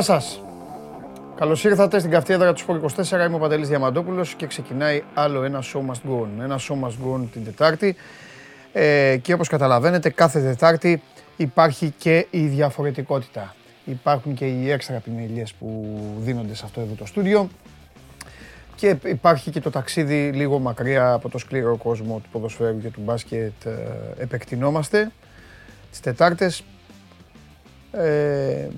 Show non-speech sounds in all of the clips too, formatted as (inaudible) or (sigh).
Γεια σας. Καλώς ήρθατε στην καυτή έδρα του Σπορ 24. Είμαι ο Παντελής Διαμαντόπουλος και ξεκινάει άλλο ένα show must go on. Ένα show must go on την Τετάρτη. Ε, και όπως καταλαβαίνετε, κάθε Τετάρτη υπάρχει και η διαφορετικότητα. Υπάρχουν και οι έξτρα επιμελίες που δίνονται σε αυτό εδώ το στούντιο. Και υπάρχει και το ταξίδι λίγο μακριά από το σκληρό κόσμο του ποδοσφαίρου και του μπάσκετ. Ε, επεκτηνόμαστε τις Τετάρτες ε,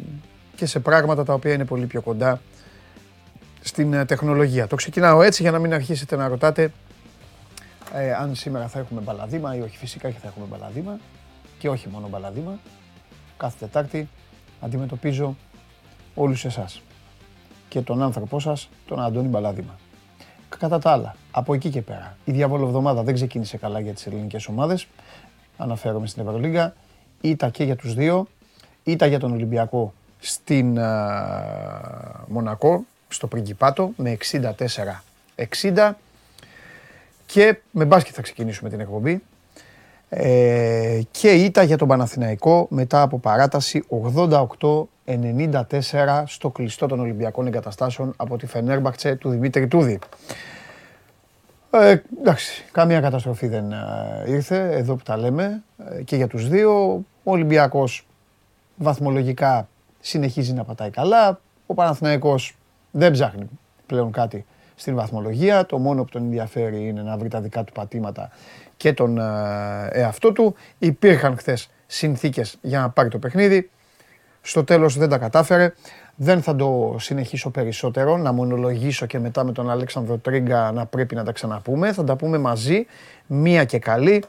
και σε πράγματα τα οποία είναι πολύ πιο κοντά στην ε, τεχνολογία. Το ξεκινάω έτσι για να μην αρχίσετε να ρωτάτε ε, αν σήμερα θα έχουμε μπαλαδίμα ή όχι. Φυσικά και θα έχουμε μπαλαδίμα και όχι μόνο μπαλαδίμα. Κάθε Τετάρτη αντιμετωπίζω όλους εσάς και τον άνθρωπό σας, τον Αντώνη Μπαλαδίμα. Κατά τα άλλα, από εκεί και πέρα, η διαβολοβδομάδα δεν ξεκίνησε καλά για τις ελληνικές ομάδες. Αναφέρομαι στην Ευρωλίγκα. Ήτα και για τους δύο. Ήτα για τον Ολυμπιακό στην Μονακό, στο Πριγκιπάτο, με 64-60. Και με μπάσκετ θα ξεκινήσουμε την εκπομπή. Ε, και ήττα για τον Παναθηναϊκό μετά από παράταση 88-94 στο κλειστό των Ολυμπιακών Εγκαταστάσεων από τη Φενέρμπαχτσε του Δημήτρη Τούδη. Ε, εντάξει, καμία καταστροφή δεν ε, ήρθε εδώ που τα λέμε ε, και για τους δύο. Ο Ολυμπιακός βαθμολογικά συνεχίζει να πατάει καλά. Ο Παναθηναϊκός δεν ψάχνει πλέον κάτι στην βαθμολογία. Το μόνο που τον ενδιαφέρει είναι να βρει τα δικά του πατήματα και τον ε, εαυτό του. Υπήρχαν χθες συνθήκες για να πάρει το παιχνίδι. Στο τέλος δεν τα κατάφερε. Δεν θα το συνεχίσω περισσότερο, να μονολογήσω και μετά με τον Αλέξανδρο Τρίγκα να πρέπει να τα ξαναπούμε. Θα τα πούμε μαζί, μία και καλή,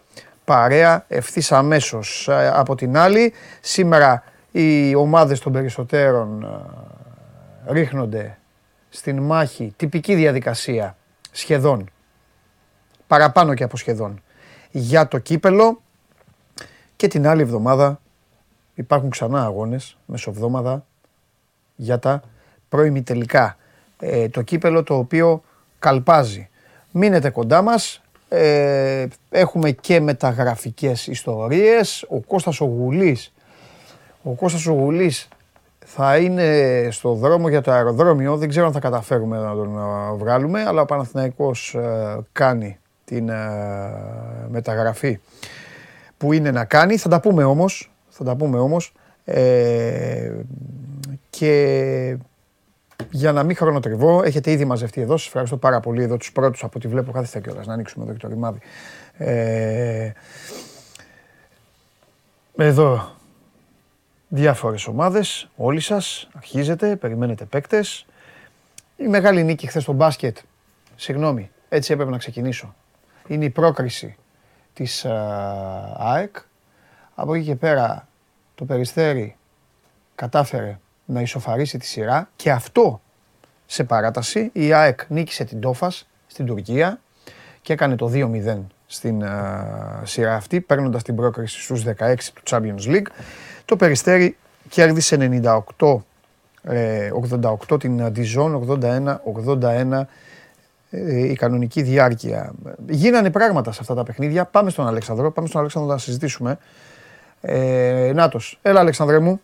παρέα, ευθύς αμέσως ε, από την άλλη. Σήμερα οι ομάδες των περισσότερων ε, ρίχνονται στην μάχη, τυπική διαδικασία, σχεδόν, παραπάνω και από σχεδόν, για το κύπελο και την άλλη εβδομάδα υπάρχουν ξανά αγώνες, μεσοβδόμαδα, για τα τελικά. Ε, το κύπελο το οποίο καλπάζει. Μείνετε κοντά μας, ε, έχουμε και μεταγραφικές ιστορίες. Ο Κώστας ο Γουλής, ο Κώστας ο Γουλής θα είναι στο δρόμο για το αεροδρόμιο. Δεν ξέρω αν θα καταφέρουμε να τον ε, βγάλουμε, αλλά ο Παναθηναϊκός ε, κάνει την ε, μεταγραφή που είναι να κάνει. Θα τα πούμε όμως, θα τα πούμε όμως. και για να μην χρονοτριβώ, έχετε ήδη μαζευτεί εδώ. Σας ευχαριστώ πάρα πολύ εδώ τους πρώτους από ό,τι βλέπω. Κάθεστε κιόλας να ανοίξουμε εδώ και το ρημάδι. εδώ διάφορες ομάδες, όλοι σας, αρχίζετε, περιμένετε παίκτες. Η μεγάλη νίκη χθες στο μπάσκετ, συγγνώμη, έτσι έπρεπε να ξεκινήσω. Είναι η πρόκριση της ΑΕΚ. Από εκεί και πέρα το Περιστέρι κατάφερε να ισοφαρίσει τη σειρά και αυτό σε παράταση. Η ΑΕΚ νίκησε την Τόφας στην Τουρκία και έκανε το 2-0 στην σειρά αυτή, παίρνοντας την πρόκριση στους 16 του Champions League. Το Περιστέρι κέρδισε 98, 88 ε, την Αντιζόν, 81-81 ε, η κανονική διάρκεια. Γίνανε πράγματα σε αυτά τα παιχνίδια. Πάμε στον Αλέξανδρο, πάμε στον Αλέξανδρο να συζητήσουμε. Ε, Νάτος, έλα Αλέξανδρε μου.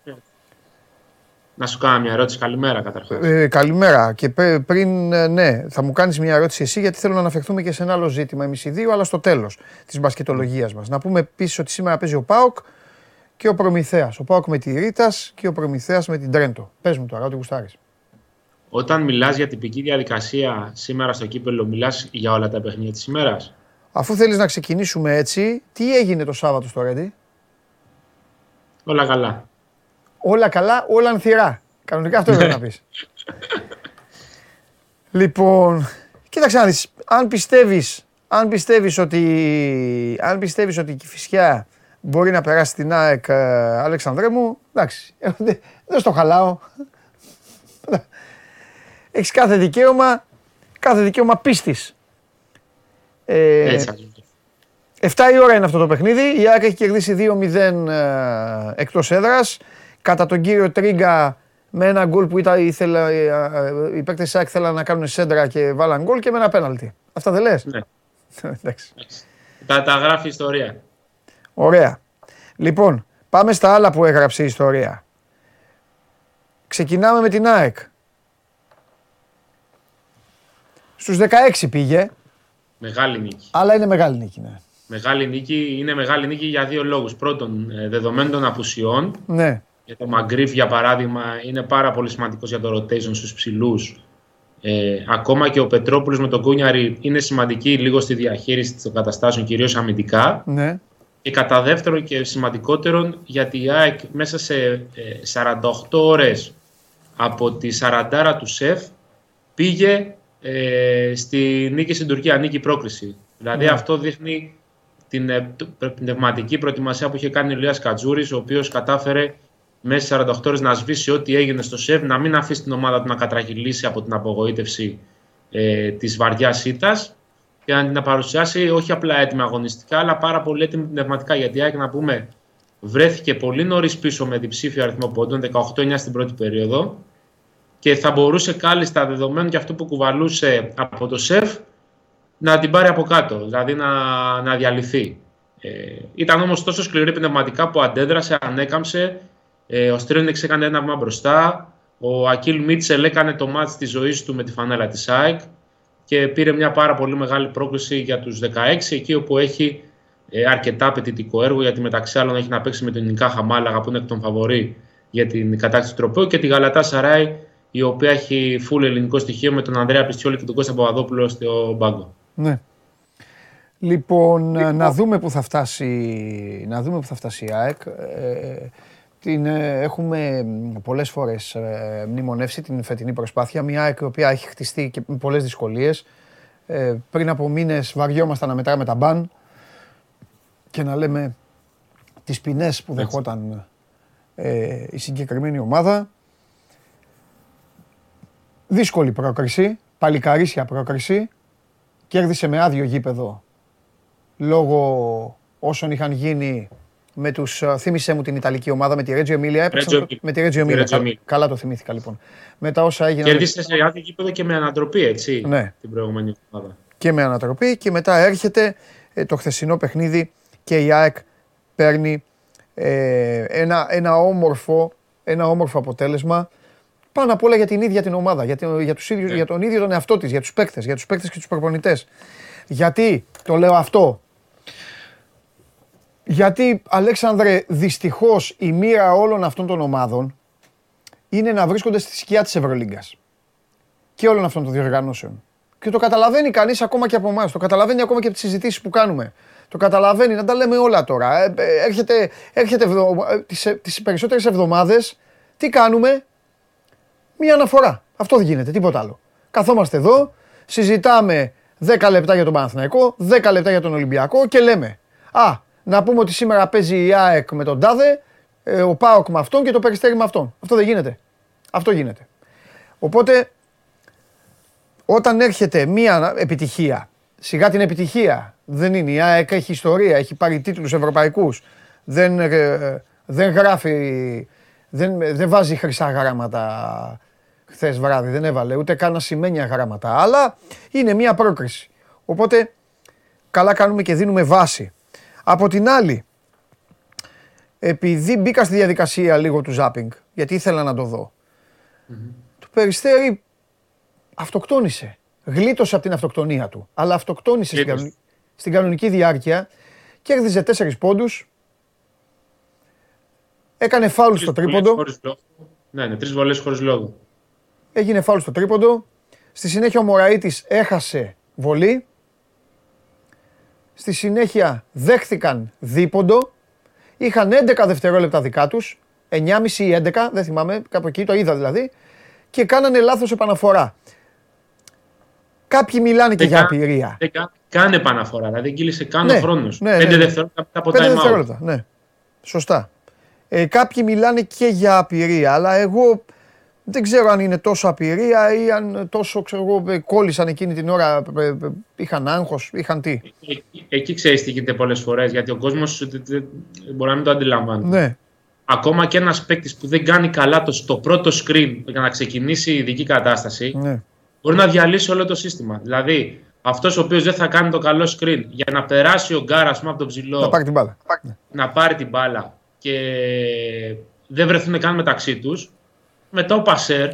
Να σου κάνω μια ερώτηση. Καλημέρα καταρχάς. Ε, καλημέρα. Και πριν, ε, ναι, θα μου κάνεις μια ερώτηση εσύ, γιατί θέλω να αναφερθούμε και σε ένα άλλο ζήτημα, εμείς οι δύο, αλλά στο τέλος της μπασκετολογίας μας. Να πούμε επίσης ότι σήμερα παίζει ο ΠΑΟΚ, και ο Προμηθέας. Ο Πάοκ με τη Ρίτας και ο Προμηθέας με την Τρέντο. Πες μου τώρα, ό,τι γουστάρεις. Όταν μιλάς για τυπική διαδικασία σήμερα στο κύπελο, μιλάς για όλα τα παιχνίδια της ημέρας; Αφού θέλεις να ξεκινήσουμε έτσι, τι έγινε το Σάββατο στο Ρέντι; Όλα καλά. Όλα καλά, όλα ανθυρά. Κανονικά αυτό έπρεπε να πεις. λοιπόν, κοίταξε να δεις, αν πιστεύεις, αν πιστεύεις ότι, αν πιστεύεις ότι η Κηφισιά μπορεί να περάσει την ΑΕΚ ε, Αλεξανδρέ μου, εντάξει, δεν στο χαλάω. Έχεις κάθε δικαίωμα, κάθε δικαίωμα πίστης. Ε, 7 η ώρα είναι αυτό το παιχνίδι. Η ΑΕΚ έχει κερδίσει 2-0 ε, εκτός έδρας. Κατά τον κύριο Τρίγκα με ένα γκολ που ήταν, ήθελα, ε, ε, οι παίκτες της ΑΕΚ θέλαν να κάνουν σέντρα και βάλαν γκολ και με ένα πέναλτι. Αυτά δεν λες; Ναι. Εντάξει. Τα, τα γράφει η ιστορία. Ωραία. Λοιπόν, πάμε στα άλλα που έγραψε η ιστορία. Ξεκινάμε με την ΑΕΚ. Στους 16 πήγε. Μεγάλη νίκη. Αλλά είναι μεγάλη νίκη, ναι. Μεγάλη νίκη είναι μεγάλη νίκη για δύο λόγους. Πρώτον, ε, δεδομένων των απουσιών. Ναι. Για το Μαγκρίφ, για παράδειγμα, είναι πάρα πολύ σημαντικός για το rotation στους ψηλούς. Ε, ακόμα και ο Πετρόπουλος με τον Κούνιαρη είναι σημαντική λίγο στη διαχείριση των καταστάσεων, κυρίως αμυντικά. Ναι. Και κατά δεύτερον και σημαντικότερον, γιατί η ΑΕΚ μέσα σε 48 ε, ώρες από τη 40 του ΣΕΦ πήγε ε, στη νίκη στην Τουρκία, νίκη πρόκριση. Δηλαδή ναι. αυτό δείχνει την ε, πνευματική προετοιμασία που είχε κάνει ο Λίας Κατζούρης, ο οποίος κατάφερε μέσα σε 48 ώρες να σβήσει ό,τι έγινε στο ΣΕΒ, να μην αφήσει την ομάδα του να κατραχυλήσει από την απογοήτευση ε, της βαριάς ήττας και να την παρουσιάσει όχι απλά έτοιμη αγωνιστικά, αλλά πάρα πολύ έτοιμη πνευματικά. Γιατί άκη να πούμε, βρέθηκε πολύ νωρίς πίσω με διψήφιο αριθμό πόντων, 18-9 στην πρώτη περίοδο, και θα μπορούσε κάλλιστα δεδομένου και αυτό που κουβαλούσε από το ΣΕΦ να την πάρει από κάτω, δηλαδή να, να διαλυθεί. Ε, ήταν όμως τόσο σκληρή πνευματικά που αντέδρασε, ανέκαμψε. Ε, ο Στρίνεξ έκανε ένα βήμα μπροστά. Ο Ακίλ Μίτσελ έκανε το μάτς της ζωής του με τη φανέλα της ΑΕΚ και πήρε μια πάρα πολύ μεγάλη πρόκληση για τους 16, εκεί όπου έχει ε, αρκετά απαιτητικό έργο, γιατί μεταξύ άλλων έχει να παίξει με τον Νικά Χαμάλαγα που είναι εκ των φαβορή για την κατάκτηση του τροπέου και τη Γαλατά Σαράι, η οποία έχει full ελληνικό στοιχείο με τον Ανδρέα Πιστιόλη και τον Κώστα Παπαδόπουλο στο μπάγκο. Ναι. Λοιπόν, λοιπόν, να δούμε που θα φτάσει, να δούμε που θα φτάσει η ΑΕΚ. Ε, την, ε, έχουμε πολλές φορές ε, μνημονεύσει την φετινή προσπάθεια. Μια ΑΕΚ η οποία έχει χτιστεί και με πολλές δυσκολίες. Ε, πριν από μήνες βαριόμασταν να μετράμε τα μπαν και να λέμε τις ποινές που δεχόταν ε, η συγκεκριμένη ομάδα. Δύσκολη πρόκριση, παλικαρίσια πρόκριση. Κέρδισε με άδειο γήπεδο λόγω όσων είχαν γίνει με τους, θύμισε μου την Ιταλική ομάδα με τη Ρέτζιο Εμίλια. Με τη Ρέτζιο Εμίλια. Καλά το θυμήθηκα λοιπόν. Με τα όσα έγιναν. Κέρδισε σε άδειο γήπεδο και με ανατροπή, έτσι. Ναι. Την προηγούμενη εβδομάδα. Και με ανατροπή και μετά έρχεται ε, το χθεσινό παιχνίδι και η ΑΕΚ παίρνει ε, ένα, ένα, όμορφο, ένα όμορφο αποτέλεσμα πάνω απ' όλα για την ίδια την ομάδα, για, για, τους ίδιους, ναι. για τον ίδιο τον εαυτό της, για τους παίκτες, για τους παίκτες και τους προπονητές. Γιατί το λέω αυτό. Γιατί, Αλέξανδρε, δυστυχώς η μοίρα όλων αυτών των ομάδων είναι να βρίσκονται στη σκιά της Ευρωλίγκας και όλων αυτών των διοργανώσεων. Και το καταλαβαίνει κανείς ακόμα και από εμάς. Το καταλαβαίνει ακόμα και από τις συζητήσεις που κάνουμε. Το καταλαβαίνει, να τα λέμε όλα τώρα. Ε, ε, έρχεται, έρχεται ε, τις, τις περισσότερες εβδομάδες, τι κάνουμε, μία αναφορά. Αυτό δεν γίνεται, τίποτα άλλο. Καθόμαστε εδώ, συζητάμε 10 λεπτά για τον Παναθηναϊκό, 10 λεπτά για τον Ολυμπιακό και λέμε Α, να πούμε ότι σήμερα παίζει η ΑΕΚ με τον Τάδε, ο ΠΑΟΚ με αυτόν και το Περιστέρι με αυτόν. Αυτό δεν γίνεται. Αυτό γίνεται. Οπότε, όταν έρχεται μία επιτυχία, σιγά την επιτυχία, δεν είναι. Η ΑΕΚ έχει ιστορία, έχει πάρει τίτλους ευρωπαϊκούς. Δεν, ε, δεν γράφει, δεν, δεν βάζει χρυσά γράμματα χθες βράδυ, δεν έβαλε ούτε καν ασημένια γράμματα. Αλλά είναι μια πρόκριση. Οπότε καλά κάνουμε και δίνουμε βάση. Από την άλλη, επειδή μπήκα στη διαδικασία λίγο του ζάπινγκ, γιατί ήθελα να το δω, το Περιστέρι αυτοκτόνησε. Γλίτωσε από την αυτοκτονία του, αλλά αυτοκτόνησε στην, στην κανονική διάρκεια, κέρδιζε τέσσερις πόντους, έκανε φάουλ στο τρίποντο. Ναι, ναι, τρεις βολές χωρίς λόγο. Έγινε φάουλ στο τρίποντο. Στη συνέχεια ο Μωραήτης έχασε βολή. Στη συνέχεια δέχθηκαν δίποντο. Είχαν 11 δευτερόλεπτα δικά τους. 9,5 ή 11, δεν θυμάμαι, κάπου εκεί το είδα δηλαδή. Και κάνανε λάθος επαναφορά. Κάποιοι μιλάνε και για απειρία. Κάνε επαναφορά, δηλαδή κύλησε καν ναι, ο χρόνος. Ναι, 5 ναι, ναι. δευτερόλεπτα από τα δευτερόλεπτα, ναι. Σωστά. Ε, κάποιοι μιλάνε και για απειρία, αλλά εγώ δεν ξέρω αν είναι τόσο απειρία ή αν τόσο ξέρω εγώ, κόλλησαν εκείνη την ώρα, ε, ε, είχαν άγχος, είχαν τι. Εκεί, εκεί ξέρεις τι γίνεται πολλές φορές, γιατί ο κόσμος μπορεί να μην το αντιλαμβάνει. Ναι. Ακόμα και ένας παίκτης που δεν κάνει καλά το, στο πρώτο screen για να ξεκινήσει η ειδική κατάσταση, ναι. μπορεί να διαλύσει όλο το σύστημα. Δηλαδή, αυτός ο οποίος δεν θα κάνει το καλό screen για να περάσει ο Γκάρα από τον ψηλό. Να πάρει την μπάλα. Να πάρει την μπάλα και δεν βρεθούν καν μεταξύ τους, μετά ο Πασέρ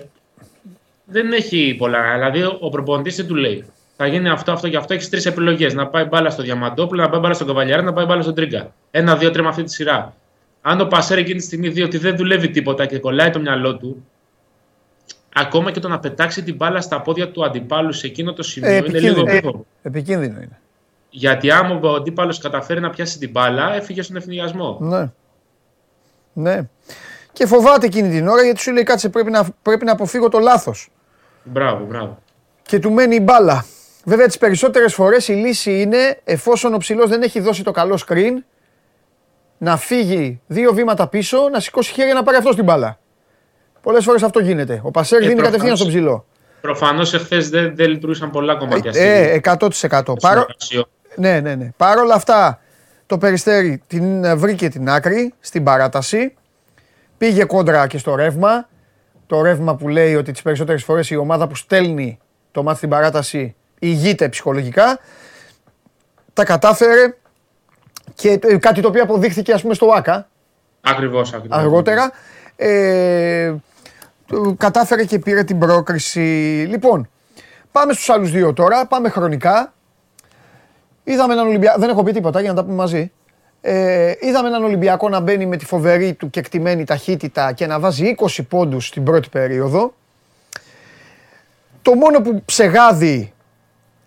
δεν έχει πολλά. Δηλαδή, ο προπονητής δεν του λέει. Θα γίνει αυτό, αυτό και αυτό. Έχεις τρεις επιλογές. Να πάει μπάλα στο Διαμαντόπουλο, να πάει μπάλα στον Καβαλιάρη, να πάει μπάλα στον Τρίγκα. Ένα, δύο, τρία με αυτή τη σειρά. Αν ο Πασέρ εκείνη τη στιγμή δει ότι δεν δουλεύει τίποτα και κολλάει το μυαλό του, ακόμα και το να πετάξει την μπάλα στα πόδια του αντιπάλου σε εκείνο το σημείο ε, είναι λίγο πιο. επικίνδυνο είναι. Γιατί άμα ο αντίπαλος καταφέρει να πιάσει την μπάλα, έφυγε στον ευθυνιασμό. Ναι. Ναι. Και φοβάται εκείνη την ώρα γιατί σου λέει κάτσε πρέπει να, πρέπει να αποφύγω το λάθος. Μπράβο, μπράβο. Και του μένει η μπάλα. Βέβαια τις περισσότερες φορές η λύση είναι εφόσον ο ψηλός δεν έχει δώσει το καλό screen να φύγει δύο βήματα πίσω, να σηκώσει χέρια να πάρει αυτός την μπάλα. Πολλές φορές αυτό γίνεται. Ο Πασέρ ε, δίνει κατευθείαν στον ψηλό. Προφανώς εχθές δεν, δεν λειτουργήσαν πολλά κομμάτια. Ε, 100%. Πάρο... Ναι, ναι, ναι. Παρ' όλα αυτά το περιστέρι την βρήκε την άκρη στην παράταση. Πήγε κόντρα και στο ρεύμα. Το ρεύμα που λέει ότι τις περισσότερες φορές η ομάδα που στέλνει το μάτι στην παράταση ηγείται ψυχολογικά. Τα κατάφερε και κάτι το οποίο αποδείχθηκε ας πούμε στο ΆΚΑ. Ακριβώς, ακριβώς. Αργότερα. Ε, κατάφερε και πήρε την πρόκριση. Λοιπόν, πάμε στους άλλους δύο τώρα, πάμε χρονικά. Είδαμε έναν Ολυμπιακό, δεν έχω πει τίποτα για να τα πούμε μαζί. Ε, είδαμε έναν Ολυμπιακό να μπαίνει με τη φοβερή του και εκτιμένη ταχύτητα και να βάζει 20 πόντους στην πρώτη περίοδο. Το μόνο που ψεγάδει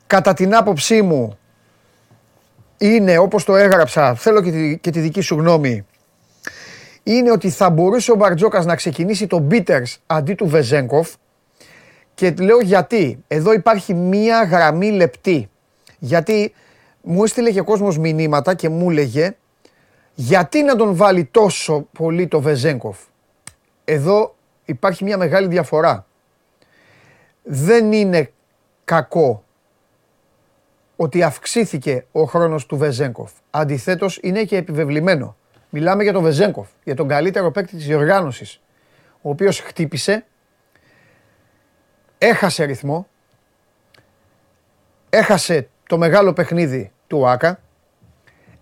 κατά την άποψή μου είναι όπως το έγραψα, θέλω και τη, και τη δική σου γνώμη, είναι ότι θα μπορούσε ο Μπαρτζόκας να ξεκινήσει τον Μπίτερς αντί του Βεζέγκοφ και λέω γιατί. Εδώ υπάρχει μία γραμμή λεπτή. Γιατί μου έστειλε και κόσμος μηνύματα και μου έλεγε γιατί να τον βάλει τόσο πολύ το Βεζέγκοφ. Εδώ υπάρχει μια μεγάλη διαφορά. Δεν είναι κακό ότι αυξήθηκε ο χρόνος του Βεζέγκοφ. Αντιθέτως είναι και επιβεβλημένο. Μιλάμε για τον Βεζέγκοφ, για τον καλύτερο παίκτη της διοργάνωσης, ο οποίος χτύπησε, έχασε ρυθμό, έχασε το μεγάλο παιχνίδι του Άκα,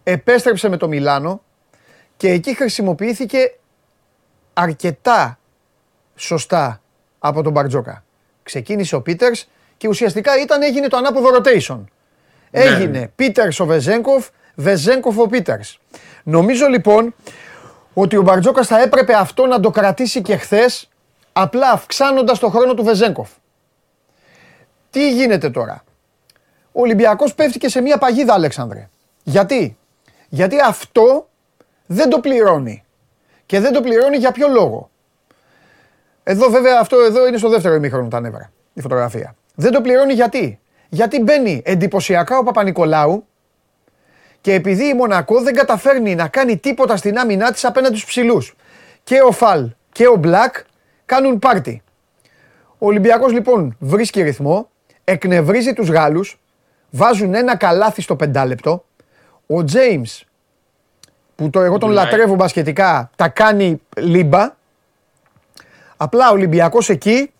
επέστρεψε με το Μιλάνο και εκεί χρησιμοποιήθηκε αρκετά σωστά από τον Μπαρτζόκα. Ξεκίνησε ο Πίτερς και ουσιαστικά ήταν, έγινε το ανάποδο rotation. Ναι. Έγινε Πίτερς ο Βεζέγκοφ, Βεζέγκοφ ο Πίτερς. Νομίζω λοιπόν ότι ο Μπαρτζόκας θα έπρεπε αυτό να το κρατήσει και χθες, απλά αυξάνοντας το χρόνο του Βεζέγκοφ. Τι γίνεται τώρα; Ο Ολυμπιακός πέφτει και σε μια παγίδα, Αλέξανδρε. Γιατί; Γιατί αυτό δεν το πληρώνει. Και δεν το πληρώνει για ποιο λόγο. Εδώ βέβαια αυτό εδώ είναι στο δεύτερο ημίχρονο τα νεύρα, η φωτογραφία. Δεν το πληρώνει γιατί. Γιατί μπαίνει εντυπωσιακά ο Παπα-Νικολάου και επειδή η Μονακό δεν καταφέρνει να κάνει τίποτα στην άμυνά της απέναντι στους ψηλούς. Και ο Φαλ και ο Μπλακ κάνουν πάρτι. Ο Ολυμπιακός λοιπόν βρίσκει ρυθμό, εκνευρίζει τους Γάλλους, βάζουν ένα καλάθι στο πεντάλεπτο. Ο Τζέιμς, που το εγώ τον λατρεύω μπασκετικά, τα κάνει λίμπα. Απλά ο Ολυμπιακός εκεί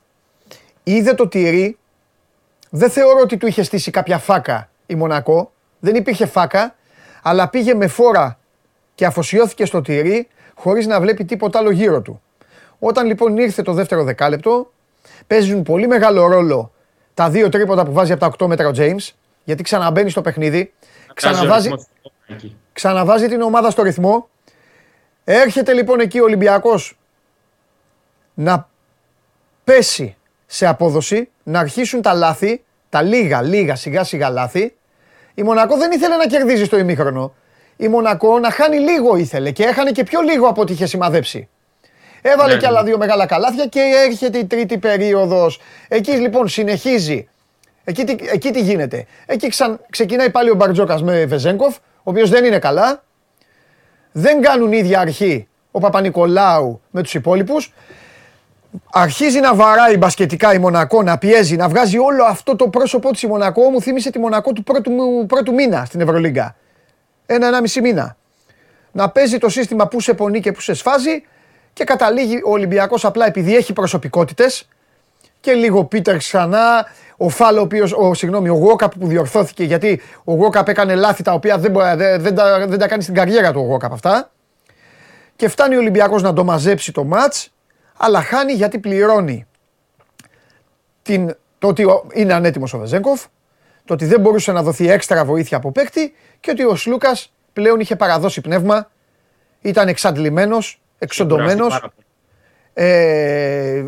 είδε το τυρί. Δεν θεωρώ ότι του είχε στήσει κάποια φάκα η Μονακό. Δεν υπήρχε φάκα αλλά πήγε με φόρα και αφοσιώθηκε στο τυρί χωρίς να βλέπει τίποτα άλλο γύρω του. Όταν λοιπόν ήρθε το δεύτερο δεκάλεπτο, παίζουν πολύ μεγάλο ρόλο τα δύο τρίποτα που βάζει από τα 8 μέτρα ο James, γιατί ξαναμπαίνει στο παιχνίδι, ξαναβάζει, ξαναβάζει την ομάδα στο ρυθμό. Έρχεται λοιπόν εκεί ο Ολυμπιακός να πέσει σε απόδοση, να αρχίσουν τα λάθη, τα λίγα, λίγα σιγά σιγά λάθη η Μονακό δεν ήθελε να κερδίζει στο ημίχρονο. Η Μονακό να χάνει λίγο ήθελε και έχανε και πιο λίγο από ό,τι είχε σημαδέψει. Έβαλε ναι, και άλλα ναι. δύο μεγάλα καλάθια και έρχεται η τρίτη περίοδος. Εκεί λοιπόν συνεχίζει. Εκεί, εκεί τι γίνεται. Εκεί ξαν, ξεκινάει πάλι ο Μπαρτζόκας με Βεζέγκοφ, ο οποίος δεν είναι καλά. Δεν κάνουν ίδια αρχή ο Παπα-Νικολάου με τους υπόλοιπους αρχίζει να βαράει μπασκετικά η Μονακό, να πιέζει, να βγάζει όλο αυτό το πρόσωπό της η Μονακό, μου θύμισε τη Μονακό του πρώτου, πρώτου μήνα στην Ευρωλίγκα. Ένα-ενάμιση μήνα. Να παίζει το σύστημα που σε πονεί και που σε σφάζει και καταλήγει ο Ολυμπιακός απλά επειδή έχει προσωπικότητες και λίγο Πίτερ ξανά, ο Φάλο, ο οποίος, ο, συγγνώμη, ο Γουόκαπ που διορθώθηκε γιατί ο Γουόκαπ έκανε λάθη τα οποία δεν, δεν, δεν, τα, δεν τα κάνει στην καριέρα του ο Γουόκαπ αυτά. Και φτάνει ο Ολυμπιακός να το μαζέψει το μάτς αλλά χάνει γιατί πληρώνει την, το ότι είναι ανέτοιμος ο Βεζέγκοφ, το ότι δεν μπορούσε να δοθεί έξτρα βοήθεια από παίκτη και ότι ο Σλούκας πλέον είχε παραδώσει πνεύμα, ήταν εξαντλημένος, εξοντωμένος ε,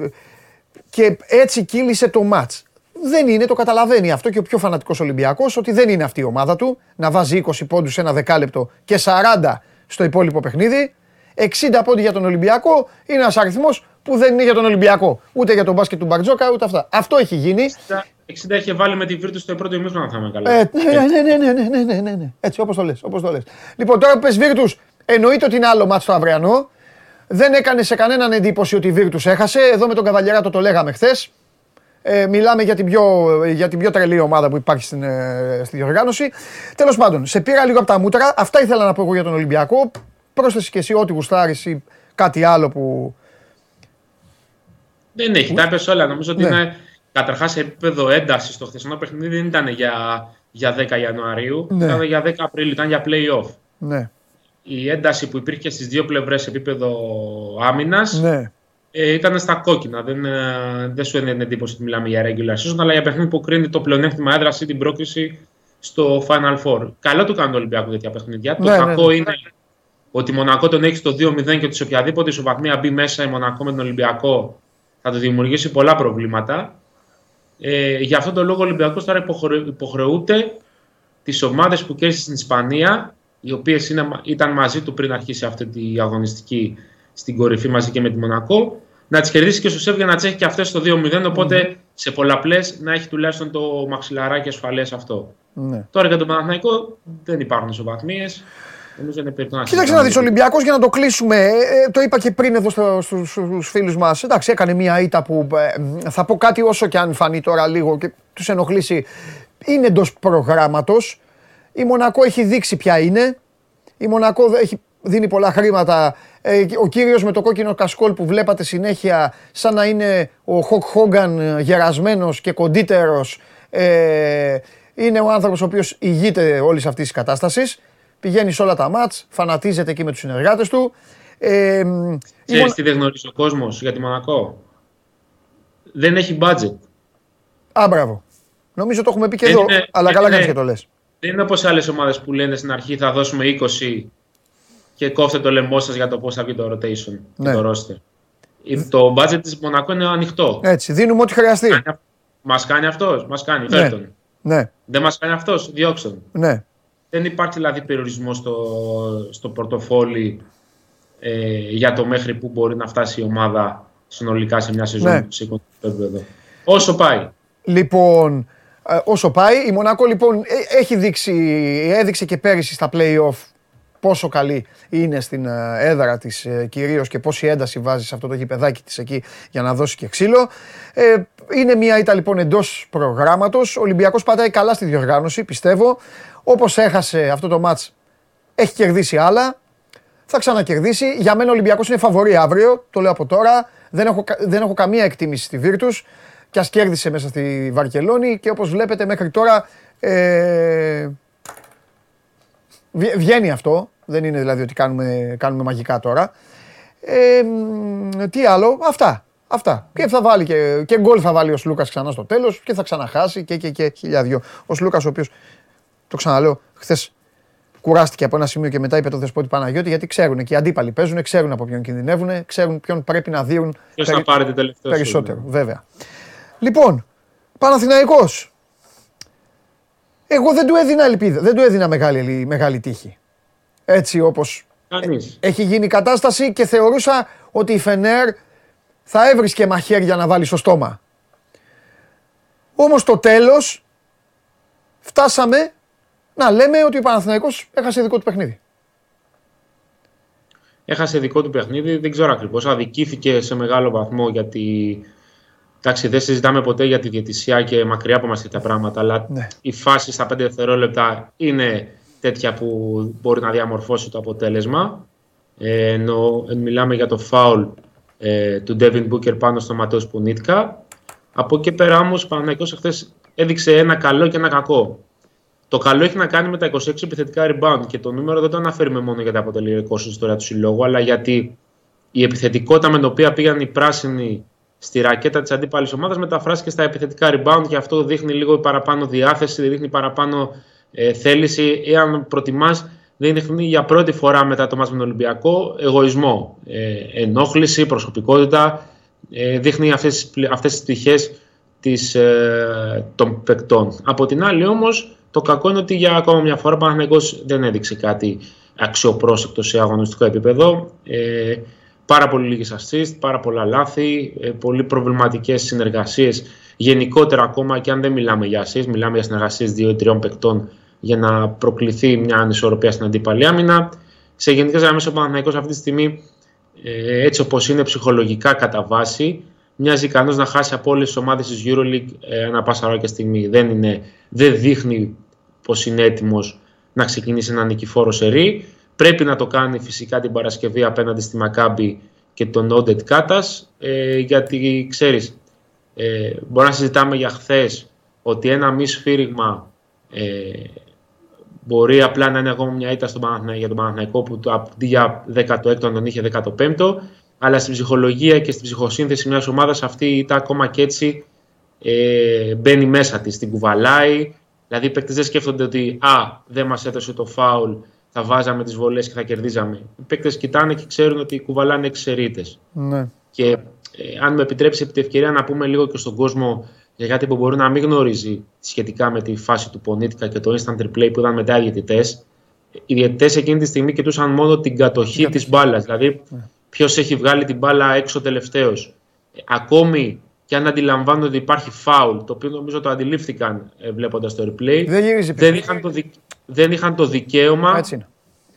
και έτσι κύλησε το μάτς δεν είναι, το καταλαβαίνει αυτό και ο πιο φανατικός Ολυμπιακός, ότι δεν είναι αυτή η ομάδα του να βάζει 20 πόντους σε ένα δεκάλεπτο και 40 στο υπόλοιπο παιχνίδι. 60 πόντοι για τον Ολυμπιακό είναι ένας αριθμός που δεν είναι για τον Ολυμπιακό. Ούτε για τον μπάσκετ του Μπαρτζόκα, ούτε αυτά. Αυτό έχει γίνει. 60 είχε βάλει με τη Βίρτου στο πρώτο ημίχρονο, θα καλά. Ε, ναι ναι, ναι, ναι, ναι, ναι, ναι, ναι, ναι, Έτσι, όπως το λες. Όπως το λες. Λοιπόν, τώρα που πες Βίρτους, εννοείται ότι είναι άλλο μάτσο το αυριανό. Δεν έκανε σε κανέναν εντύπωση ότι η Βίρτους έχασε. Εδώ με τον Καβαλιαράτο το λέγαμε χθες. Ε, μιλάμε για την, πιο, για την πιο τρελή ομάδα που υπάρχει στην, ε, στη διοργάνωση. Τέλος πάντων, σε πήρα λίγο από τα μούτρα. Αυτά ήθελα να πω εγώ για τον Ολυμπιακό. Πρόσθεση και εσύ ό,τι γουστάρεις ή κάτι άλλο που, δεν έχει, τα είπες όλα. Νομίζω ότι ναι. είναι καταρχάς σε επίπεδο ένταση το χθεσινό παιχνίδι δεν ήταν για, για 10 Ιανουαρίου, ναι. ήταν για 10 Απριλίου, ήταν για playoff. Ναι. Η ένταση που υπήρχε στις δύο πλευρές σε επίπεδο άμυνας ναι. Ε, ήταν στα κόκκινα. Δεν, ε, δεν σου έδινε εντύπωση ότι μιλάμε για regular season, αλλά για παιχνίδι που κρίνει το πλεονέκτημα έδραση ή την πρόκληση στο Final Four. Καλό του κάνει το Ολυμπιακό τέτοια παιχνίδια. Ναι, το ναι, κακό ναι. είναι ότι η Μονακό τον έχει στο 2-0 και ότι σε οποιαδήποτε ισοβαθμία μπει μέσα η Μονακό με τον Ολυμπιακό θα του δημιουργήσει πολλά προβλήματα. Ε, γι' αυτόν τον λόγο ο Ολυμπιακός τώρα υποχρεούται τις ομάδες που κέρδισε στην Ισπανία, οι οποίες ήταν μαζί του πριν αρχίσει αυτή τη αγωνιστική στην κορυφή μαζί και με τη Μονακό, να τις κερδίσει και στο ΣΕΒ για να τις έχει και αυτές στο 2-0, οπότε σε πολλαπλές να έχει τουλάχιστον το μαξιλαράκι ασφαλές αυτό. Ναι. Τώρα για τον Παναθηναϊκό δεν υπάρχουν ισοβαθμίες. Νομίζω είναι περίπτωση να Κοίταξε να δεις Ολυμπιακός για να το κλείσουμε. Ε, ε, το είπα και πριν εδώ στο, στου στους φίλους μας. Εντάξει, έκανε μια ήττα που ε, θα πω κάτι όσο και αν φανεί τώρα λίγο και τους ενοχλήσει. Είναι εντός προγράμματος. Η Μονακό έχει δείξει ποια είναι. Η Μονακό έχει δίνει πολλά χρήματα. Ε, ο κύριος με το κόκκινο κασκόλ που βλέπατε συνέχεια σαν να είναι ο Χοκ Χόγκαν γερασμένος και κοντύτερος ε, είναι ο άνθρωπος ο οποίος ηγείται όλης αυτής της κατάστασης πηγαίνει σε όλα τα μάτς, φανατίζεται εκεί με τους συνεργάτες του. Ε, Ξέρεις τι δεν γνωρίζει ο κόσμος για τη Μονακό; Δεν έχει budget. Α, μπράβο. Νομίζω το έχουμε πει και εδώ, είναι, αλλά καλά κάνεις και το λες. Δεν είναι όπως άλλες ομάδες που λένε στην αρχή θα δώσουμε 20 και κόφτε το λαιμό σας για το πώς θα βγει το rotation ναι. το roster. Το budget της Μονακό είναι ανοιχτό. Έτσι, δίνουμε ό,τι χρειαστεί. Μας κάνει αυτός, μας κάνει, ναι. Ναι. Δεν μας κάνει αυτός, διώξτε Ναι. Δεν υπάρχει δηλαδή περιορισμό στο, στο πορτοφόλι ε, για το μέχρι που μπορεί να φτάσει η ομάδα συνολικά σε μια σεζόν ναι. σε επίπεδο. Όσο πάει. Λοιπόν, ε, όσο πάει, η Μονακό λοιπόν ε, έχει δείξει, έδειξε και πέρυσι στα play-off πόσο καλή είναι στην ε, έδρα της ε, κυρίως και πόση ένταση βάζει σε αυτό το γηπεδάκι της εκεί για να δώσει και ξύλο. Ε, είναι μια ήττα λοιπόν εντός προγράμματος. Ο Ολυμπιακός πατάει καλά στη διοργάνωση, πιστεύω. Όπως έχασε αυτό το μάτς, έχει κερδίσει άλλα. Θα ξανακερδίσει. Για μένα ο Ολυμπιακός είναι φαβορή αύριο, το λέω από τώρα. Δεν έχω, δεν έχω καμία εκτίμηση στη Βίρτους. Κι ας κέρδισε μέσα στη Βαρκελόνη και όπως βλέπετε μέχρι τώρα ε, βγαίνει αυτό. Δεν είναι δηλαδή ότι κάνουμε, κάνουμε μαγικά τώρα. Ε, τι άλλο, αυτά. Αυτά. Και θα βάλει και, και γκολ θα βάλει ο Σλούκας ξανά στο τέλος και θα ξαναχάσει και, και, και χιλιάδιο. Ο Σλούκας, ο οποίος το ξαναλέω, χθες κουράστηκε από ένα σημείο και μετά είπε το δεσπότη Παναγιώτη γιατί ξέρουν και οι αντίπαλοι παίζουν, ξέρουν από ποιον κινδυνεύουν, ξέρουν ποιον πρέπει να δίνουν περι... περισσότερο. Βέβαια. Λοιπόν, Παναθηναϊκός. Εγώ δεν του έδινα ελπίδα, δεν του έδινα μεγάλη, μεγάλη τύχη. Έτσι όπως έχει γίνει η κατάσταση και θεωρούσα ότι η Φενέρ θα έβρισκε μαχαίρια να βάλει στο στόμα. Όμως το τέλος φτάσαμε να λέμε ότι ο Παναθηναϊκός έχασε δικό του παιχνίδι. Έχασε δικό του παιχνίδι, δεν ξέρω ακριβώς. Αδικήθηκε σε μεγάλο βαθμό γιατί Εντάξει, δεν συζητάμε ποτέ για τη διαιτησία και μακριά από μας τα πράγματα, αλλά ναι. η φάση στα 5 δευτερόλεπτα είναι τέτοια που μπορεί να διαμορφώσει το αποτέλεσμα. Ε, ενώ μιλάμε για το φάουλ ε, του Devin Booker πάνω στο Ματέος Πουνίτκα. Από εκεί πέρα όμως ο Παναγικός χθε έδειξε ένα καλό και ένα κακό. Το καλό έχει να κάνει με τα 26 επιθετικά rebound και το νούμερο δεν το αναφέρουμε μόνο γιατί αποτελεί ρεκόρ στην ιστορία του συλλόγου, αλλά γιατί η επιθετικότητα με την οποία πήγαν οι πράσινοι στη ρακέτα της αντίπαλης ομάδας μεταφράστηκε στα επιθετικά rebound και αυτό δείχνει λίγο παραπάνω διάθεση, δείχνει παραπάνω ε, θέληση. Εάν προτιμάς, δείχνει για πρώτη φορά μετά το μάτς με τον Ολυμπιακό εγωισμό, ε, ενόχληση, προσωπικότητα. Ε, δείχνει αυτές, αυτές τις πτυχές της, ε, των παικτών. Από την άλλη όμως, το κακό είναι ότι για ακόμα μια φορά ο Παναθηναϊκός δεν έδειξε κάτι αξιοπρόσεκτο σε αγωνιστικό επίπεδο. Ε, πάρα πολύ λίγες assist, πάρα πολλά λάθη, ε, πολύ προβληματικές συνεργασίες. Γενικότερα ακόμα και αν δεν μιλάμε για assist, μιλάμε για συνεργασίες δύο ή τριών παικτών για να προκληθεί μια ανισορροπία στην αντίπαλη άμυνα. Σε γενικές γραμμές ο Παναθηναϊκός αυτή τη στιγμή, ε, έτσι όπως είναι ψυχολογικά κατά βάση, μοιάζει ικανός να χάσει από όλες τις ομάδες της Euroleague ε, ανά πάσα ώρα και στιγμή. Δεν, είναι, δεν δείχνει πως είναι έτοιμος να ξεκινήσει ένα νικηφόρο σερί. Πρέπει να το κάνει φυσικά την Παρασκευή απέναντι στη Μακάμπη και τον Όντετ Κάτας, ε, γιατί ξέρεις, ε, μπορεί να συζητάμε για χθες ότι ένα μη σφύριγμα ε, Μπορεί απλά να είναι ακόμα μια ήττα στον για τον Παναθηναϊκό που αντί για 16ο τον είχε 15ο. Αλλά στην ψυχολογία και στην ψυχοσύνθεση μιας ομάδας αυτή η ήττα ακόμα και έτσι ε, μπαίνει μέσα της, την κουβαλάει. Δηλαδή οι παίκτες δεν σκέφτονται ότι α, δεν μας έδωσε το φάουλ, θα βάζαμε τις βολές και θα κερδίζαμε. Οι παίκτες κοιτάνε και ξέρουν ότι κουβαλάνε εξαιρείτε. Ναι. Και ε, αν με επιτρέψει επί τη ευκαιρία να πούμε λίγο και στον κόσμο για κάτι που μπορεί να μην γνωρίζει σχετικά με τη φάση του Πονίτικα και το instant replay που ήταν μετά οι διαιτητές. Οι διαιτητές εκείνη τη στιγμή κοιτούσαν μόνο την κατοχή της μπάλας. Δηλαδή, ναι. ποιος έχει βγάλει την μπάλα έξω τελευταίος. Ακόμη και αν αντιλαμβάνονται ότι υπάρχει φάουλ, το οποίο νομίζω το αντιλήφθηκαν ε, βλέποντας το replay, δεν, δεν, είχαν το δεν είχαν το δικαίωμα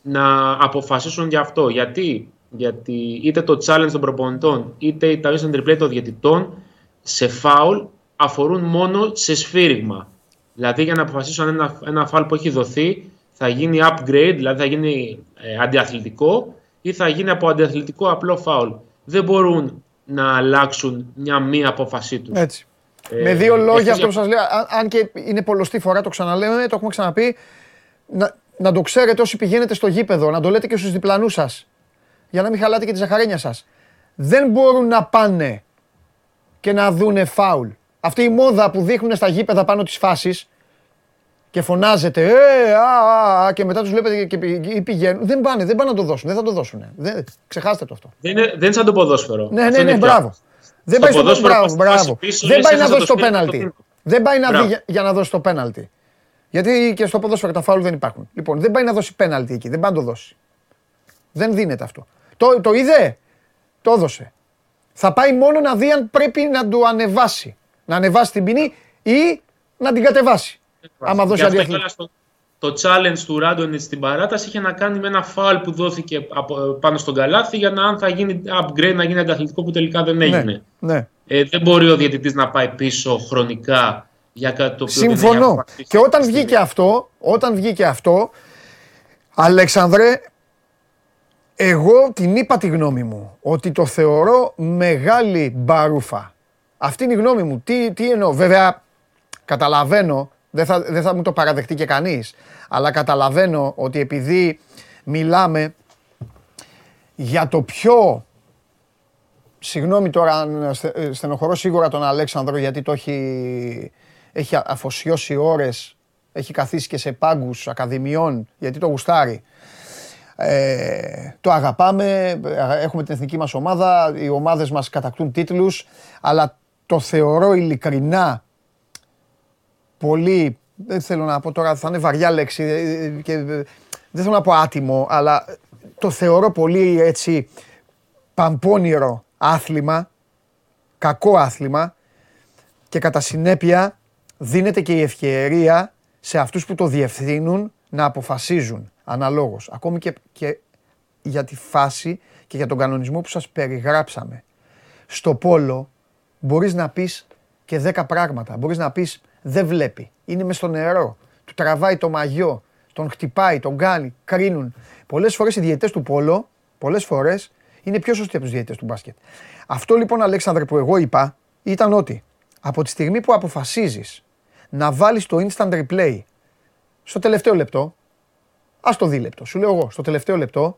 να αποφασίσουν για αυτό. Γιατί, Γιατί είτε το challenge των προπονητών είτε τα instant replay των διαιτητών σε φάουλ αφορούν μόνο σε σφύριγμα. Δηλαδή για να αποφασίσουν αν ένα, ένα φάλ που έχει δοθεί θα γίνει upgrade, δηλαδή θα γίνει ε, αντιαθλητικό ή θα γίνει από αντιαθλητικό απλό φάουλ. Δεν μπορούν να αλλάξουν μια μία απόφασή τους. Έτσι. Ε, Με δύο λόγια αυτό που σας λέω, αν και είναι πολλωστή φορά το ξαναλέμε, το έχουμε ξαναπεί, να, να το ξέρετε όσοι πηγαίνετε στο γήπεδο, να το λέτε και στους διπλανούς σας, για να μην χαλάτε και τη ζαχαρένια σας. Δεν μπορούν να πάνε και να δούνε φάουλ αυτή η μόδα που δείχνουν στα γήπεδα πάνω τις φάσεις και φωνάζετε ε, α, α, και μετά τους βλέπετε και πηγαίνουν. Δεν πάνε, δεν πάνε να το δώσουν, δεν θα το δώσουν. Δεν, ξεχάστε το αυτό. Δεν είναι, δεν είναι σαν το ποδόσφαιρο. Ναι, ναι, ναι, μπράβο. Δεν πάει στο ποδόσφαιρο, μπράβο, Δεν πάει να δώσει το πέναλτι. Δεν πάει να δει για να δώσει το πέναλτι. Γιατί και στο ποδόσφαιρο τα φάουλ δεν υπάρχουν. Λοιπόν, δεν πάει να δώσει πέναλτι εκεί, δεν πάει να το δώσει. Δεν δίνεται αυτό. Το, το είδε, το έδωσε. Θα πάει μόνο να δει αν πρέπει να το ανεβάσει να ανεβάσει την ποινή ή να την κατεβάσει. Άμα δώσει αντιαθλητικό. Το challenge του Ράντονιτ στην παράταση είχε να κάνει με ένα φάουλ που δόθηκε πάνω στον καλάθι για να αν θα γίνει upgrade, να γίνει αντιαθλητικό που τελικά δεν ναι, έγινε. Ναι, Ε, δεν μπορεί ο διαιτητής να πάει πίσω χρονικά για κάτι το οποίο Συμφωνώ. Δεν έχει και όταν βγήκε αυτό, όταν βγήκε αυτό, Αλέξανδρε, εγώ την είπα τη γνώμη μου ότι το θεωρώ μεγάλη μπαρούφα. Αυτή είναι η γνώμη μου. Τι, τι εννοώ; Βέβαια, καταλαβαίνω, δεν θα, δεν θα μου το παραδεχτεί και κανείς, αλλά καταλαβαίνω ότι επειδή μιλάμε για το πιο Συγγνώμη τώρα στενοχωρώ σίγουρα τον Αλέξανδρο γιατί το έχει, έχει αφοσιώσει ώρες, έχει καθίσει και σε πάγκους ακαδημιών γιατί το γουστάρει. Ε, το αγαπάμε, έχουμε την εθνική μας ομάδα, οι ομάδες μας κατακτούν τίτλους, αλλά το θεωρώ ειλικρινά πολύ, δεν θέλω να πω τώρα, θα είναι βαριά λέξη και δεν θέλω να πω άτιμο, αλλά το θεωρώ πολύ έτσι παμπώνυρο άθλημα, κακό άθλημα και κατά συνέπεια δίνεται και η ευκαιρία σε αυτούς που το διευθύνουν να αποφασίζουν αναλόγως. Ακόμη και, και για τη φάση και για τον κανονισμό που σας περιγράψαμε. Στο πόλο μπορείς να πεις και δέκα πράγματα. Μπορείς να πεις δεν βλέπει, είναι μες στο νερό, του τραβάει το μαγιό, τον χτυπάει, τον κάνει, κρίνουν. Πολλές φορές οι διαιτητές του πόλο, πολλές φορές είναι πιο σωστοί από τους διαιτητές του μπάσκετ. Αυτό λοιπόν Αλέξανδρε που εγώ είπα ήταν ότι από τη στιγμή που αποφασίζεις να βάλεις το instant replay στο τελευταίο λεπτό, ας το δίλεπτο, σου λέω εγώ, στο τελευταίο λεπτό,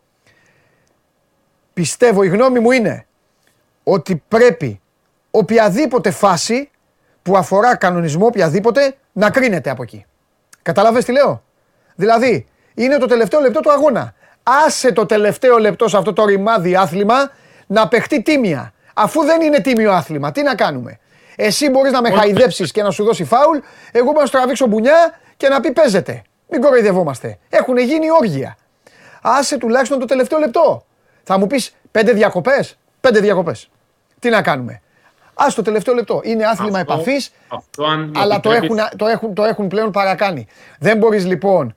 πιστεύω, η γνώμη μου είναι ότι πρέπει οποιαδήποτε φάση που αφορά κανονισμό, οποιαδήποτε, να κρίνεται από εκεί. Καταλαβες τι λέω; Δηλαδή, είναι το τελευταίο λεπτό του αγώνα. Άσε το τελευταίο λεπτό σε αυτό το ρημάδι άθλημα να παιχτεί τίμια. Αφού δεν είναι τίμιο άθλημα, τι να κάνουμε; Εσύ μπορείς να με χαϊδέψεις και να σου δώσει φάουλ, εγώ μπορώ να σου τραβήξω μπουνιά και να πει παίζεται. Μην κοροϊδευόμαστε. Έχουν γίνει όργια. Άσε τουλάχιστον το τελευταίο λεπτό. Θα μου πεις πέντε διακοπές; Πέντε διακοπές. Τι να κάνουμε; Α το τελευταίο λεπτό. Είναι άθλημα επαφής, αλλά το έχουν, το, έχουν, το έχουν πλέον παρακάνει. Δεν μπορείς λοιπόν.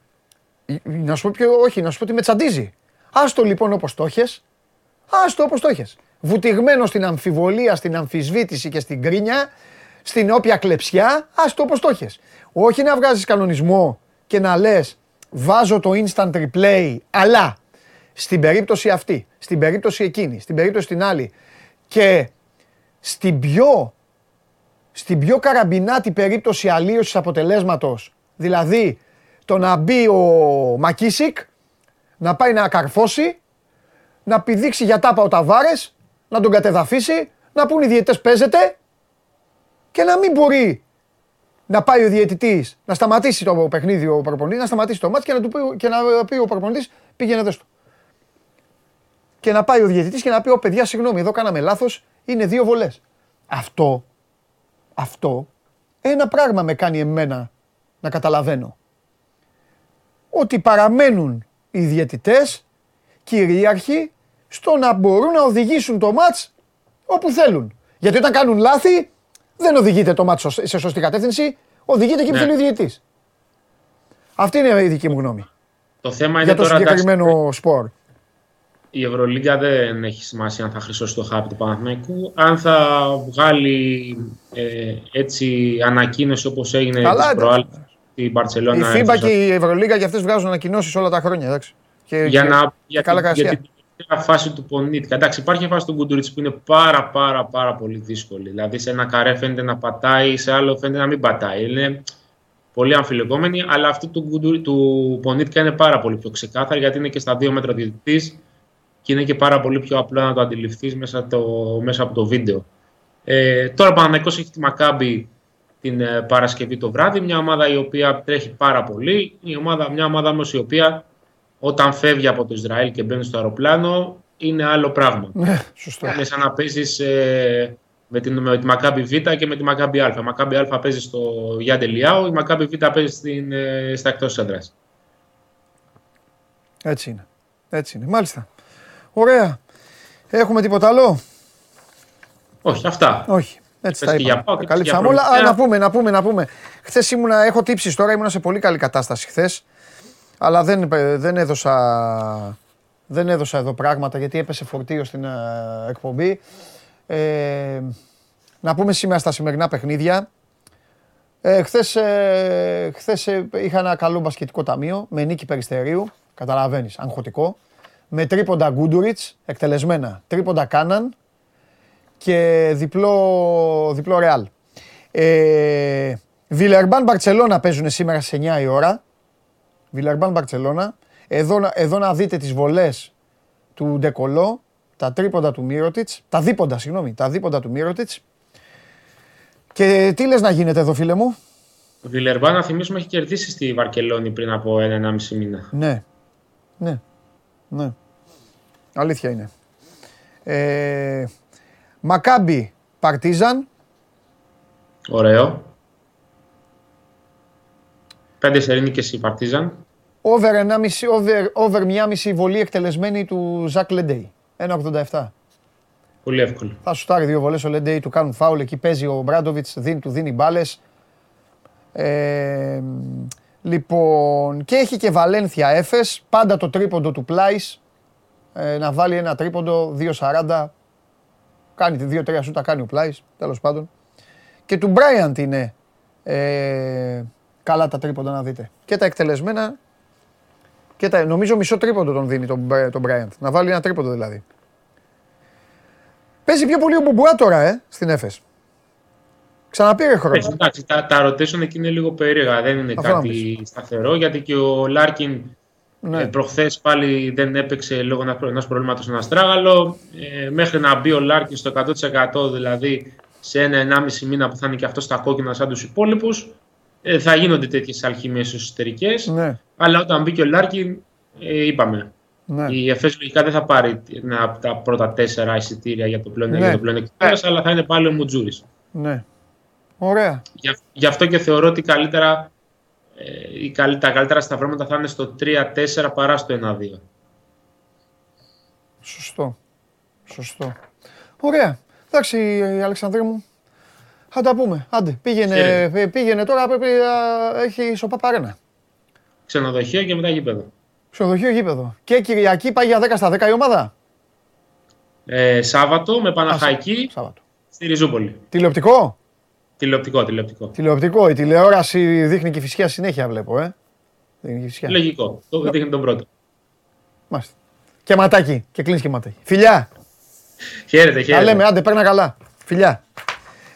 Να σου πω πιο, όχι, να σου πω ότι με τσαντίζει. Α το λοιπόν όπως το έχεις. Α το όπως το έχεις. Βουτυγμένο στην αμφιβολία, στην αμφισβήτηση και στην κρίνια, στην όποια κλεψιά, ας το όπως το έχεις. Όχι να βγάζεις κανονισμό και να λες, βάζω το instant replay, αλλά στην περίπτωση αυτή, στην περίπτωση εκείνη, στην περίπτωση την άλλη και στην πιο, στην πιο καραμπινάτη περίπτωση αλλίωσης αποτελέσματος, δηλαδή το να μπει ο Μακίσικ, να πάει να καρφώσει, να πηδήξει για τάπα ο Ταβάρες, να τον κατεδαφίσει, να πούν οι διαιτητές παίζεται και να μην μπορεί να πάει ο διαιτητής, να σταματήσει το παιχνίδι ο προπονητής, να σταματήσει το μάτς και να, του πει, και να πει ο προπονητής πήγαινε δες Και να πάει ο διαιτητής και να πει: Ω παιδιά, συγγνώμη, εδώ κάναμε λάθος, είναι δύο βολές. Αυτό, αυτό, ένα πράγμα με κάνει εμένα να καταλαβαίνω. Ότι παραμένουν οι διαιτητές κυρίαρχοι στο να μπορούν να οδηγήσουν το μάτς όπου θέλουν. Γιατί όταν κάνουν λάθη δεν οδηγείται το μάτς σε σωστή κατεύθυνση, οδηγείται εκεί που ναι. θέλει ο διαιτητής. Αυτή είναι η δική μου γνώμη. Το θέμα είναι για το συγκεκριμένο σπορ η Ευρωλίγκα δεν έχει σημασία αν θα χρυσώσει το χάπι του Παναθηναϊκού. Αν θα βγάλει ε, έτσι ανακοίνωση όπως έγινε Καλά, της προάλλης στην Μπαρτσελώνα. Η FIBA και η Ευρωλίγκα και αυτές βγάζουν ανακοινώσεις όλα τα χρόνια. Εντάξει. Και, για, και, να, για, καλά για την φάση του Πονίτικα. Εντάξει, υπάρχει μια φάση του Γκουντουρίτς που είναι πάρα πάρα πάρα πολύ δύσκολη. Δηλαδή σε ένα καρέ φαίνεται να πατάει, σε άλλο φαίνεται να μην πατάει. Είναι πολύ αμφιλεγόμενη, αλλά αυτή του, του Πονίτικα είναι πάρα πολύ πιο ξεκάθαρη γιατί είναι και στα δύο μέτρα διαιτητής και είναι και πάρα πολύ πιο απλό να το αντιληφθείς μέσα, το, μέσα από το βίντεο. Ε, τώρα Παναθηναϊκός έχει τη Μακάμπη την ε, Παρασκευή το βράδυ, μια ομάδα η οποία τρέχει πάρα πολύ, η ομάδα, μια ομάδα όμως η οποία όταν φεύγει από το Ισραήλ και μπαίνει στο αεροπλάνο είναι άλλο πράγμα. Ναι, σωστό. Είναι σαν να παίζεις ε, με, την, με τη Μακάμπη Β και με τη Μακάμπη Α. Η Μακάμπη Α παίζει στο Γιάντε Λιάου, η Μακάμπη Β παίζει στην, ε, στα εκτός έδρας. Έτσι είναι. Έτσι είναι. Μάλιστα. Ωραία. Έχουμε τίποτα άλλο; Όχι, αυτά. Όχι. Έτσι τα είπα. Καλύψαμε όλα. Α, να πούμε, να πούμε, να πούμε. Χθες ήμουνα, έχω τύψεις τώρα, ήμουνα σε πολύ καλή κατάσταση χθες. Αλλά δεν, δεν, έδωσα, δεν έδωσα εδώ πράγματα γιατί έπεσε φορτίο στην ε, εκπομπή. Ε, να πούμε σήμερα στα σημερινά παιχνίδια. Ε, χθες, ε, χθες ε, είχα ένα καλό μπασκετικό ταμείο με νίκη Περιστερίου. Καταλαβαίνεις, αγχωτικό με τρίποντα Γκούντουριτς, εκτελεσμένα. Τρίποντα Κάναν και διπλό, διπλό Ρεάλ. Ε, Βιλερμπάν Μπαρτσελώνα παίζουν σήμερα σε 9 η ώρα. Βιλερμπάν Μπαρτσελώνα. Εδώ, εδώ να δείτε τις βολές του Ντεκολό, τα τρίποντα του Μύρωτιτς, τα δίποντα, συγγνώμη, τα δίποντα του Μύρωτιτς. Και τι λες να γίνεται εδώ φίλε μου; Ο Βιλερμπάν, να θυμίσουμε, έχει κερδίσει στη Βαρκελόνη πριν από ένα-ενάμιση μήνα. Ναι, ναι. Ναι. Αλήθεια είναι. Ε, Μακάμπι Παρτίζαν. Ωραίο. Πέντε σερίνικες η Παρτίζαν. Over, over, over μια μισή βολή εκτελεσμένη του Ζακ Λεντέι. 1,87. Πολύ εύκολο. Θα σου τάρει δύο βολές ο Λεντέι, του κάνουν φάουλ, εκεί παίζει ο Μπράντοβιτς, δίνει, του δίνει μπάλες. Ε, Λοιπόν, και έχει και Βαλένθια Έφες, πάντα το τρίποντο του Πλάις, ε, να βάλει ένα τρίποντο 2.40, κάνει τη 2-3 σούτα, κάνει ο Πλάις, τέλος πάντων. Και του Μπράιαντ είναι ε, καλά τα τρίποντα να δείτε. Και τα εκτελεσμένα, και τα, νομίζω μισό τρίποντο τον δίνει τον, τον Μπράιαντ, να βάλει ένα τρίποντο δηλαδή. Παίζει πιο πολύ ο Μπουμπουά τώρα, ε, στην Έφες. Ξαναπήρε χρόνο. Έτσι, εντάξει, τα, τα rotation εκεί είναι λίγο περίεργα. Δεν είναι κάτι σταθερό γιατί και ο Λάρκιν Ναι. Ε, Προχθές πάλι δεν έπαιξε λόγω ενός προβλήματος στον Αστράγαλο. Ε, μέχρι να μπει ο Λάρκιν στο 100% δηλαδή σε ένα-ενάμιση μήνα που θα είναι και αυτό στα κόκκινα σαν τους υπόλοιπους, ε, θα γίνονται τέτοιες αλχημίες εσωτερικές. Ναι. Αλλά όταν μπήκε ο Λάρκιν, ε, είπαμε. Ναι. Η ΕΦΕΣ λογικά δεν θα πάρει ένα από τα πρώτα τέσσερα εισιτήρια για το πλέον, Ναι. για το πλέον εκτέλεση, αλλά θα είναι πάλι ο Μουτζούρης. ναι. Ωραία. Γι' αυ- Γι' αυτό και θεωρώ ότι καλύτερα, ε, η καλύ- τα καλύτερα σταυρώματα θα είναι στο 3-4 παρά στο 1-2. Σωστό. Σωστό. Ωραία. Εντάξει, Αλεξανδρή μου. Θα τα πούμε. Άντε, πήγαινε, Χαίρετε. πήγαινε τώρα. Πρέπει να έχει σοπά παρένα. Ξενοδοχείο και μετά γήπεδο. Ξενοδοχείο γήπεδο. Και Κυριακή πάει για 10 στα 10 η ομάδα; Ε, Σάββατο με Παναχαϊκή Σάββατο. στη Ριζούπολη. Τηλεοπτικό; Τηλεοπτικό, τηλεοπτικό. Τηλεοπτικό. Η τηλεόραση δείχνει και φυσικά συνέχεια βλέπω, ε. Δείχνει και φυσικά. Λογικό. Το δείχνει τον πρώτο. Μάλιστα. Και ματάκι. Και κλείνεις και ματάκι. Φιλιά. Χαίρετε, Τα χαίρετε. λέμε, άντε, παίρνα καλά. Φιλιά.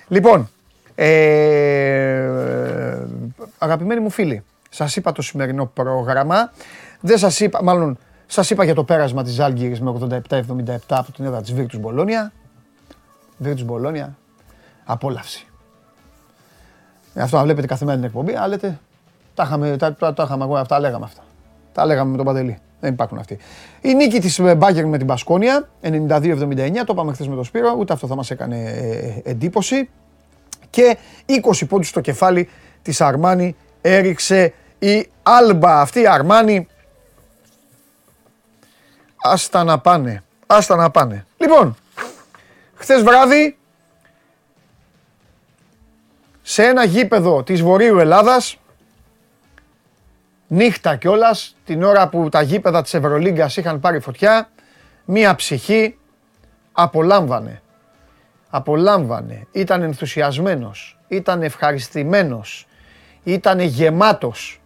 Λοιπόν, ε, αγαπημένοι μου φίλοι, σας είπα το σημερινό πρόγραμμα. Δεν σας είπα, μάλλον σας είπα για το πέρασμα της Άλγηρης με 87-77 από την έδρα της Βίρτους Μπολόνια. Βίρτους Μπολόνια, απόλαυση. Ε, αυτό να βλέπετε καθημερινή εκπομπή, αλλά λέτε, τα είχαμε, τα, τα, τα είχαμε, εγώ αυτά λέγαμε αυτά. Τα λέγαμε με τον Παντελή. Δεν υπάρχουν αυτοί. Η νίκη της Μπάγκερ με την Πασκόνια, 92-79, το είπαμε χθες με τον Σπύρο, ούτε αυτό θα μας έκανε ε, εντύπωση. Και 20 πόντους στο κεφάλι της Αρμάνι έριξε η Άλμπα. Αυτή η Αρμάνι, άστα να πάνε, άστα να πάνε. Λοιπόν, χθες βράδυ, σε ένα γήπεδο της Βορείου Ελλάδας, νύχτα κιόλας, την ώρα που τα γήπεδα της Ευρωλίγκας είχαν πάρει φωτιά, μία ψυχή απολάμβανε. Απολάμβανε, ήταν ενθουσιασμένος, ήταν ευχαριστημένος, ήταν γεμάτος.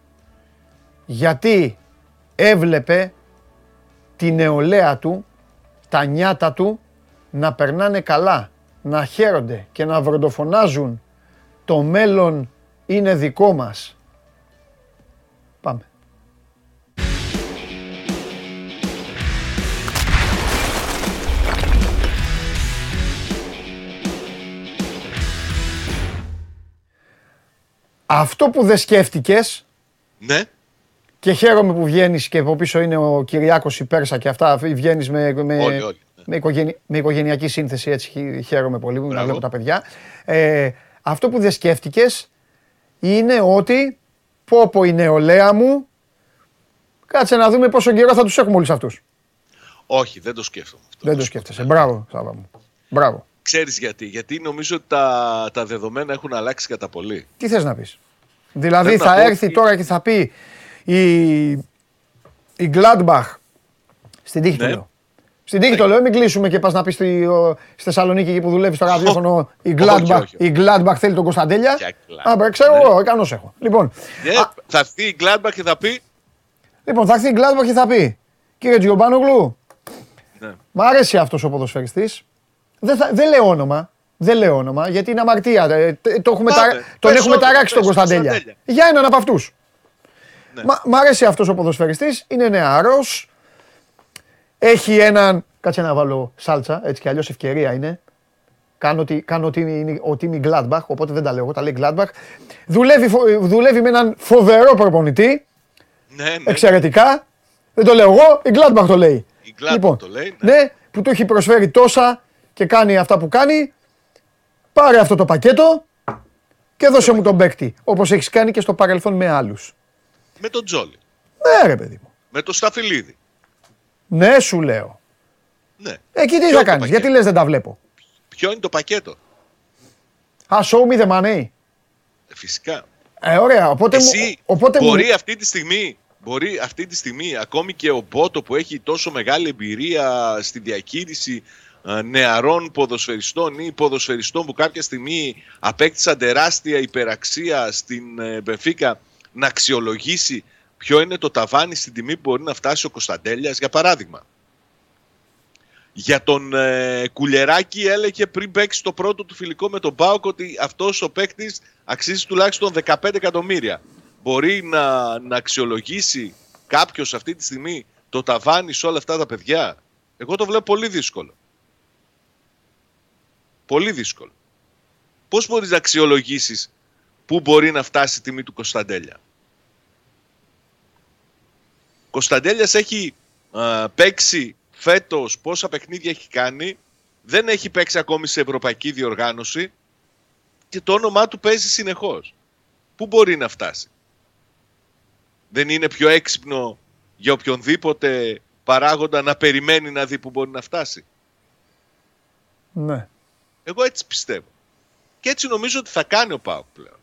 Γιατί έβλεπε τη νεολαία του, τα νιάτα του να περνάνε καλά, να χαίρονται και να βροντοφωνάζουν το μέλλον είναι δικό μας. Πάμε. Αυτό που δεν σκέφτηκες Ναι, και χαίρομαι που βγαίνεις και από πίσω είναι ο Κυριάκος η Πέρσα και αυτά, βγαίνεις με, με, Όλοι, όλοι, ναι. με, οικογενει- με οικογενειακή σύνθεση, έτσι χι- χαίρομαι πολύ που να Μπράβο. βλέπω τα παιδιά. Ε, αυτό που δεν σκέφτηκες είναι ότι πω πω η νεολαία μου, κάτσε να δούμε πόσο καιρό θα τους έχουμε όλους αυτούς. όχι, δεν το σκέφτομαι αυτό. Δεν το σκέφτεσαι. Μπράβο, Σάβα μου. Μπράβο. Ξέρεις γιατί. Γιατί νομίζω ότι τα, τα δεδομένα έχουν αλλάξει κατά πολύ. Τι θες να πεις; Δηλαδή Θέλω θα να πω έρθει ότι- τώρα και θα πει η, η Gladbach στην τύχη το Ναι. Λέω. Στην τύχη το λέω, μην κλείσουμε και πας να πεις στη, ο- στη Θεσσαλονίκη εκεί που δουλεύεις στο ραδιόφωνο η όχι, Gladbach, όχι. η Gladbach θέλει τον Κωνσταντέλια. Ποια Gladbach, Α, μπρε, ξέρω ναι. εγώ, ικανός έχω. Λοιπόν, Ναι, α, θα έρθει η Gladbach και θα πει. λοιπόν, θα έρθει η Gladbach και θα πει κύριε Τζιομπάνογλου, Ναι. Μ' αρέσει αυτός ο ποδοσφαιριστής. Δεν, θα, δεν λέω όνομα. Δεν λέω όνομα γιατί είναι αμαρτία. Ε, τε- το έχουμε Πάμε, τα- τον πες έχουμε όνομα, ταράξει τον πες Κωνσταντέλια. Κωνσταντέλια. Για έναν από αυτούς. Ναι. Μα, μ' αρέσει αυτός ο ποδοσφαιριστής. Είναι νεαρός. Έχει έναν... Κάτσε να βάλω σάλτσα, έτσι κι αλλιώς ευκαιρία είναι. Κάνω ότι, κάνω ότι, είναι, ότι είμαι η Gladbach, οπότε δεν τα λέω εγώ, τα λέει Gladbach. Δουλεύει, φο- δουλεύει με έναν φοβερό προπονητή, Ναι, ναι. εξαιρετικά. Δεν το λέω εγώ, η Gladbach το λέει. Η Gladbach το λέει, ναι. Ναι, που του έχει προσφέρει τόσα και κάνει αυτά που κάνει. Πάρε αυτό το πακέτο και δώσε μου τον παίκτη. Όπως έχεις κάνει και στο παρελθόν με άλλους. Με τον Τζόλι. Ναι, ρε παιδί μου. Με τον Σταφυλίδη. Ναι, σου λέω. Ναι. Εκεί τι Ποιο θα το κάνεις, πακέτο; γιατί λες δεν τα βλέπω; Ποιο είναι το πακέτο; Α, show me the money. Ε, Φυσικά. Ε, ωραία, οπότε μου... Εσύ Οπότε μου... μπορεί αυτή τη στιγμή, μπορεί αυτή τη στιγμή ακόμη και ο Μπότο που έχει τόσο μεγάλη εμπειρία στη διαχείριση ε, νεαρών ποδοσφαιριστών ή ποδοσφαιριστών που κάποια στιγμή απέκτησαν τεράστια υπεραξία στην ε, Μπενφίκα να αξιολογήσει ποιο είναι το ταβάνι στην τιμή που μπορεί να φτάσει ο Κωνσταντέλιας για παράδειγμα. Για τον ε, Κουλεράκη έλεγε πριν παίξει το πρώτο του φιλικό με τον Μπάουκ ότι αυτός ο παίκτης αξίζει τουλάχιστον 15 εκατομμύρια. Μπορεί να, να αξιολογήσει κάποιος αυτή τη στιγμή το ταβάνι σε όλα αυτά τα παιδιά; Εγώ το βλέπω πολύ δύσκολο. Πολύ δύσκολο. Πώς μπορείς να αξιολογήσεις πού μπορεί να φτάσει η τιμή του Κωνσταντέλια; Κωνσταντέλιας έχει α, παίξει φέτος πόσα παιχνίδια έχει κάνει, δεν έχει παίξει ακόμη σε ευρωπαϊκή διοργάνωση και το όνομά του παίζει συνεχώς. Πού μπορεί να φτάσει; Δεν είναι πιο έξυπνο για οποιονδήποτε παράγοντα να περιμένει να δει που μπορεί να φτάσει; Ναι. Εγώ έτσι πιστεύω. Και έτσι νομίζω ότι θα κάνει ο Πάουκ πλέον.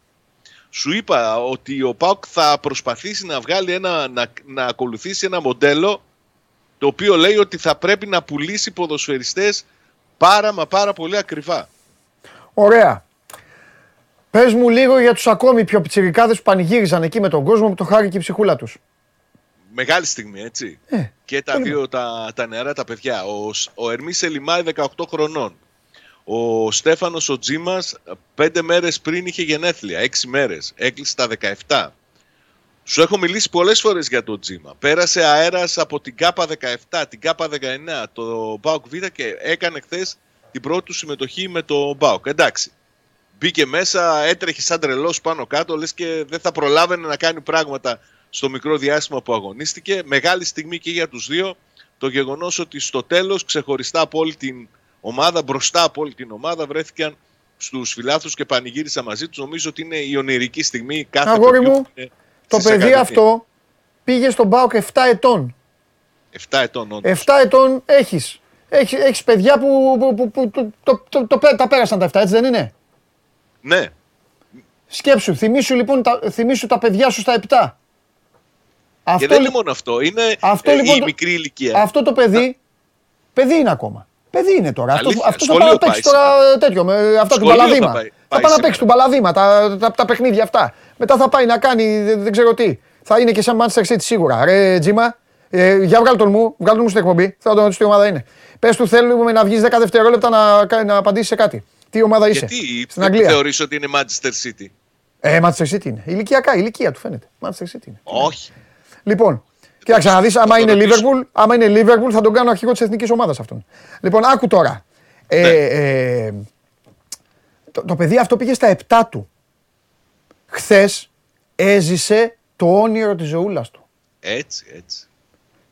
Σου είπα ότι ο Πάουκ θα προσπαθήσει να βγάλει ένα, να, να ακολουθήσει ένα μοντέλο το οποίο λέει ότι θα πρέπει να πουλήσει ποδοσφαιριστές πάρα μα πάρα πολύ ακριβά. Ωραία. Πες μου λίγο για τους ακόμη πιο πιτσιρικάδες που πανηγύριζαν εκεί με τον κόσμο που το χάρη και η ψυχούλα τους. Μεγάλη στιγμή, έτσι. Ε, και τα δύο τα, τα νεαρά τα παιδιά. Ο, ο Ερμής Ελιμάη 18 χρονών. Ο Στέφανος ο Τζίμας πέντε μέρες πριν είχε γενέθλια, έξι μέρες. Έκλεισε τα 17. Σου έχω μιλήσει πολλές φορές για τον Τζίμα. Πέρασε αέρας από την ΚΑΠΑ 17, την ΚΑΠΑ 19, το ΜΠΑΟΚ Β και έκανε χθες την πρώτη του συμμετοχή με το ΜΠΑΟΚ. Εντάξει. Μπήκε μέσα, έτρεχε σαν τρελός πάνω κάτω, λες και δεν θα προλάβαινε να κάνει πράγματα στο μικρό διάστημα που αγωνίστηκε. Μεγάλη στιγμή και για τους δύο. Το γεγονός ότι στο τέλος ξεχωριστά από όλη την ομάδα, μπροστά από όλη την ομάδα βρέθηκαν στους φιλάθλους και πανηγύρισαν μαζί τους. Νομίζω ότι είναι η ονειρική στιγμή κάθε Αγόρι παιδιού μου, που είναι το στις παιδί ακαδημίες. αυτό πήγε στον Πάοκ 7 ετών. 7 ετών όντως. 7 ετών έχεις. Έχεις, έχεις παιδιά που, που, που, που το, το, το, το πέ- τα πέρασαν τα 7, έτσι δεν είναι; Ναι, Σκέψου, θυμήσου λοιπόν τα, θυμήσου τα παιδιά σου στα 7. και Αυτό, δεν λι- είναι μόνο αυτό. Είναι Αυτό, ε, λοιπόν, η το- μικρή ηλικία. αυτό το παιδί, παιδί είναι ακόμα. Παιδί είναι τώρα. Αυτό, Αλήθεια, αυτό θα σχολείο πάει να παίξεις πάεις τώρα τέτοιο, με αυτά του Σχολείο θα μπαλαδίμα. πάει- Θα πάει πάεις να σήμερα. παίξεις του μπαλαδίμα, τα, τα, τα παιχνίδια αυτά. Μετά θα πάει να κάνει δεν, δεν ξέρω τι. Θα είναι και σαν Manchester City σίγουρα. Ρε Τζίμα, ε, για βγάλ τον μου, βγάλ τον μου στην εκπομπή. Θα τον ρωτήσω τι ομάδα είναι. Πες του θέλουμε να βγεις 10 δευτερόλεπτα να, κα- να απαντήσεις σε κάτι. Τι ομάδα είσαι; Γιατί Στην Αγγλία. θεωρείς ότι είναι Manchester City; Ε, Manchester City είναι. Ηλικιακά, ηλικία του φαίνεται. Manchester City είναι. Όχι. Λοιπόν, κοίταξε να δει, άμα θα είναι το ρωτήσω. Liverpool, άμα είναι Liverpool θα τον κάνω αρχηγό της εθνικής ομάδας αυτόν. Λοιπόν, άκου τώρα. Ε, Ναι. ε, το, το παιδί αυτό πήγε στα 7 του. Χθες έζησε το όνειρο της ζωούλας του. Έτσι, έτσι.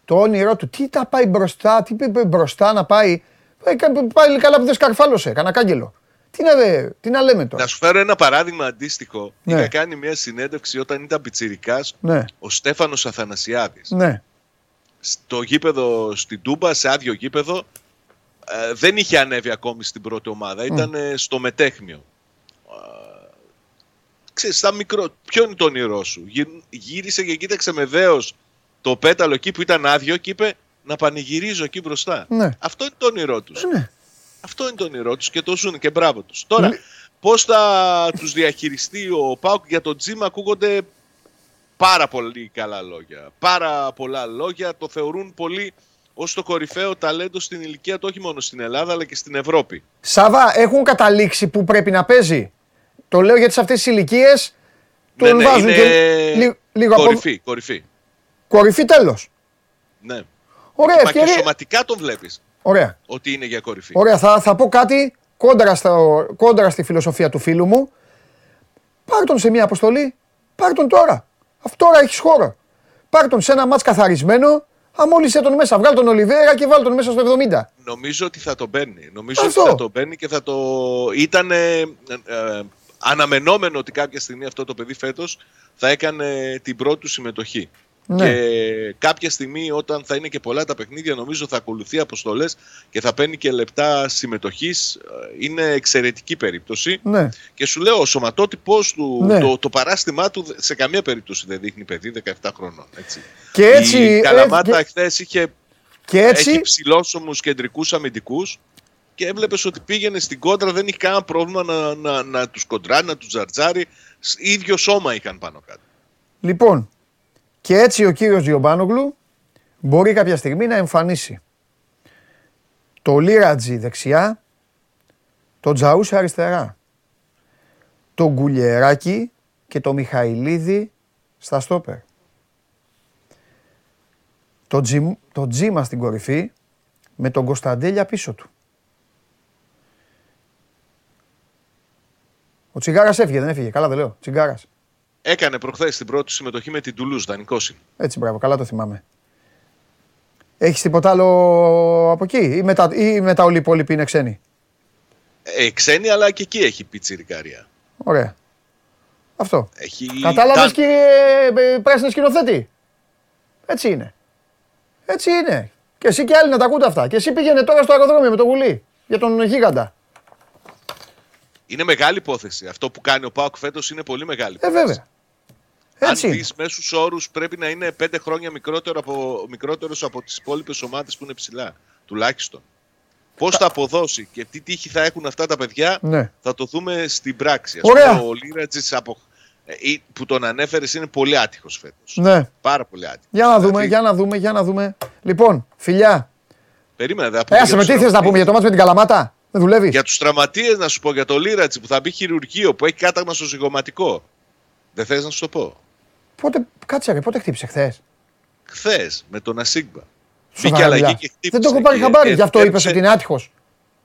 Το όνειρό του. Τι τα πάει μπροστά, τι είπε μπροστά να πάει. Πάει, πάει καλά που δεν σκαρφάλωσε, κανένα κάγκελο. Τι να, δε- τι να λέμε τώρα; Να σου φέρω ένα παράδειγμα αντίστοιχο. Ναι. Είχα κάνει μια συνέντευξη όταν ήταν πιτσιρικάς Ναι, ο Στέφανος Αθανασιάδης. ναι. Στο γήπεδο στην Τούμπα, σε άδειο γήπεδο, ε, δεν είχε ανέβει ακόμη στην πρώτη ομάδα. Ήταν ε, στο μετέχνιο. Ε, Ξέρεις, στα μικρό, ποιο είναι το όνειρό σου; Γυ- Γύρισε και κοίταξε με δέος το πέταλο εκεί που ήταν άδειο και είπε να πανηγυρίζω εκεί μπροστά. Ναι. Αυτό είναι το όνειρό τους. Ε, ναι. Αυτό είναι το όνειρό τους και το ζουν και μπράβο τους. Τώρα, Λε- πώς θα τους διαχειριστεί ο Πάουκ; Για τον Τζίμα ακούγονται πάρα πολύ καλά λόγια. Πάρα πολλά λόγια. Το θεωρούν πολύ ως το κορυφαίο ταλέντο στην ηλικία του, όχι μόνο στην Ελλάδα αλλά και στην Ευρώπη. Σάβα, έχουν καταλήξει που πρέπει να παίζει; Το λέω γιατί σε αυτές τις ηλικίες τον ναι, ναι, βάζουν είναι και λι- λίγο από κορυφή, κορυφή. κορυφή τέλος. Ναι. Ωραία, Μα και ευκαιρία. σωματικά τον βλέπεις Ωραία. ότι είναι για κορυφή. Ωραία, θα, θα πω κάτι κόντρα, στο, κόντρα στη φιλοσοφία του φίλου μου. Πάρ' τον σε μια αποστολή, πάρ' τον τώρα. Αυτό τώρα έχεις χώρο. Πάρ' τον σε ένα μάτς καθαρισμένο, αμόλυσε τον μέσα. Βγάλ τον Ολιβέρα και βάλ τον μέσα στο 70. Νομίζω ότι θα τον παίρνει. Νομίζω Αυτό. ότι θα τον παίρνει και θα το. Ήταν ε, αναμενόμενο ότι κάποια στιγμή αυτό το παιδί φέτος θα έκανε την πρώτη του συμμετοχή. Ναι. Και κάποια στιγμή, όταν θα είναι και πολλά τα παιχνίδια, νομίζω θα ακολουθεί αποστολές και θα παίρνει και λεπτά συμμετοχής. Είναι εξαιρετική περίπτωση. Ναι. Και σου λέω, ο σωματότυπος του, Ναι. το, το παράστημά του σε καμία περίπτωση δεν δείχνει παιδί 17 χρονών. Έτσι. Και έτσι, Η Καλαμάτα ε, χθες είχε Και έτσι, έχει ψηλόσωμου κεντρικούς αμυντικούς και έβλεπες ότι πήγαινε στην κόντρα, δεν είχε κανένα πρόβλημα να, να, να τους κοντράρει, να τους τζαρτζάρει. Σ- ίδιο σώμα είχαν πάνω κάτω. λοιπόν, και έτσι ο κύριος Διομπάνογλου μπορεί κάποια στιγμή να εμφανίσει το Λίρατζι δεξιά, το Τζαούσι αριστερά, το Γκουλιεράκι και το Μιχαηλίδη στα στόπερ. το, τζι, το τζίμα στην κορυφή με τον Κωνσταντέλια πίσω του. Ο Τσιγάρας έφυγε, δεν έφυγε. Καλά δεν λέω. Τσιγάρας. Έκανε προχθές την πρώτη συμμετοχή με την Τουλούζ, δανεικός είναι. Έτσι, μπράβο, καλά το θυμάμαι. Έχεις τίποτα άλλο από εκεί ή μετά, ή μετά όλοι οι υπόλοιποι είναι ξένοι; Ε, ξένοι, αλλά και εκεί έχει πιτσιρικάρια. Ωραία. Αυτό. Έχει... Κατάλαβες τα- κύριε ε, πράσινο σκηνοθέτη; Έτσι είναι. Έτσι είναι. Και εσύ και άλλοι να τα ακούτε αυτά. Και εσύ πήγαινε τώρα στο αεροδρόμιο με το γουλί για τον γίγαντα. Είναι μεγάλη υπόθεση. Αυτό που κάνει ο Πάοκ φέτος είναι πολύ μεγάλη Ε, υπόθεση. βέβαια. Αν Έτσι. δεις μέσους όρους, πρέπει να είναι πέντε χρόνια μικρότερο από, μικρότερος από τις υπόλοιπες ομάδες που είναι ψηλά. Τουλάχιστον. Πώς θα αποδώσει και τι τύχη θα έχουν αυτά τα παιδιά, Ναι. θα το δούμε στην πράξη. Ας Ωραία. πούμε, ο Λίρατζης από... ε, ή- που τον ανέφερες είναι πολύ άτυχος φέτος. Ναι. Πάρα πολύ άτυχος. Για να δούμε, Δηλαδή, για να δούμε, για να δούμε. Λοιπόν, φιλιά. Περίμενε, θα πούμε Έασε για με τους τι θες να τραυματίες. πούμε για το μάτς με την Καλαμάτα; Δεν δουλεύεις. Για τους τραυματίες, να σου πω για το Λίρατζη που θα μπει χειρουργείο, που έχει κάταγμα στο ζυγοματικό. Δεν θες να σου το πω; Πότε, κάτσε ρε, πότε χτύπησε χθες; Χθες με τον Ασίγμπα. Μπήκε Σοβαρά αλλαγή μιλάς. και χτύπησε. Δεν το έχω πάρει και- χαμπάρι, και γι' αυτό είπες έπαιξε- ότι είναι άτυχος.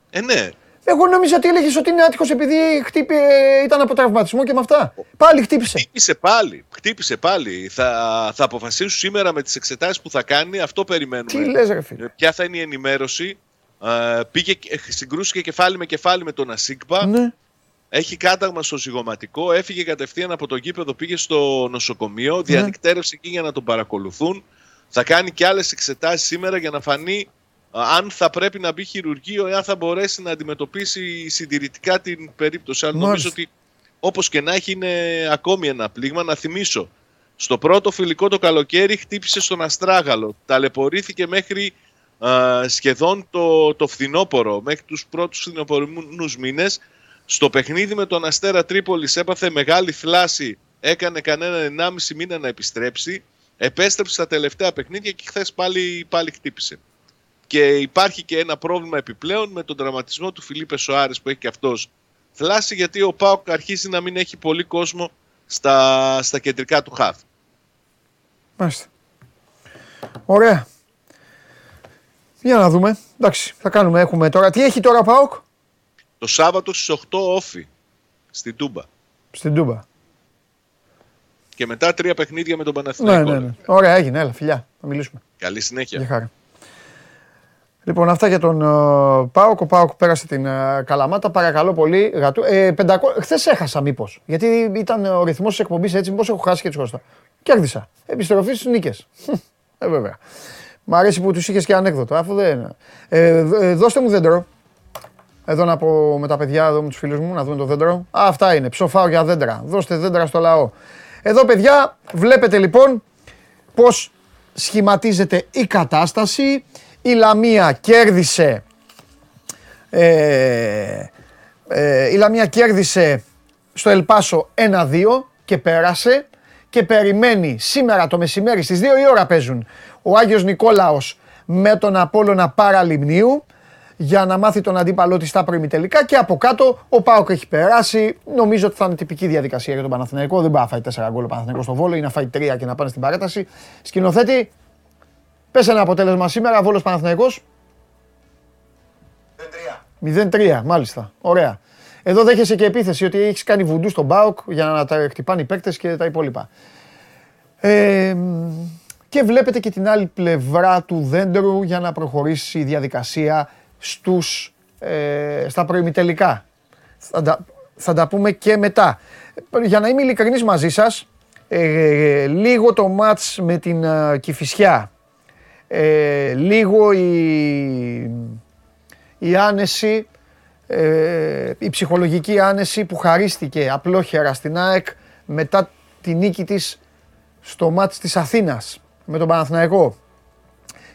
Ε, ναι. Εγώ νόμιζα ότι έλεγες ότι είναι άτυχος επειδή χτύπη, ε, ήταν από τραυματισμό και με αυτά. Πάλι χτύπησε. Χτύπησε πάλι. Χτύπησε πάλι. Θα, θα αποφασίσουν σήμερα με τις εξετάσεις που θα κάνει. Αυτό περιμένουμε. Τι λες ρε φίλε. Ε, Ποια θα είναι η ενημέρωση; Ε, πήγε, και- συγκρούστηκε κεφάλι με κεφάλι με τον Ασίγμπα. Ναι. Έχει κάταγμα στο ζυγοματικό. Έφυγε κατευθείαν από το γήπεδο, πήγε στο νοσοκομείο. Ναι. Διανυκτέρευσε εκεί για να τον παρακολουθούν. Θα κάνει και άλλες εξετάσεις σήμερα για να φανεί α, αν θα πρέπει να μπει χειρουργείο ή αν θα μπορέσει να αντιμετωπίσει συντηρητικά την περίπτωση. Αλλά νομίζω Μάλιστα. ότι όπως και να έχει είναι ακόμη ένα πλήγμα. Να θυμίσω, στο πρώτο φιλικό το καλοκαίρι χτύπησε στον Αστράγαλο. Ταλαιπωρήθηκε μέχρι α, σχεδόν το, το φθινόπωρο, μέχρι τους πρώτους φθινοπορεινούς μήνες. Στο παιχνίδι με τον Αστέρα Τρίπολης έπαθε μεγάλη θλάση, έκανε κανένα 1,5 μήνα να επιστρέψει. Επέστρεψε στα τελευταία παιχνίδια και χθες πάλι, πάλι χτύπησε. Και υπάρχει και ένα πρόβλημα επιπλέον με τον τραυματισμό του Φιλίπε Σοάρες που έχει και αυτός θλάση γιατί ο Πάοκ αρχίζει να μην έχει πολύ κόσμο στα, στα κεντρικά του χαφ. Μάλιστα. Ωραία. Για να δούμε. Εντάξει, θα κάνουμε. Έχουμε τώρα. Τι έχει τώρα ο ΠΑΟΚ; Το Σάββατο στις 8 όφη στην Τούμπα. στην Τούμπα. Και μετά τρία παιχνίδια με τον Ναι, Παναθηναϊκό. ναι, ναι. Ωραία, έγινε. Έλα, φιλιά. Θα μιλήσουμε. Καλή συνέχεια. Για χάρη. Λοιπόν, αυτά για τον uh, Πάοκ. Ο Πάοκ πέρασε την ε, Καλαμάτα. Παρακαλώ πολύ. Γατού. Ε, 500... Χθες έχασα μήπως. Γιατί ήταν ο ρυθμός της εκπομπής έτσι. Μήπως έχω χάσει και τους χρωστά. Κέρδισα. Επιστροφή στις νίκες. Ε, βέβαια. Μ' αρέσει που τους είχες και ανέκδοτο. Αφού δεν. Ε, δ- ε, δώστε μου δέντρο. Εδώ να πω με τα παιδιά, εδώ με τους φίλους μου, να δούμε το δέντρο. Α, αυτά είναι. Ψοφάω για δέντρα. Δώστε δέντρα στο λαό. Εδώ, παιδιά, βλέπετε λοιπόν πώς σχηματίζεται η κατάσταση. Η Λαμία κέρδισε ε, ε, η Λαμία κέρδισε στο Ελπάσο 1-2 και πέρασε και περιμένει σήμερα το μεσημέρι στις 2 η ώρα παίζουν ο Άγιος Νικόλαος με τον Απόλλωνα Παραλιμνίου για να μάθει τον αντίπαλό της στα προημιτελικά και από κάτω ο Πάοκ έχει περάσει. Νομίζω ότι θα είναι τυπική διαδικασία για τον Παναθηναϊκό. Δεν πάει να φάει 4 γκολ ο Παναθηναϊκός στο Βόλο ή να φάει 3 και να πάνε στην παράταση. Σκηνοθέτη, πες ένα αποτέλεσμα σήμερα, Βόλος Παναθηναϊκός. 0-3, μάλιστα. Ωραία. Εδώ δέχεσαι και επίθεση ότι έχεις κάνει βουντού στον Μπάουκ για να τα χτυπάνε οι παίκτες και τα υπόλοιπα. Ε, μ, και βλέπετε και την άλλη πλευρά του δέντρου για να προχωρήσει η διαδικασία στους, ε, στα προημιτελικά. Θα τα, θα τα πούμε και μετά. Για να είμαι ειλικρινής μαζί σας, ε, λίγο το μάτς με την ε, Κηφισιά, ε, λίγο η, η άνεση, ε, η ψυχολογική άνεση που χαρίστηκε απλόχερα στην ΑΕΚ μετά τη νίκη της στο μάτς της Αθήνας με τον Παναθηναϊκό.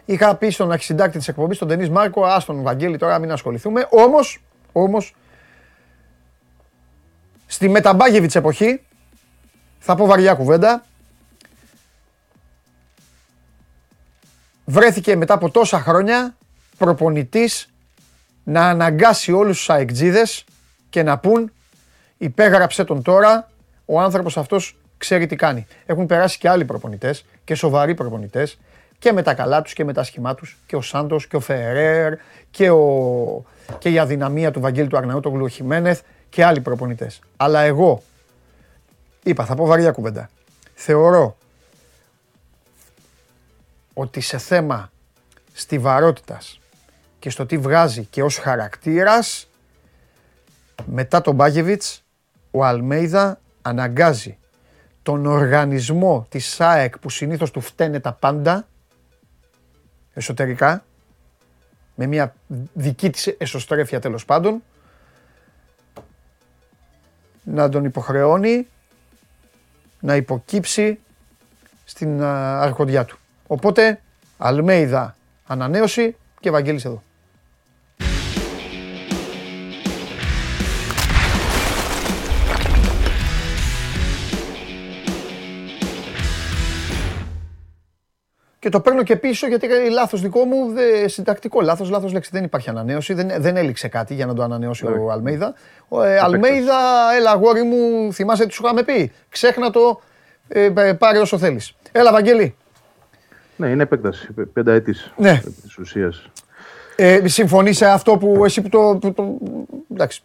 Είχα πει στον αρχισυντάκτη της εκπομπής, τον Τενής Μάρκο, ας τον Βαγγέλη τώρα μην ασχοληθούμε. Όμως, όμως, στη Μεταμπάγεβιτς εποχή, θα πω βαριά κουβέντα, βρέθηκε μετά από τόσα χρόνια προπονητής να αναγκάσει όλους τους αεκτζίδες και να πούν υπέγραψε τον τώρα, ο άνθρωπος αυτός ξέρει τι κάνει. Έχουν περάσει και άλλοι προπονητές και σοβαροί προπονητές και με τα καλά τους και με τα σχημά τους και ο Σάντος και ο Φερέρ και, ο, και η αδυναμία του Βαγγέλη του Αρναούτογλου, ο Χιμένεθ και άλλοι προπονητές. Αλλά εγώ είπα, θα πω βαριά κουβέντα. Θεωρώ ότι σε θέμα στιβαρότητας και στο τι βγάζει και ως χαρακτήρας μετά τον Μπάγεβιτς ο Αλμέιδα αναγκάζει τον οργανισμό της ΣΑΕΚ που συνήθως του φταίνε τα πάντα εσωτερικά με μια δική της εσωστρέφεια τέλος πάντων να τον υποχρεώνει να υποκύψει στην αρχοντιά του. Οπότε, Αλμέιδα ανανέωση και Βαγγέλης εδώ. Και το παίρνω και πίσω γιατί λάθος δικό μου, δε, συντακτικό λάθος, λάθος λέξη. Δεν υπάρχει ανανέωση, δεν, δεν έληξε κάτι για να το ανανεώσει ο ναι. Αλμέιδα. Ο ε, Αλμέιδα, έλα αγόρι μου, θυμάσαι τι σου είχαμε πει; Ξέχνα το, ε, πάρε όσο θέλεις. Έλα, Βαγγέλη. Ναι, είναι επέκταση πενταετής ναι. της ουσίας. Ε, Συμφωνεί σε αυτό που εσύ που το. Που το εντάξει,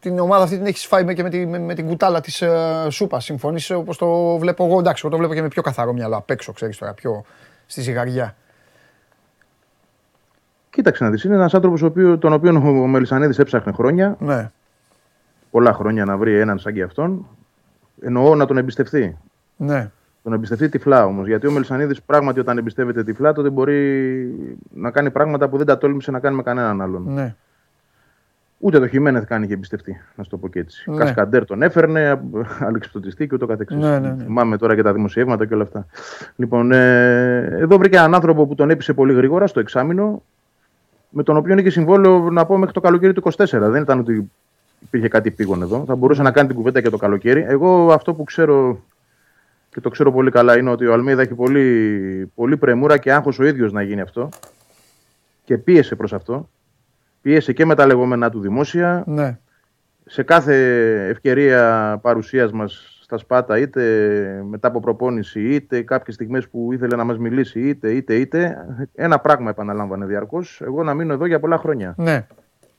την ομάδα αυτή την έχεις φάει και με, τη, με, με την κουτάλα της uh, σούπας. Συμφωνεί όπως το βλέπω εγώ. Εντάξει, εγώ το βλέπω και με πιο καθαρό μυαλό απ' έξω, ξέρεις τώρα, πιο στη ζυγαριά. Κοίταξε να δεις. Είναι ένας άνθρωπος τον οποίο ο Μελισανίδης έψαχνε χρόνια. Ναι. Πολλά χρόνια να βρει έναν σαν και αυτόν. Εννοώ να τον εμπιστευτεί. Ναι. Τον εμπιστευτεί τυφλά όμως. Γιατί ο Μελισανίδης πράγματι όταν εμπιστεύεται τυφλά, τότε μπορεί να κάνει πράγματα που δεν τα τόλμησε να κάνει με κανέναν άλλον. Ναι. Ούτε το Χιμένεθ κάνει και εμπιστευτεί, να σου το πω και έτσι. Ναι. Κασκαντέρ τον έφερνε, αλεξιπτωτιστή και ούτω καθεξής. Ναι, ναι, ναι. Θυμάμαι τώρα και τα δημοσιεύματα και όλα αυτά. Λοιπόν, ε, εδώ βρήκα έναν άνθρωπο που τον έπεισε πολύ γρήγορα στο εξάμεινο, με τον οποίο είχε συμβόλαιο να πω μέχρι το καλοκαίρι του 24. Δεν ήταν ότι υπήρχε κάτι πήγον εδώ. Θα μπορούσε να κάνει την κουβέντα και το καλοκαίρι. Εγώ αυτό που ξέρω και το ξέρω πολύ καλά είναι ότι ο Αλμίδα έχει πολύ, πολύ πρεμούρα και άγχος ο ίδιος να γίνει αυτό και πίεσε προς αυτό. Πίεσε και με τα λεγόμενά του δημόσια. Ναι. Σε κάθε ευκαιρία παρουσίας μας στα Σπάτα, είτε μετά από προπόνηση, είτε κάποιες στιγμές που ήθελε να μας μιλήσει, είτε, είτε, είτε, ένα πράγμα επαναλάμβανε διαρκώς, εγώ να μείνω εδώ για πολλά χρόνια. Ναι.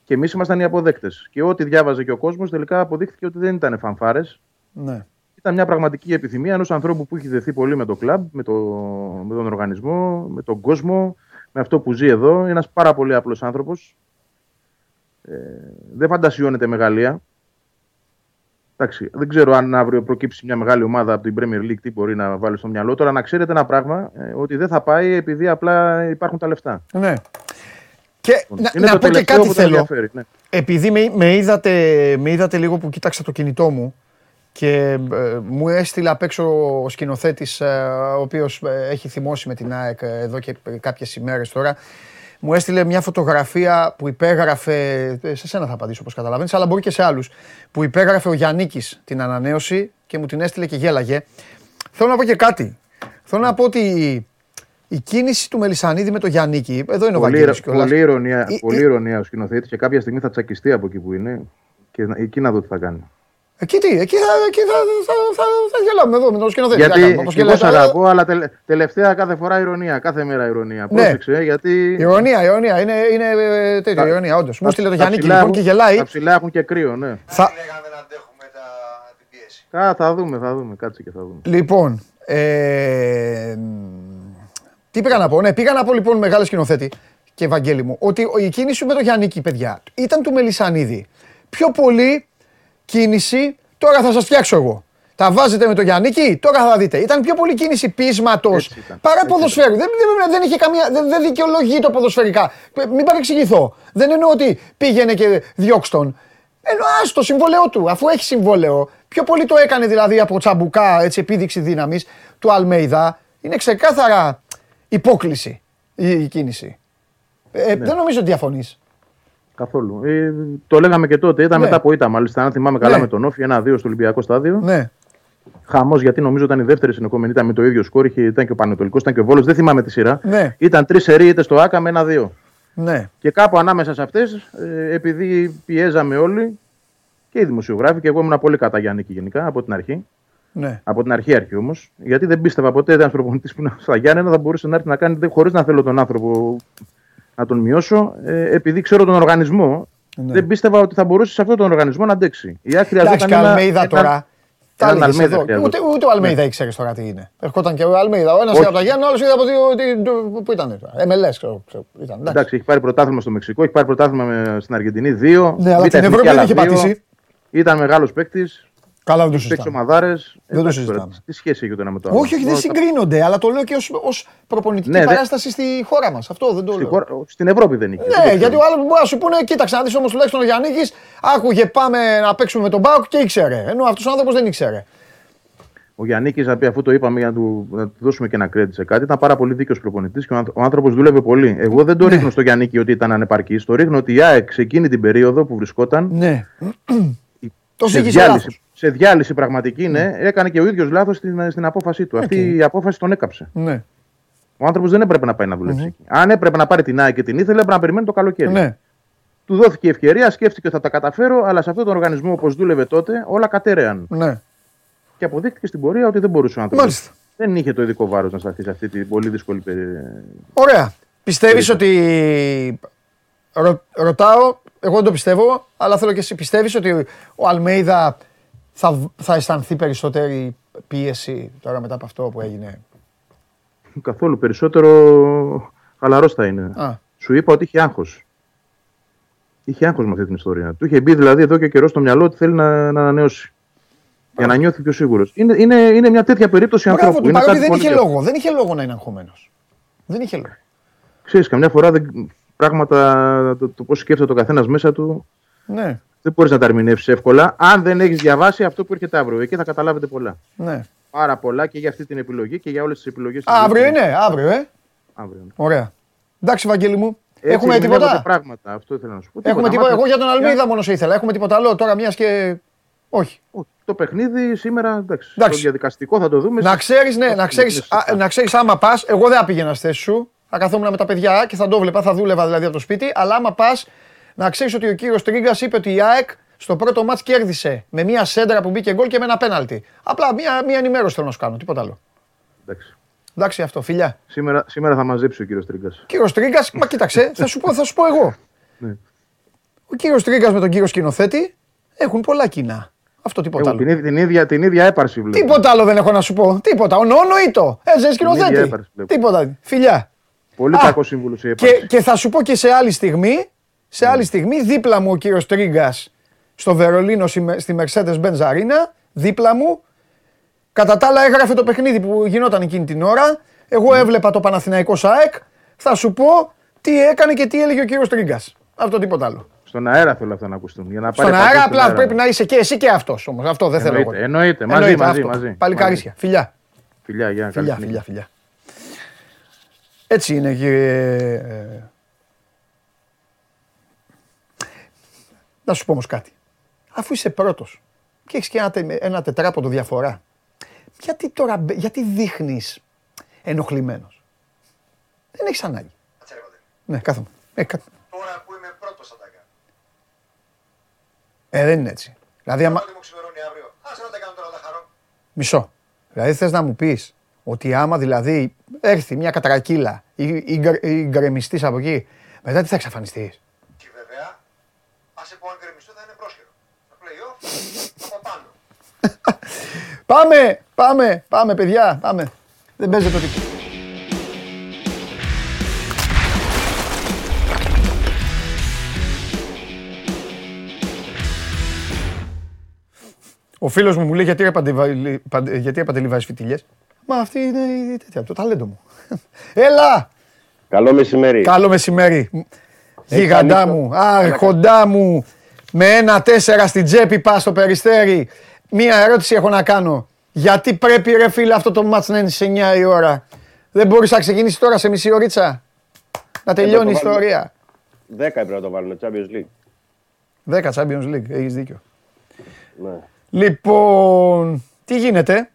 Και εμείς ήμασταν οι αποδέκτες. Και ό,τι διάβαζε και ο κόσμος τελικά αποδείχθηκε ότι δεν ήταν φανφάρες. Ναι ήταν μια πραγματική επιθυμία ενός ανθρώπου που έχει δεθεί πολύ με το κλαμπ, με, το, με τον οργανισμό, με τον κόσμο, με αυτό που ζει εδώ. Είναι ένας πάρα πολύ απλός άνθρωπος. Ε, δεν φαντασιώνεται μεγαλεία. Εντάξει, δεν ξέρω αν αύριο προκύψει μια μεγάλη ομάδα από την Premier League τι μπορεί να βάλει στο μυαλό. Τώρα να ξέρετε ένα πράγμα, ε, ότι δεν θα πάει επειδή απλά υπάρχουν τα λεφτά. Ναι. Και λοιπόν, να, να πω και κάτι θέλω. Ναι. Επειδή με, με, είδατε, με είδατε λίγο που κοίταξα το κινητό μου, και ε, μου έστειλε απ' έξω ο σκηνοθέτης, ε, ο οποίος ε, έχει θυμώσει με την ΑΕΚ εδώ και κάποιες ημέρες τώρα. Μου έστειλε μια φωτογραφία που υπέγραφε. Σε σένα θα απαντήσω όπως καταλαβαίνεις, αλλά μπορεί και σε άλλους. Που υπέγραφε ο Γιάννη την ανανέωση και μου την έστειλε και γέλαγε. Θέλω να πω και κάτι. Θέλω να πω ότι η κίνηση του Μελισανίδη με το Γιάννη, εδώ είναι ο Βαγγέλης κιόλας. Πολύ ηρωνία, πολύ ηρωνία ο σκηνοθέτης και κάποια στιγμή θα τσακιστεί από εκεί που είναι και εκεί να δω τι θα κάνει. Εκεί τι, εκεί θα, εκεί θα, θα, θα, θα γελάμε εδώ με τον σκηνοθέτη. Γιατί εγώ σ' αγαπώ, αλλά τελε, τελευταία κάθε φορά ηρωνία, κάθε μέρα ηρωνία. Ναι. Πρόσεξε, γιατί... Ηρωνία, ηρωνία, είναι, είναι ε, τέτοιο, ηρωνία, όντως. Μου στείλε το Γιάννη λοιπόν και γελάει. Τα ψηλά έχουν και κρύο, ναι. Θα... δεν αντέχουμε τα... την πίεση. Κα, θα δούμε, θα δούμε, κάτσε και θα δούμε. Λοιπόν, ε, τι πήγα να πω, ναι, πήγα να πω λοιπόν μεγάλο σκηνοθέτη και Ευαγγέλη μου, ότι η κίνηση με το Γιάννη, παιδιά, ήταν του Μελισανίδη. Πιο πολύ κίνηση, τώρα θα σας φτιάξω εγώ. Τα βάζετε με το Γιάννικη, τώρα θα δείτε. Ήταν πιο πολύ κίνηση πείσματος παρά ποδοσφαίρου. Δεν, δεν, δεν, είχε καμία, δεν, δεν δικαιολογεί το ποδοσφαιρικά. Μην παρεξηγηθώ. Δεν εννοώ ότι πήγαινε και διώξ' τον. Εννοώ το συμβόλαιό του, αφού έχει συμβόλαιο. Πιο πολύ το έκανε δηλαδή από τσαμπουκά, έτσι, επίδειξη δύναμης του Αλμέιδα. Είναι ξεκάθαρα υπόκληση η, κίνηση. Ε, ναι. Δεν νομίζω ότι διαφωνείς. Καθόλου. Ε, το λέγαμε και τότε. Ήταν ναι. μετά από ήττα, μάλιστα. Αν θυμάμαι καλά ναι. με τον Όφη, ένα-δύο στο Ολυμπιακό στάδιο. Ναι. Χαμός, γιατί νομίζω ήταν η δεύτερη συνεχόμενη. Ήταν με το ίδιο σκόρ. Ήταν και ο Πανετολικός, ήταν και ο Βόλος. Δεν θυμάμαι τη σειρά. Ναι. Ήταν τρεις σερί είτε στο ΑΚΑ με ένα-δύο. Ναι. Και κάπου ανάμεσα σε αυτές, ε, επειδή πιέζαμε όλοι και οι δημοσιογράφοι, και εγώ ήμουν πολύ κατά Γιάννη γενικά από την αρχή. Ναι. Από την αρχή αρχή όμως. Γιατί δεν πίστευα ποτέ ένα προπονητή που είναι στα Γιάννενα θα μπορούσε να έρθει να κάνει χωρίς να θέλω τον άνθρωπο να τον μειώσω. Ε, επειδή ξέρω τον οργανισμό, Ναι. δεν πίστευα ότι θα μπορούσε σε αυτόν τον οργανισμό να αντέξει. Η άκρη Εντάξει, και ο Αλμέιδα τώρα. Τα έναν έλεγες Αλμέιδα εδώ. χρειαζόταν. Ούτε, ούτε ο Αλμέιδα ήξερε τώρα τι είναι. Ερχόταν και ο Αλμέιδα. Ο ένας Όχι. από τα Γιάννα, ο άλλος είδε από τη. τη- Πού ήταν τώρα. MLS, ξέρω. ξέρω. Ήταν, εντάξει. Εντάξει, έχει πάρει πρωτάθλημα στο Μεξικό, έχει πάρει πρωτάθλημα με- στην Αργεντινή. Δύο. Ναι, αλλά Β' την εθνική Ευρώπη δεν άλλα είχε δύο. πατήσει. Ήταν μεγάλος παίκτης. Καλά, δεν το Παίξει συζητάμε. ομαδάρες. Δεν το συζητάμε. Τι σχέση έχει το ένα με το άλλο; Όχι, όχι, δεν Μόνο τα- συγκρίνονται, αλλά το λέω και ως προπονητική Ναι, δε- παράσταση στη χώρα μας. Αυτό δεν το Στη λέω. χώρα- Στην Ευρώπη δεν είχε. Ναι, γιατί ο άλλος μπορεί να σου πούνε, κοίταξε να δεις όμως τουλάχιστον ο Γιάννη, άκουγε πάμε να παίξουμε με τον Μπάουκ και ήξερε. Ενώ αυτός ο άνθρωπος δεν ήξερε. Ο Γιάννη, να πει αφού το είπαμε για να του, να του δώσουμε και ένα credit σε κάτι, ήταν πάρα πολύ δίκαιος προπονητής και ο, άνθρω- ο άνθρωπος δούλευε πολύ. Εγώ δεν το Ναι. ρίχνω στο Γιάννη ότι ήταν ανεπαρκής. Το ρίχνω ότι η ΑΕΚ σε εκείνη την περίοδο που βρισκόταν. Ναι. Το σε, ζήγησε λάθος. διάλυση, σε διάλυση πραγματική, ναι, έκανε και ο ίδιος λάθος στην, στην απόφασή του. Αυτή η απόφαση τον έκαψε. Ναι. Ο άνθρωπος δεν έπρεπε να πάει να δουλεψει εκεί. Αν έπρεπε να πάρει την ΑΕΚ και την ήθελε, έπρεπε να περιμένει το καλοκαίρι. ναι. Του δόθηκε η ευκαιρία, σκέφτηκε ότι θα τα καταφέρω, αλλά σε αυτόν τον οργανισμό όπως δούλευε τότε, όλα κατέρεαν. ναι. Και αποδείχθηκε στην πορεία ότι δεν μπορούσε ο άνθρωπος. Μάλιστα. Δεν είχε το ειδικό βάρος να σταθεί σε αυτή την πολύ δύσκολη περίοδο. Ωραία. Πιστεύεις ότι. Ρω... Ρωτάω, εγώ δεν το πιστεύω, αλλά θέλω και εσύ. Πιστεύεις ότι ο Αλμέιδα θα, θα αισθανθεί περισσότερη πίεση τώρα μετά από αυτό που έγινε; Καθόλου περισσότερο χαλαρός θα είναι. Α, Σου είπα ότι είχε άγχος. Είχε άγχος με αυτή την ιστορία. Του είχε μπει δηλαδή εδώ και καιρό στο μυαλό ότι θέλει να, να ανανεώσει. Για να νιώθει πιο σίγουρος. Είναι, είναι, είναι μια τέτοια περίπτωση Μπράβο ανθρώπου. του, Είναι παρότι κάτι δεν πολύ είχε διαφορετικό. λόγο. Δεν είχε λόγο να είναι αγχωμένος. Δεν είχε λόγο. Ξέρεις, καμιά φορά δεν, πράγματα, το, το πώς σκέφτεται ο καθένας μέσα του, Ναι, δεν μπορείς να τα ερμηνεύσεις εύκολα. Αν δεν έχεις διαβάσει αυτό που έρχεται αύριο, εκεί θα καταλάβετε πολλά. ναι. Πάρα πολλά και για αυτή την επιλογή και για όλες τις επιλογές. Α, αύριο είναι, αύριο, ε. Αύριο. είναι. Ωραία. Εντάξει, Βαγγέλη μου. Έτσι Έχουμε ερμηνεύονται τίποτα; πράγματα. Αυτό ήθελα να σου πω. Έχουμε τίποτα. Άμα- Εγώ για τον Αλμίδα μόνος σε ήθελα. Έχουμε τίποτα άλλο τώρα, μιας και. Όχι. Όχι, Το παιχνίδι σήμερα, εντάξει, Εντάξει. το διαδικαστικό θα το δούμε. Να ξέρεις, ναι, να Όχι, ξέρεις, είναι σωστά. να ξέρεις, άμα πας, εγώ δεν θα πήγαινα στη θέση σου. Θα καθόμουν με τα παιδιά και θα το βλέπα, θα δούλευα δηλαδή από το σπίτι. Αλλά άμα πας, να ξέρεις ότι ο κύριος Τρίγκα είπε ότι η ΑΕΚ στο πρώτο μάτς κέρδισε με μία σέντρα που μπήκε γκολ και με ένα πέναλτι. Απλά μία, μία ενημέρωση θέλω να σου κάνω, τίποτα άλλο. Εντάξει. Εντάξει αυτό, φιλιά. Σήμερα, σήμερα θα μαζέψει ο κύριος Τρίγκα. Κύριος Τρίγκα, μα κοίταξε, θα σου πω, θα σου πω εγώ. (laughs) Ναι. Ο κύριος Τρίγκα με τον κύριο σκηνοθέτη έχουν πολλά κοινά. Αυτό τίποτα Την, άλλο. ίδια- την, ίδια, την ίδια έπαρση βλέπω. Τίποτα άλλο δεν έχω να σου πω. Τίποτα. Ο νόνο ή το. Έτσι δεν ίδια σκηνοθέτη. έπαρση βλέπω. Τίποτα. Φιλιά. Πολύ Α, κακό σύμβουλο η Και, έπαρση. και θα σου πω και σε άλλη στιγμή, σε άλλη στιγμή, δίπλα μου ο κύριος Τρίγκας στο Βερολίνο στη- στη Mercedes Benz Arena, δίπλα μου, κατά τα άλλα έγραφε το παιχνίδι που γινόταν εκείνη την ώρα, εγώ έβλεπα το Παναθηναϊκό ΣΑΕΚ, θα σου πω τι έκανε και τι έλεγε ο κύριος Τρίγκας. Αυτό τίποτα άλλο. Στον αέρα θέλω αυτά να ακουστούν. Για να Στον πάρει αέρα επαφή απλά στον πρέπει να είσαι και εσύ και αυτός όμως. Αυτό δεν θέλω εγώ. Εννοείται, εννοείται. Μαζί, μαζί, αυτό. μαζί. Παλικαρίσια. Φιλιά. Φιλιά, για Φιλιά, φιλιά, φιλιά. Έτσι είναι κύριε... Να σου πω όμως κάτι. Αφού είσαι πρώτος και έχεις και ένα, τε- ένα τετράποντο διαφορά, γιατί τώρα, μπε- γιατί δείχνεις ενοχλημένος; Δεν έχεις ανάγκη. Κάτσε ρε κοντέ. Ναι, κάθομαι. Ε, κα- Τώρα που είμαι πρώτος θα τα κάνω. ε, δεν είναι έτσι. Δηλαδή, άμα... Πότε μου ξημερώνει αύριο. Άσε να τα κάνω τώρα να τα χαρώ. Μισό. Δηλαδή θες να μου πεις ότι άμα δηλαδή έρθει μια κατρακύλα ή, ή, γκρ- ή γκρεμιστείς από εκεί, μετά τι θα εξαφανιστείς; Και βέβαια, άσε που αν γκρεμιστώ θα είναι πρόσχερο. Θα play-off από πάνω. (laughs) Πάμε, πάμε, πάμε παιδιά, πάμε. Δεν παίζεται το τίποτα. Ο φίλος μου μου λέει γιατί ρε Παντεβα- Παντε- γιατί ρε Παντελή βάζεις φιτιλιές. Μα αυτή είναι η τέτοια, το ταλέντο μου. (laughs) Έλα, Καλό μεσημέρι. καλό μεσημέρι. Γίγαντά καλή- μου, άρχοντά μου, με ένα τέσσερα στην τσέπη πας στο περιστέρι. Μία ερώτηση έχω να κάνω. Γιατί πρέπει ρε φίλε αυτό το μάτς να είναι σε 9 η ώρα; Δεν μπορείς να ξεκινήσεις τώρα σε μισή ωρίτσα; Να τελειώνει η το βάλουμε. ιστορία. 10 έπρεπε να το βάλουμε, Champions League. 10 Champions League, έχεις δίκιο. Ναι. Λοιπόν, τι γίνεται;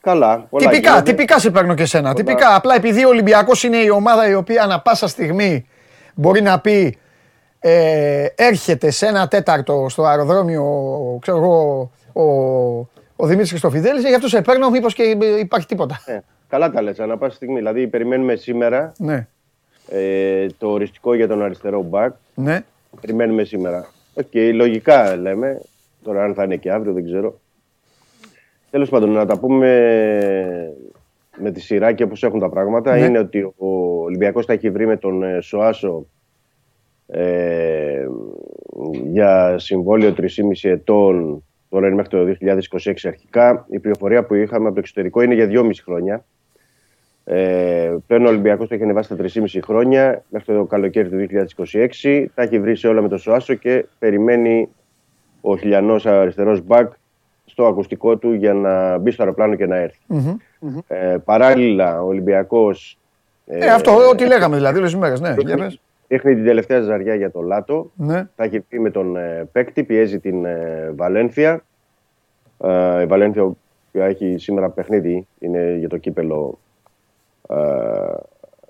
Καλά. Πολλά Τυπικά, γίνονται. τυπικά σε παίρνω και σένα. Πολλά. Τυπικά. Απλά επειδή ο Ολυμπιακός είναι η ομάδα η οποία ανα πάσα στιγμή μπορεί να πει ε, έρχεται σε ένα τέταρτο στο αεροδρόμιο, ξέρω εγώ, ο, Ο Δημήτρης Χριστοφιδέλης, γι' αυτό σε παίρνω, μήπως και υπάρχει τίποτα. Ε, καλά τα λες, ανά πάση στιγμή. Δηλαδή, περιμένουμε σήμερα Ναι, ε, το οριστικό για τον αριστερό μπακ. ναι. Περιμένουμε σήμερα. Οκ, λογικά λέμε. Τώρα, αν θα είναι και αύριο, δεν ξέρω. Τέλος πάντων, να τα πούμε με τη σειρά και όπως έχουν τα πράγματα. Ναι. Είναι ότι ο Ολυμπιακός τα έχει βρει με τον ε, Σοάσο ε, για συμβόλαιο 3,5 ετών. Τώρα είναι μέχρι το 2026 αρχικά. Η πληροφορία που είχαμε από το εξωτερικό είναι για 2,5 χρόνια. Ε, πλέον ο Ολυμπιακός το έχει ανεβάσει στα 3,5 χρόνια μέχρι το καλοκαίρι του 2026. Τα έχει βρει σε όλα με τον Σοάσο και περιμένει ο χιλιανός αριστερός μπακ στο ακουστικό του για να μπει στο αεροπλάνο και να έρθει. Ε, παράλληλα, ο Ολυμπιακός. Ε, αυτό ό,τι λέγαμε δηλαδή όλες τις μέρες. Ναι, για πες. Ρίχνει την τελευταία ζαριά για το Λάτο. Ναι. Θα έχει πει με τον ε, παίκτη, πιέζει την ε, Βαλένθια. Ε, η Βαλένθια που έχει σήμερα παιχνίδι είναι για το κύπελο ε,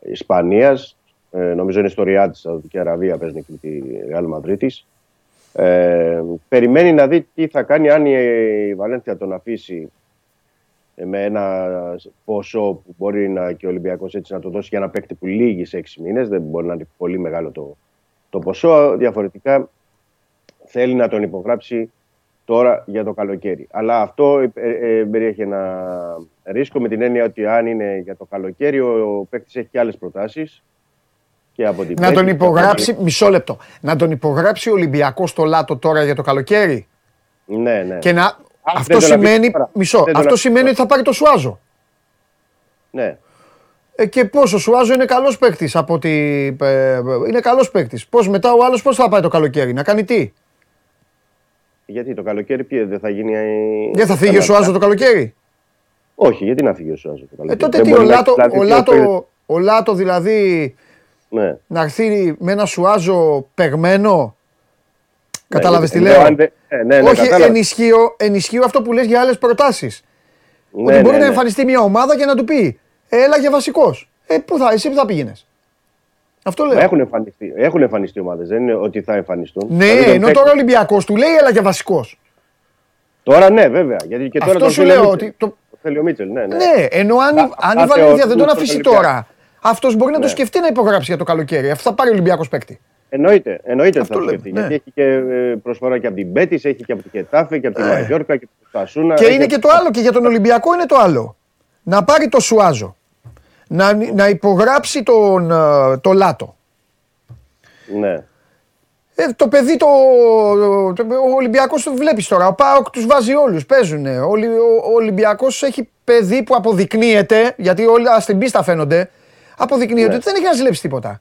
Ισπανίας. Ε, νομίζω είναι στο Ριάτ της Σαουδική Αραβία παίζει και με τη Ρεάλ Μαδρίτης. Ε, περιμένει να δει τι θα κάνει αν η Βαλένθια τον αφήσει ε, με ένα ποσό που μπορεί να, και ο Ολυμπιακός έτσι να το δώσει για ένα παίκτη που λύγει σε 6 μήνες. Δεν μπορεί να είναι πολύ μεγάλο το, το ποσό. Διαφορετικά θέλει να τον υπογράψει τώρα για το καλοκαίρι. Αλλά αυτό ε, ε, περιέχει ένα ρίσκο με την έννοια ότι αν είναι για το καλοκαίρι ο, ο παίκτης έχει και άλλες προτάσεις. Και από την Να τον παίκτη- υπογράψει, μισό λεπτό. Να τον υπογράψει ο Ολυμπιακός στο Λάτο τώρα για το καλοκαίρι; Ναι, ναι. Και να. δεν Αυτό τον αφήσει σημαίνει. τώρα. Μισό. Δεν τον Αυτό αφήσει σημαίνει τώρα. ότι θα πάρει το Σουάζο. ναι. Ε, και πώς ο Σουάζο είναι καλός παίκτης από ότι. ε, είναι καλός παίκτης. Πώς μετά ο άλλος πώς θα πάει το καλοκαίρι, να κάνει τι; Γιατί το καλοκαίρι ποιε, δεν θα γίνει. ε, Δεν θα φύγει ο καλά. Σουάζο το καλοκαίρι; Όχι, γιατί να φύγει ο Σουάζο το Ε, καλοκαίρι; τότε Δεν τι, ο μπορεί να Λάτο, έχει ο, δηλαδή δύο παίκτες. Λάτο, ο Λάτο δηλαδή Ναι. να έρθει με ένα Σουάζο παιγμένο. Κατάλαβες Ναι, τι ναι, λέω. αν δεν- ε, ναι, ναι, Όχι, κατάλαβα. ενισχύω, ενισχύω αυτό που λες για άλλες προτάσεις. Ναι, ότι μπορεί ναι, να ναι. εμφανιστεί μια ομάδα και να του πει Έλα για βασικός. Ε, πού θα, εσύ που θα πήγαινες; Αυτό λέω. Μα Έχουν εμφανιστεί, έχουν εμφανιστεί ομάδες, δεν είναι ότι θα εμφανιστούν. Ναι, Δηλαδή, τον ενώ παίκτη- τώρα ο Ολυμπιακός του λέει Έλα για βασικός. Τώρα ναι, βέβαια. Γιατί και τώρα Αυτό τον σου θέλει ο λέω Μίτσελ. ότι. Το... Το θέλει ο Μίτσελ, ναι, ναι. Ναι, ενώ αν, η- Α, αν η αυτά Βαλένθια θεωρούν δεν τον στον αφήσει Ολυμπιακό. τώρα, αυτός μπορεί να το Ναι. σκεφτεί να υπογράψει για το καλοκαίρι. Αυτό θα πάρει ο Ολυμπιακός παίκτη. Εννοείται, εννοείται ότι Αυτό θα το λέμε, σκεφτεί. ναι. Γιατί έχει και ε, προσφορά και από την Μπέτη, έχει και από τη Χετάφε και από τη Μαγιόρκα και από τη Σασούνα. Ε. Και έχει είναι από- και το άλλο, και για τον Ολυμπιακό είναι το άλλο. Να πάρει το Σουάζο. Να, να υπογράψει τον, ε, το Λάτο. Ναι. Ε, το παιδί το, το- ο Ολυμπιακός το βλέπεις τώρα, ο ΠΑΟΚ τους βάζει όλους, παίζουν. Ο, Ολυ- ο Ολυμπιακός έχει παιδί που αποδεικνύεται, γιατί όλοι στην πίστα φαίνονται, αποδεικνύεται Ναι. ότι δεν έχει να ζηλέψει τίποτα.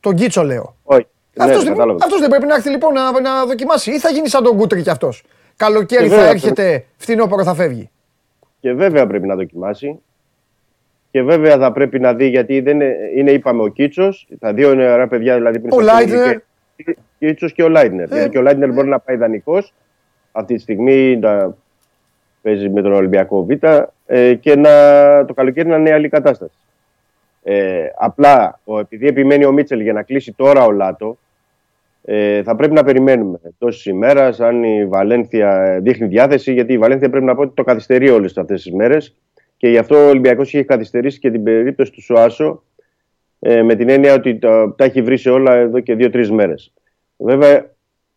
Τον Κίτσο λέω. Όχι. αυτός, ναι, δεν, κατάλαβα. αυτός δεν πρέπει να έρθει λοιπόν να, να δοκιμάσει ή θα γίνει σαν τον Κούτρι κι αυτός. Καλοκαίρι Ε, θα βέβαια, έρχεται, φθινόπωρο θα φεύγει. Και βέβαια πρέπει να δοκιμάσει. Και βέβαια θα πρέπει να δει γιατί δεν είναι, είναι είπαμε, ο Κίτσος. Τα δύο νεαρά παιδιά δηλαδή πριν Ο στα Λάιτνερ. Κίτσος και ο Λάιτνερ. Ε. Γιατί και ο Λάιτνερ μπορεί να πάει δανεικός. Αυτή τη στιγμή να παίζει με τον Ολυμπιακό Β ε, και να, το καλοκαίρι να είναι άλλη κατάσταση. Ε, απλά ο, επειδή επιμένει ο Μίτσελ για να κλείσει τώρα ο Λάτο, ε, θα πρέπει να περιμένουμε τόση ημέρα αν η Βαλένθια ε, δείχνει διάθεση, γιατί η Βαλένθια πρέπει να πω ότι το καθυστερεί όλες αυτές τις μέρες και γι' αυτό ο Ολυμπιακός έχει καθυστερήσει και την περίπτωση του Σουάσο ε, με την έννοια ότι τα, τα έχει βρει σε όλα εδώ και δύο-τρεις μέρες. Βέβαια,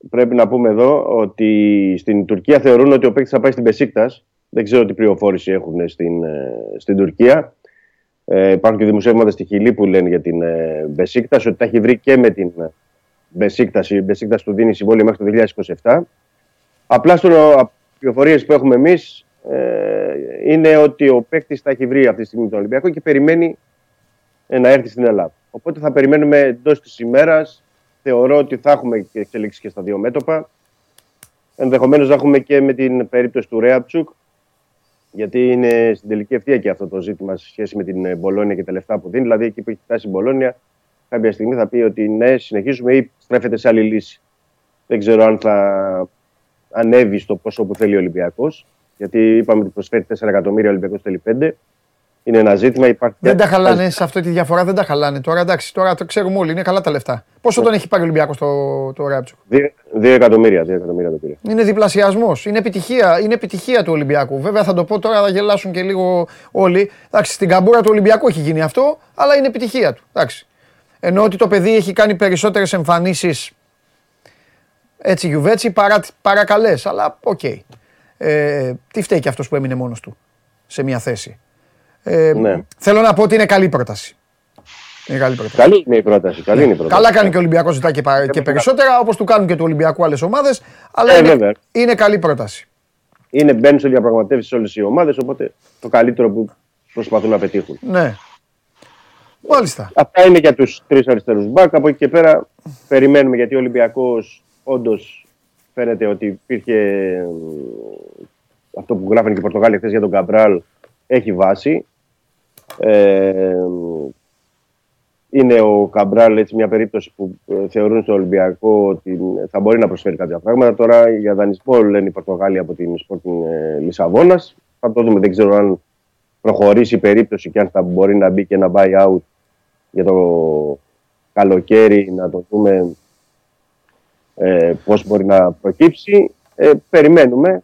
πρέπει να πούμε εδώ ότι στην Τουρκία θεωρούν ότι ο παίκτης θα πάει στην Πεσίκτα. Δεν ξέρω τι πληροφόρηση έχουν στην, ε, στην Τουρκία. Ε, υπάρχουν και δημοσιεύματα στη Χιλή που λένε για την ε, Μπεσίκτας, ότι τα έχει βρει και με την ε, Μπεσίκτας. Η Μπεσίκτας του δίνει συμβόλαιο μέχρι το 2027. Απλά στο πληροφορίες που έχουμε εμείς ε, είναι ότι ο παίκτης θα έχει βρει αυτή τη στιγμή τον Ολυμπιακό και περιμένει ε, να έρθει στην Ελλάδα. Οπότε θα περιμένουμε εντός της ημέρας. Θεωρώ ότι θα έχουμε και εξελίξεις και στα δύο μέτωπα. Ενδεχομένως να έχουμε και με την περίπτωση του Ρέαπτσουκ, γιατί είναι στην τελική ευθεία και αυτό το ζήτημα σε σχέση με την ε, Μπολόνια και τα λεφτά που δίνει. Δηλαδή, εκεί που έχει φτάσει η Μπολόνια, κάποια στιγμή θα πει ότι ναι, συνεχίζουμε ή στρέφεται σε άλλη λύση. Δεν ξέρω αν θα ανέβει στο ποσό που θέλει ο Ολυμπιακός, γιατί είπαμε ότι προσφέρει 4 εκατομμύρια, ο Ολυμπιακός θέλει 5. Είναι ένα ζήτημα. Υπάρχει Δεν τα χαλάνε σε αυτή τη διαφορά, δεν τα χαλάνε. Τώρα εντάξει, τώρα το ξέρουμε όλοι, είναι καλά τα λεφτά. Πόσο τον έχει πάρει ο Ολυμπιακός το, το Ράπτσουκ. Δύο, δύο εκατομμύρια, δύο εκατομμύρια το πήρε. Είναι διπλασιασμός. Είναι επιτυχία, είναι επιτυχία του Ολυμπιακού. Βέβαια θα το πω τώρα, θα γελάσουν και λίγο όλοι. Εντάξει, στην καμπούρα του Ολυμπιακού έχει γίνει αυτό, αλλά είναι επιτυχία του. Εντάξει. Ενώ ότι το παιδί έχει κάνει περισσότερες εμφανίσεις έτσι γιουβέτσι παρά, παρά καλέ. Αλλά οκ. Ε, τι φταίει και αυτός που έμεινε μόνος του σε μια θέση; Ε, Ναι. Θέλω να πω ότι είναι καλή πρόταση. Είναι καλή πρόταση. Καλή είναι η πρόταση. Καλή είναι η πρόταση. Καλά κάνει και ο Ολυμπιακός ζητά και, πα- και περισσότερα, όπως του κάνουν και του Ολυμπιακού άλλες ομάδες. Αλλά Ε, είναι, βέβαια. είναι καλή πρόταση. Είναι μπαίνουν σε διαπραγματεύσεις όλες οι ομάδες, οπότε το καλύτερο που προσπαθούν να πετύχουν. Ναι. Μάλιστα. Αυτά είναι για τους τρεις αριστερούς μπακ. Από εκεί και πέρα περιμένουμε γιατί ο Ολυμπιακός όντως φαίνεται ότι υπήρχε ε, αυτό που γράφανε και οι Πορτογάλοι χθες για τον Καμπράλ έχει βάση. Ε, είναι ο Καμπράλ έτσι μια περίπτωση που ε, θεωρούν στο Ολυμπιακό ότι θα μπορεί να προσφέρει κάποια πράγματα. Τώρα για δανεισμό λένε οι Πορτογάλοι από την Sporting ε, Λισαβόνας. Θα το δούμε. Δεν ξέρω αν προχωρήσει η περίπτωση και αν θα μπορεί να μπει και ένα buy-out για το καλοκαίρι να το δούμε ε, πώς μπορεί να προκύψει. Ε, περιμένουμε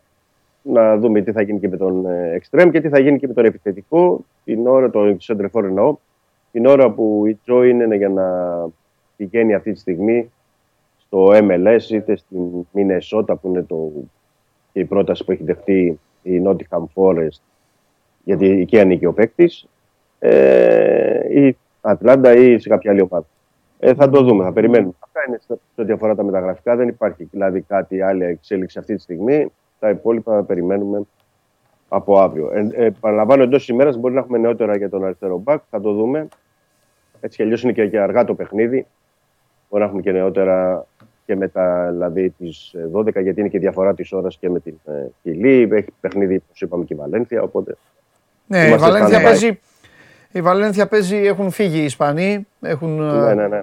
να δούμε τι θα γίνει και με τον ε, Extreme και τι θα γίνει και με τον επιθετικό την ώρα, το Σεντρεφόρ εννοώ, την ώρα που η Τζο είναι για να πηγαίνει αυτή τη στιγμή στο MLS είτε στην Μινεσότα που είναι το, και η πρόταση που έχει δεχτεί η Nottingham Forest γιατί εκεί ανήκει ο παίκτης, ε, ή Ατλάντα ή σε κάποια άλλη ομάδα. Ε, θα το δούμε, θα περιμένουμε. Αυτά είναι σε σε ό,τι αφορά τα μεταγραφικά. Δεν υπάρχει δηλαδή κάτι άλλη εξέλιξη αυτή τη στιγμή. Τα υπόλοιπα θα περιμένουμε από αύριο. Ε, ε, παραλαμβάνω εντός ημέρας μπορεί να έχουμε νεότερα για τον αριστερό μπακ. Θα το δούμε. Έτσι κι αλλιώς είναι και, και αργά το παιχνίδι. Μπορεί να έχουμε και νεότερα και μετά δηλαδή τις 12, γιατί είναι και διαφορά της ώρας και με την ε, Χιλή. Έχει παιχνίδι, όπως είπαμε, και η Βαλένθια. Οπότε Ναι, η Είμαστε Βαλένθια, standby. παίζει, η Βαλένθια παίζει, έχουν φύγει οι Ισπανοί, έχουν, ναι, ε, ναι, ναι.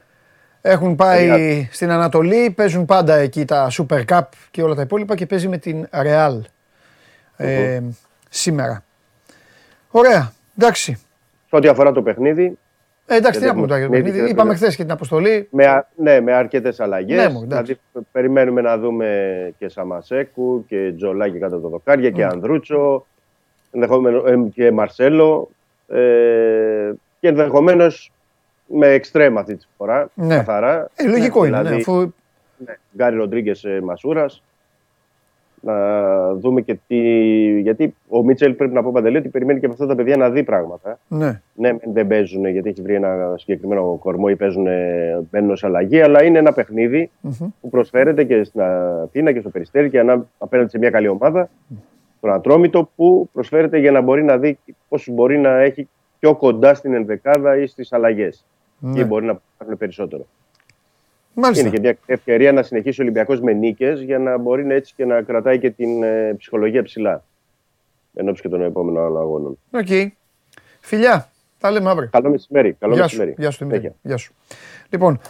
Έχουν πάει στην Ανατολή, παίζουν πάντα εκεί τα Super Cup και όλα τα υπόλοιπα και παίζει με την Real ε, σήμερα. Ωραία, εντάξει. Σε ό,τι αφορά το παιχνίδι, Ε, εντάξει, τι Δεν να πούμε τώρα για το έχουμε- παιχνίδι. ναι, Είπαμε ναι. χθες και την αποστολή. με, α- ναι, με αρκετές αλλαγές. Ναι, μου, εντάξει. δηλαδή, περιμένουμε να δούμε και Σαμασέκου και Τζολάκη κάτω από το δοκάρια και Ανδρούτσο ενδεχομένω, ε, και Μαρσέλο. Ε, και ενδεχομένως με εξτρέμ αυτή τη φορά. Ναι. Καθαρά. Ε, λογικό είναι, ναι, δηλαδή, αφού ναι, Γκάρι Ροντρίγκες Μασούρας. Να δούμε και τι. Γιατί ο Μίτσελ πρέπει να πω παντελή ότι περιμένει και από αυτά τα παιδιά να δει πράγματα. ναι. Ναι, μεν δεν παίζουν γιατί έχει βρει ένα συγκεκριμένο κορμό ή παίζουν, ε, μπαίνουν ως αλλαγή, αλλά είναι ένα παιχνίδι Μμμ. που προσφέρεται και στην Αθήνα και στο Περιστέρι και ανά- απέναντι σε μια καλή ομάδα, τον Ατρόμητο, που προσφέρεται για να μπορεί να δει πώς μπορεί να έχει πιο κοντά στην ενδεκάδα ή στις αλλαγές. Ναι. Ή μπορεί να πάρουν περισσότερο. Μάλιστα. Είναι και μια ευκαιρία να συνεχίσει ο Ολυμπιακός με νίκες για να μπορεί να έτσι και να κρατάει και την ε, ψυχολογία ψηλά. Ενόψει και των επόμενων άλλων αγώνων. Οκ. Φιλιά, τα λέμε αύριο. Καλό μεσημέρι. Καλό Γεια σου, μεσημέρι. γεια σου, Δημήτρη. Συνέχεια. Γεια σου. Λοιπόν,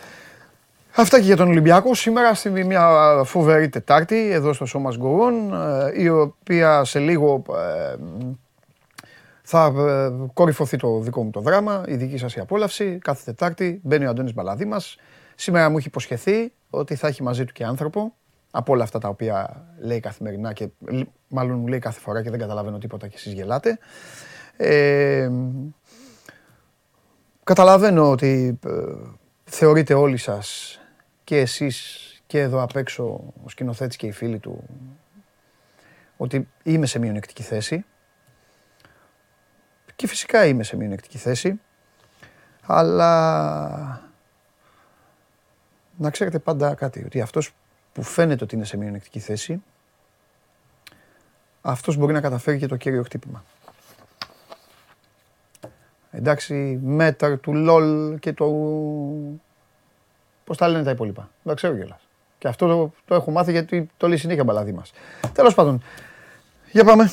αυτά και για τον Ολυμπιακό. Σήμερα στη μια φοβερή Τετάρτη εδώ στο Σώμα Γκορών, ε, η οποία σε λίγο ε, θα ε, κορυφωθεί το δικό μου το δράμα, η δική σας η απόλαυση. Κάθε Τετάρτη μπαίνει ο Αντώνης Μπαλαδήμας. Σήμερα μου έχει υποσχεθεί ότι θα έχει μαζί του και άνθρωπο από όλα αυτά τα οποία λέει καθημερινά και λ- μάλλον μου λέει κάθε φορά και δεν καταλαβαίνω τίποτα και εσείς γελάτε. Ε, Καταλαβαίνω ότι ε, θεωρείτε όλοι σας και εσείς και εδώ απ' έξω ο σκηνοθέτης και οι φίλοι του ότι είμαι σε μειονεκτική θέση και φυσικά είμαι σε μειονεκτική θέση αλλά να ξέρετε πάντα κάτι ότι αυτός που φαίνεται ότι είναι σε μειονεκτική θέση αυτός μπορεί να καταφέρει και το κύριο χτύπημα. Εντάξει, μέταρ του LOL και το... Πώς τα λένε τα υπόλοιπα. Δεν τα ξέρω κιόλας. Και αυτό το, το έχω μάθει γιατί το λέει συνέχεια μπαλαδί μας. Τέλος πάντων, για πάμε.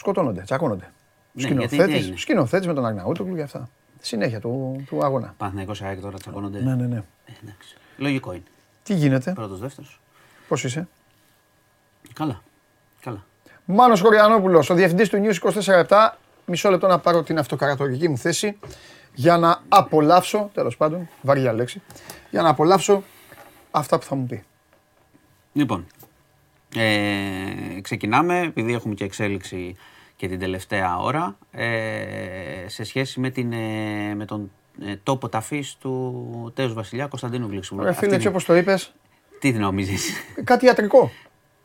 Σκοτώνονται, τσακώνονται. Ναι, γιατί τι Σκηνοθέτης, έγινε; σκηνοθέτης με τον Αγναούτογλου και αυτά. Συνέχεια του, του αγώνα. Παναθηναϊκός ΑΕΚ τώρα τσακώνονται. Ναι, ναι, ναι. Ε, εντάξει. Λογικό είναι. Τι γίνεται, Πρώτος, δεύτερος. πώς είσαι; Καλά. Καλά. Μάνος Χωριανόπουλος, ο διευθυντής του News 24-7. Μισό λεπτό να πάρω την αυτοκαρατορική μου θέση για να απολαύσω, τέλος πάντων, βαριά λέξη, για να απολαύσω αυτά που θα μου πει. Λοιπόν, ε, ξεκινάμε, επειδή έχουμε και εξέλιξη και την τελευταία ώρα, ε, σε σχέση με, την, ε, με τον ε, τόπο ταφής του Τέους Βασιλιά Κωνσταντίνου Γλυξούρου. Ρε φίλε, έτσι όπως το είπες, Τι νομίζεις; κάτι ιατρικό.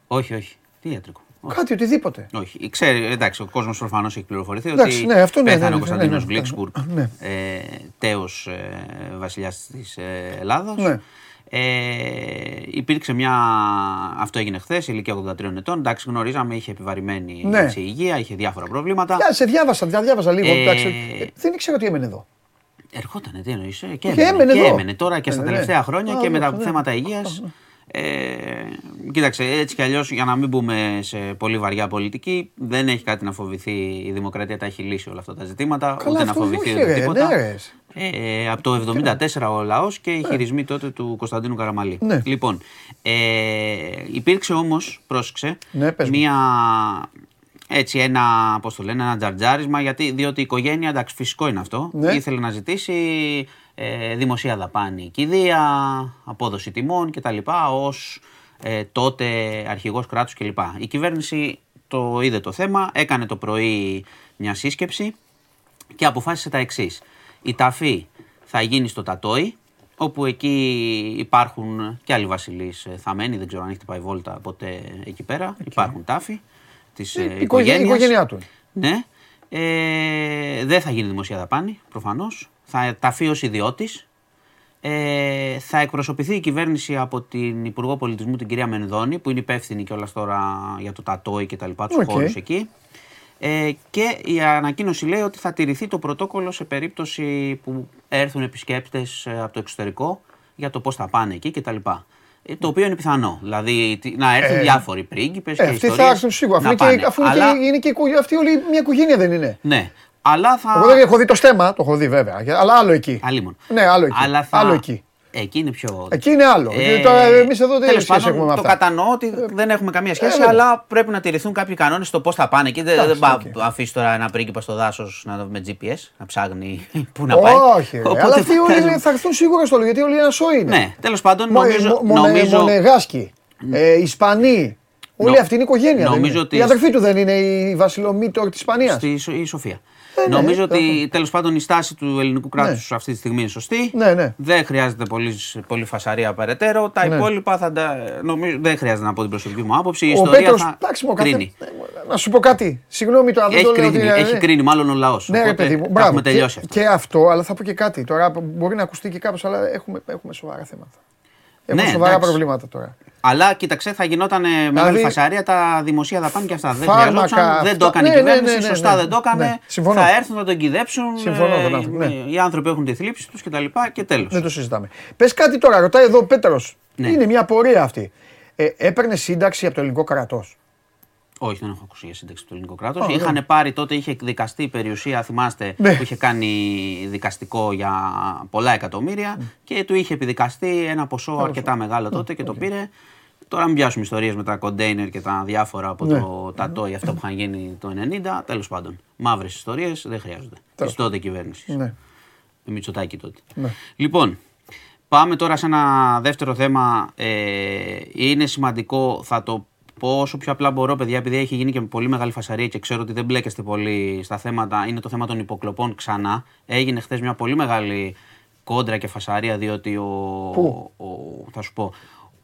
όχι, όχι. Τι ιατρικό; Όχι. Κάτι οτιδήποτε. Όχι. Ξέρει, εντάξει, ο κόσμος προφανώς έχει πληροφορηθεί Εντάξει, ότι ναι, αυτό ναι, πέθανε ναι, ο ναι, Κωνσταντίνος ναι, ναι, Γλίξπουργκ, ναι. ε, τέος ε, βασιλιάς της ε, Ελλάδος. Ναι. Ε, υπήρξε μια. Αυτό έγινε χθες, ηλικία 83 ετών. Εντάξει, γνωρίζαμε, είχε επιβαρημένη Ναι. έτσι, υγεία, είχε διάφορα προβλήματα. Για, σε διάβασα, δια- διάβαζα λίγο. Ε, εντάξει. Ε, δεν ήξερα ότι έμενε εδώ. Ερχότανε, τι εννοείς. Και, Και έμενε, έμενε και εδώ. έμενε τώρα και στα Ναι, ναι. τελευταία χρόνια Α, και με τα ναι. θέματα υγείας. Ε, κοίταξε, έτσι κι αλλιώς, για να μην μπούμε σε πολύ βαριά πολιτική, δεν έχει κάτι να φοβηθεί. Η Δημοκρατία τα έχει λύσει όλα αυτά τα ζητήματα. Καλά, ούτε να αυτό φοβηθεί όχι, ούτε ρε, τίποτα. ναι, ρε. Ε, από το 1974 ο λαός και οι χειρισμοί τότε του Κωνσταντίνου Καραμαλή. Ναι. Λοιπόν, ε, υπήρξε όμως, πρόσεξε, Ναι, πες μου. μία, έτσι ένα, πώς το λένε, ένα τζαρτζάρισμα, γιατί, διότι η οικογένεια, εντάξει, φυσικό είναι αυτό, Ναι. ήθελε να ζητήσει ε, δημοσία δαπάνη, κηδεία, απόδοση τιμών κτλ. ως ε, τότε αρχηγός κράτους κλπ. Η κυβέρνηση το είδε το θέμα, έκανε το πρωί μια σύσκεψη και αποφάσισε τα εξής. Η ταφή θα γίνει στο Τατόι, όπου εκεί υπάρχουν και άλλοι βασιλείς ε, θαμμένοι, δεν ξέρω αν έχετε πάει βόλτα ποτέ εκεί πέρα. Υπάρχουν τάφοι της Ε, ε, η οικογένεια- η οικογένειας. οικογένειά του. Ναι. Ε, δεν θα γίνει δημοσία δαπάνη, προφανώς. Θα ταφεί ως ιδιώτης. Ε, θα εκπροσωπηθεί η κυβέρνηση από την Υπουργό Πολιτισμού, την κυρία Μενδώνη, που είναι υπεύθυνη και τώρα για το Τατόι και τα λοιπά, τους Οκ. χώρους εκεί. Ε, και η ανακοίνωση λέει ότι θα τηρηθεί το πρωτόκολλο σε περίπτωση που έρθουν επισκέπτες ε, από το εξωτερικό για το πώς θα πάνε εκεί κτλ. Ε, το οποίο είναι πιθανό. Δηλαδή τι- να έρθουν Ε, διάφοροι πρίγκιπες Ε, και αυτοί θα ιστορίες έρθουν σίγουρα. Αφού, να είναι και, πάνε. αφού είναι, Αλλά- και, είναι και η οικογένεια. Αυτή όλη μια οικογένεια δεν είναι. Ναι. Αλλά θα. Εγώ δεν έχω δει το Στέμμα, το έχω δει βέβαια. Αλλά άλλο εκεί. Αλίμονο. Ναι, άλλο εκεί. Αλλά θα... Άλλο εκεί. Εκεί είναι πιο. Εκεί είναι άλλο. Γιατί τώρα εμείς εδώ δεν τέλος σχέση πάντων, έχουμε με Το αυτά. Ε, κατανοώ ότι δεν έχουμε καμία σχέση, βέβαια. αλλά πρέπει να τηρηθούν κάποιοι κανόνες στο πώς θα πάνε. Και δεν, Εντάξει, δεν πά- οκ. αφήσεις τώρα ένα πρίγκιπα στο δάσος με GPS να ψάχνει (laughs) πού να πάει. Όχι, ρε. Οπότε αλλά αυτοί όλοι φαντάζομαι- είναι- θα έρθουν σίγουρα στο λόγο γιατί όλοι ένα σώο είναι. Ναι, τέλος πάντων, Μο- νομίζω. μο- μονε- νομίζω Μονεγάσκοι, ε, Ισπανοί. Όλη Νο- αυτή είναι οικογένεια. δεν νομίζω είναι. ότι- Η αδερφή του δεν είναι η Βασιλομήτωρ της Ισπανίας. Στη Σο- η Σοφία. Ε, ναι, Νομίζω τέλος ότι τέλος πάντων η στάση του ελληνικού κράτους Ναι. αυτή τη στιγμή είναι σωστή. Ναι, ναι. Δεν χρειάζεται πολύ, πολύ φασαρία περαιτέρω. Τα Ναι. υπόλοιπα θα τα, νομίζω, δεν χρειάζεται να πω την προσωπική μου άποψη. Η Ο ιστορία Πέτρος, θα εντάξει, μου, ο καθέ- κρίνει. ε, Να σου πω κάτι. Συγγνώμη τώρα, δεν Έχει το λέω. κρίνει, ότι- έχει ε, κρίνει μάλλον ο λαός. Ναι, ρε παιδί μου, τα μπράβο. έχουμε τελειώσει και, αυτά. και αυτό, αλλά θα πω και κάτι. Τώρα μπορεί να ακουστεί και κάπως, αλλά έχουμε, έχουμε σοβαρά θέματα. Έχουμε Ναι, σοβαρά εντάξει. προβλήματα τώρα. Αλλά κοίταξε, θα γινόταν μεγάλη Δηλαδή- φασαρία τα δημοσία δαπάνη και αυτά. Δεν Φάρμακα, χρειαζόταν, δεν το αυτά. έκανε η Ναι, ναι, κυβέρνηση, ναι, ναι, σωστά ναι. δεν το έκανε. Ναι, συμφωνώ. Θα έρθουν να τον κυδέψουν. Συμφωνώ ε, τον άνθρωπο, ναι. Οι άνθρωποι έχουν τη θλίψη τους κτλ. Και τέλος. Δεν το συζητάμε. Πες κάτι τώρα, ρωτάει εδώ ο Πέτρος. Ναι. Είναι μια πορεία αυτή. Ε, έπαιρνε σύνταξη από το ελληνικό κρατό. Όχι, δεν έχω ακούσει για σύνταξη του ελληνικού κράτου. Α, Είχαν ναι. πάρει τότε, είχε εκδικαστεί η περιουσία, θυμάστε, Ναι. που είχε κάνει δικαστικό για πολλά εκατομμύρια και του είχε επιδικαστεί ένα ποσό αρκετά μεγάλο τότε και το πήρε. Τώρα μην πιάσουμε ιστορίες με τα κοντέινερ και τα διάφορα από Ναι. το τατόι, αυτό που είχαν γίνει το 90. Τέλος πάντων, μαύρες ιστορίες δεν χρειάζονται. Της τότε κυβέρνησης. Ναι. Με Μητσοτάκη τότε. Ναι. Λοιπόν, πάμε τώρα σε ένα δεύτερο θέμα. Ε, είναι σημαντικό, θα το πω όσο πιο απλά μπορώ, παιδιά, επειδή έχει γίνει και με πολύ μεγάλη φασαρία και ξέρω ότι δεν μπλέκεστε πολύ στα θέματα. Είναι το θέμα των υποκλοπών ξανά. Έγινε χθες μια πολύ μεγάλη κόντρα και φασαρία, διότι ο. Πού; ο θα σου πω.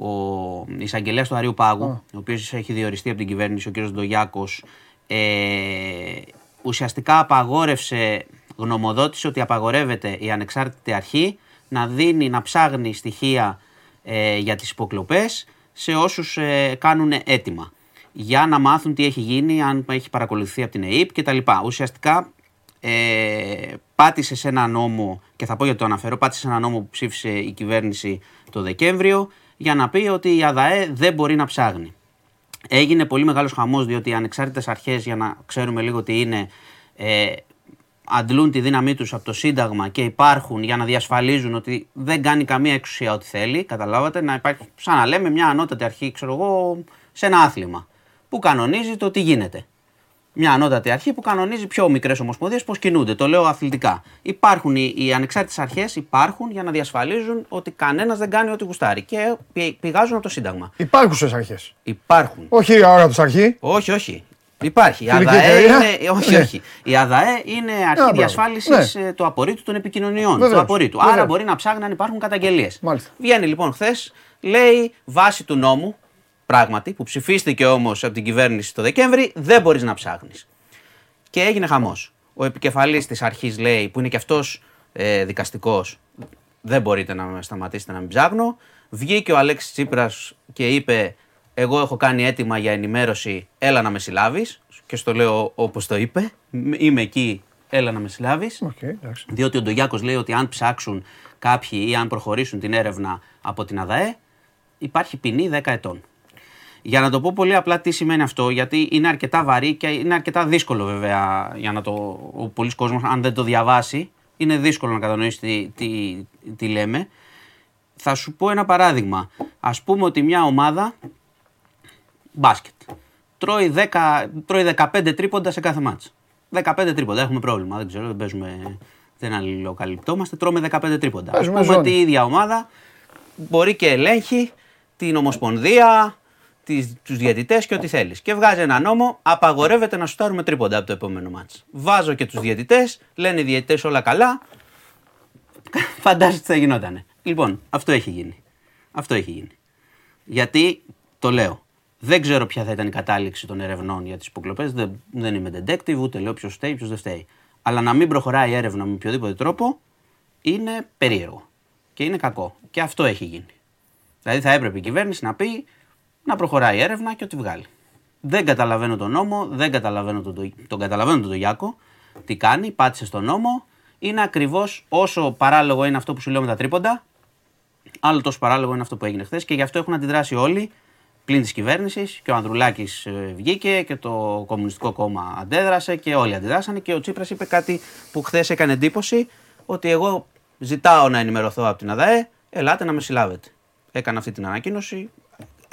Ο εισαγγελέας του Αρίου Πάγου, ο οποίος έχει διοριστεί από την κυβέρνηση, ο κ. Ντογιάκος, ε, ουσιαστικά απαγόρευσε, γνωμοδότησε ότι απαγορεύεται η ανεξάρτητη αρχή να δίνει, να ψάχνει στοιχεία ε, για τις υποκλοπές σε όσους ε, κάνουν αίτημα. για να μάθουν τι έχει γίνει, αν έχει παρακολουθεί από την ΕΕΠ κτλ. Ουσιαστικά ε, πάτησε σε ένα νόμο, και θα πω γιατί το αναφέρω, πάτησε σε ένα νόμο που ψήφισε η κυβέρνηση το Δεκέμβριο για να πει ότι η ΑΔΑΕ δεν μπορεί να ψάγνει. Έγινε πολύ μεγάλος χαμός διότι οι ανεξάρτητες αρχές, για να ξέρουμε λίγο τι είναι, ε, αντλούν τη δύναμή τους από το Σύνταγμα και υπάρχουν για να διασφαλίζουν ότι δεν κάνει καμία εξουσία ό,τι θέλει. Καταλάβατε, να υπάρχει, σαν να λέμε, μια ανώτατη αρχή, ξέρω εγώ, σε ένα άθλημα που κανονίζει το τι γίνεται. Μια ανώτατη αρχή που κανονίζει πιο μικρές ομοσπονδίες πώς κινούνται. Το λέω αθλητικά. Υπάρχουν οι, οι ανεξάρτητες αρχές, υπάρχουν για να διασφαλίζουν ότι κανένας δεν κάνει ό,τι γουστάρει και πη- πηγάζουν από το Σύνταγμα. Υπάρχουσες αρχές. Υπάρχουν. Όχι η ώρα τους αρχή. Όχι, όχι. Υπάρχει. Η Φιλική ΑΔΑΕ εταιρεία. είναι, όχι, Ναι. όχι. Η ΑΔΑΕ είναι αρχή μπράβο. διασφάλισης Ναι. του απορρίτου των επικοινωνιών. Βεβαίως, Του απορρίτου. Άρα βεβαίως. μπορεί να ψάχνει αν υπάρχουν καταγγελίες. Μάλιστα. Βγαίνει λοιπόν χθες, λέει βάση του νόμου, πράγματι, που ψηφίστηκε όμως από την κυβέρνηση το Δεκέμβρη, δεν μπορείς να ψάχνεις. Και έγινε χαμός. Ο επικεφαλής της αρχής λέει, που είναι και αυτός ε, δικαστικός, δεν μπορείτε να με σταματήσετε να μην ψάχνω. Βγήκε ο Αλέξης Τσίπρας και είπε: Εγώ έχω κάνει αίτημα για ενημέρωση, έλα να με συλλάβεις. Και στο λέω όπως το είπε: Είμαι εκεί, έλα να με συλλάβεις. Οκ, εντάξει. Διότι ο Ντογιάκος λέει ότι αν ψάξουν κάποιοι ή αν προχωρήσουν την έρευνα από την ΑΔΑΕ, υπάρχει ποινή 10 ετών. Για να το πω πολύ απλά τι σημαίνει αυτό, γιατί είναι αρκετά βαρύ και είναι αρκετά δύσκολο βέβαια για να το. Ο πολλής κόσμος αν δεν το διαβάσει, είναι δύσκολο να κατανοήσει τι, τι, τι λέμε. Θα σου πω ένα παράδειγμα. Ας πούμε ότι μια ομάδα μπάσκετ τρώει, 10, τρώει 15 τρίποντα σε κάθε μάτς. 15 τρίποντα, έχουμε πρόβλημα, δεν ξέρω, δεν παίζουμε, δεν αλληλοκαλυπτόμαστε, τρώμε 15 τρίποντα. Ας Παίζουμε πούμε ζώνη. ότι η ίδια ομάδα μπορεί και ελέγχει την ομοσπονδία, τις, τους διαιτητές και ό,τι θέλεις. Και βγάζει ένα νόμο, απαγορεύεται να σουτάρουμε τρίποντα από το επόμενο μάτς. Βάζω και τους διαιτητές, λένε οι διαιτητές όλα καλά, (laughs) φαντάζεσαι τι θα γινότανε. Λοιπόν, αυτό έχει γίνει. Αυτό έχει γίνει. Γιατί, το λέω, δεν ξέρω ποια θα ήταν η κατάληξη των ερευνών για τις υποκλοπές. Δεν, δεν είμαι detective, ούτε λέω ποιος φταίει, ποιος δεν φταίει. Αλλά να μην προχωράει η έρευνα με οποιοδήποτε τρόπο είναι περίεργο. Και είναι κακό. Και αυτό έχει γίνει. Δηλαδή θα έπρεπε η κυβέρνηση να πει να προχωράει η έρευνα και ότι βγάλει. Δεν καταλαβαίνω τον νόμο, δεν καταλαβαίνω τον, τον καταλαβαίνω τον Τογιάκο. Τι κάνει, πάτησε στον νόμο. Είναι ακριβώς όσο παράλογο είναι αυτό που σου λέω με τα τρίποντα, άλλο τόσο παράλογο είναι αυτό που έγινε χθες και γι' αυτό έχουν αντιδράσει όλοι πλην της κυβέρνησης και ο Ανδρουλάκης βγήκε και το Κομμουνιστικό Κόμμα αντέδρασε και όλοι αντιδράσανε και ο Τσίπρας είπε κάτι που χθες έκανε εντύπωση ότι εγώ ζητάω να ενημερωθώ από την ΑΔΑΕ, ελάτε να με συλλάβετε. Έκανε αυτή την ανακοίνωση.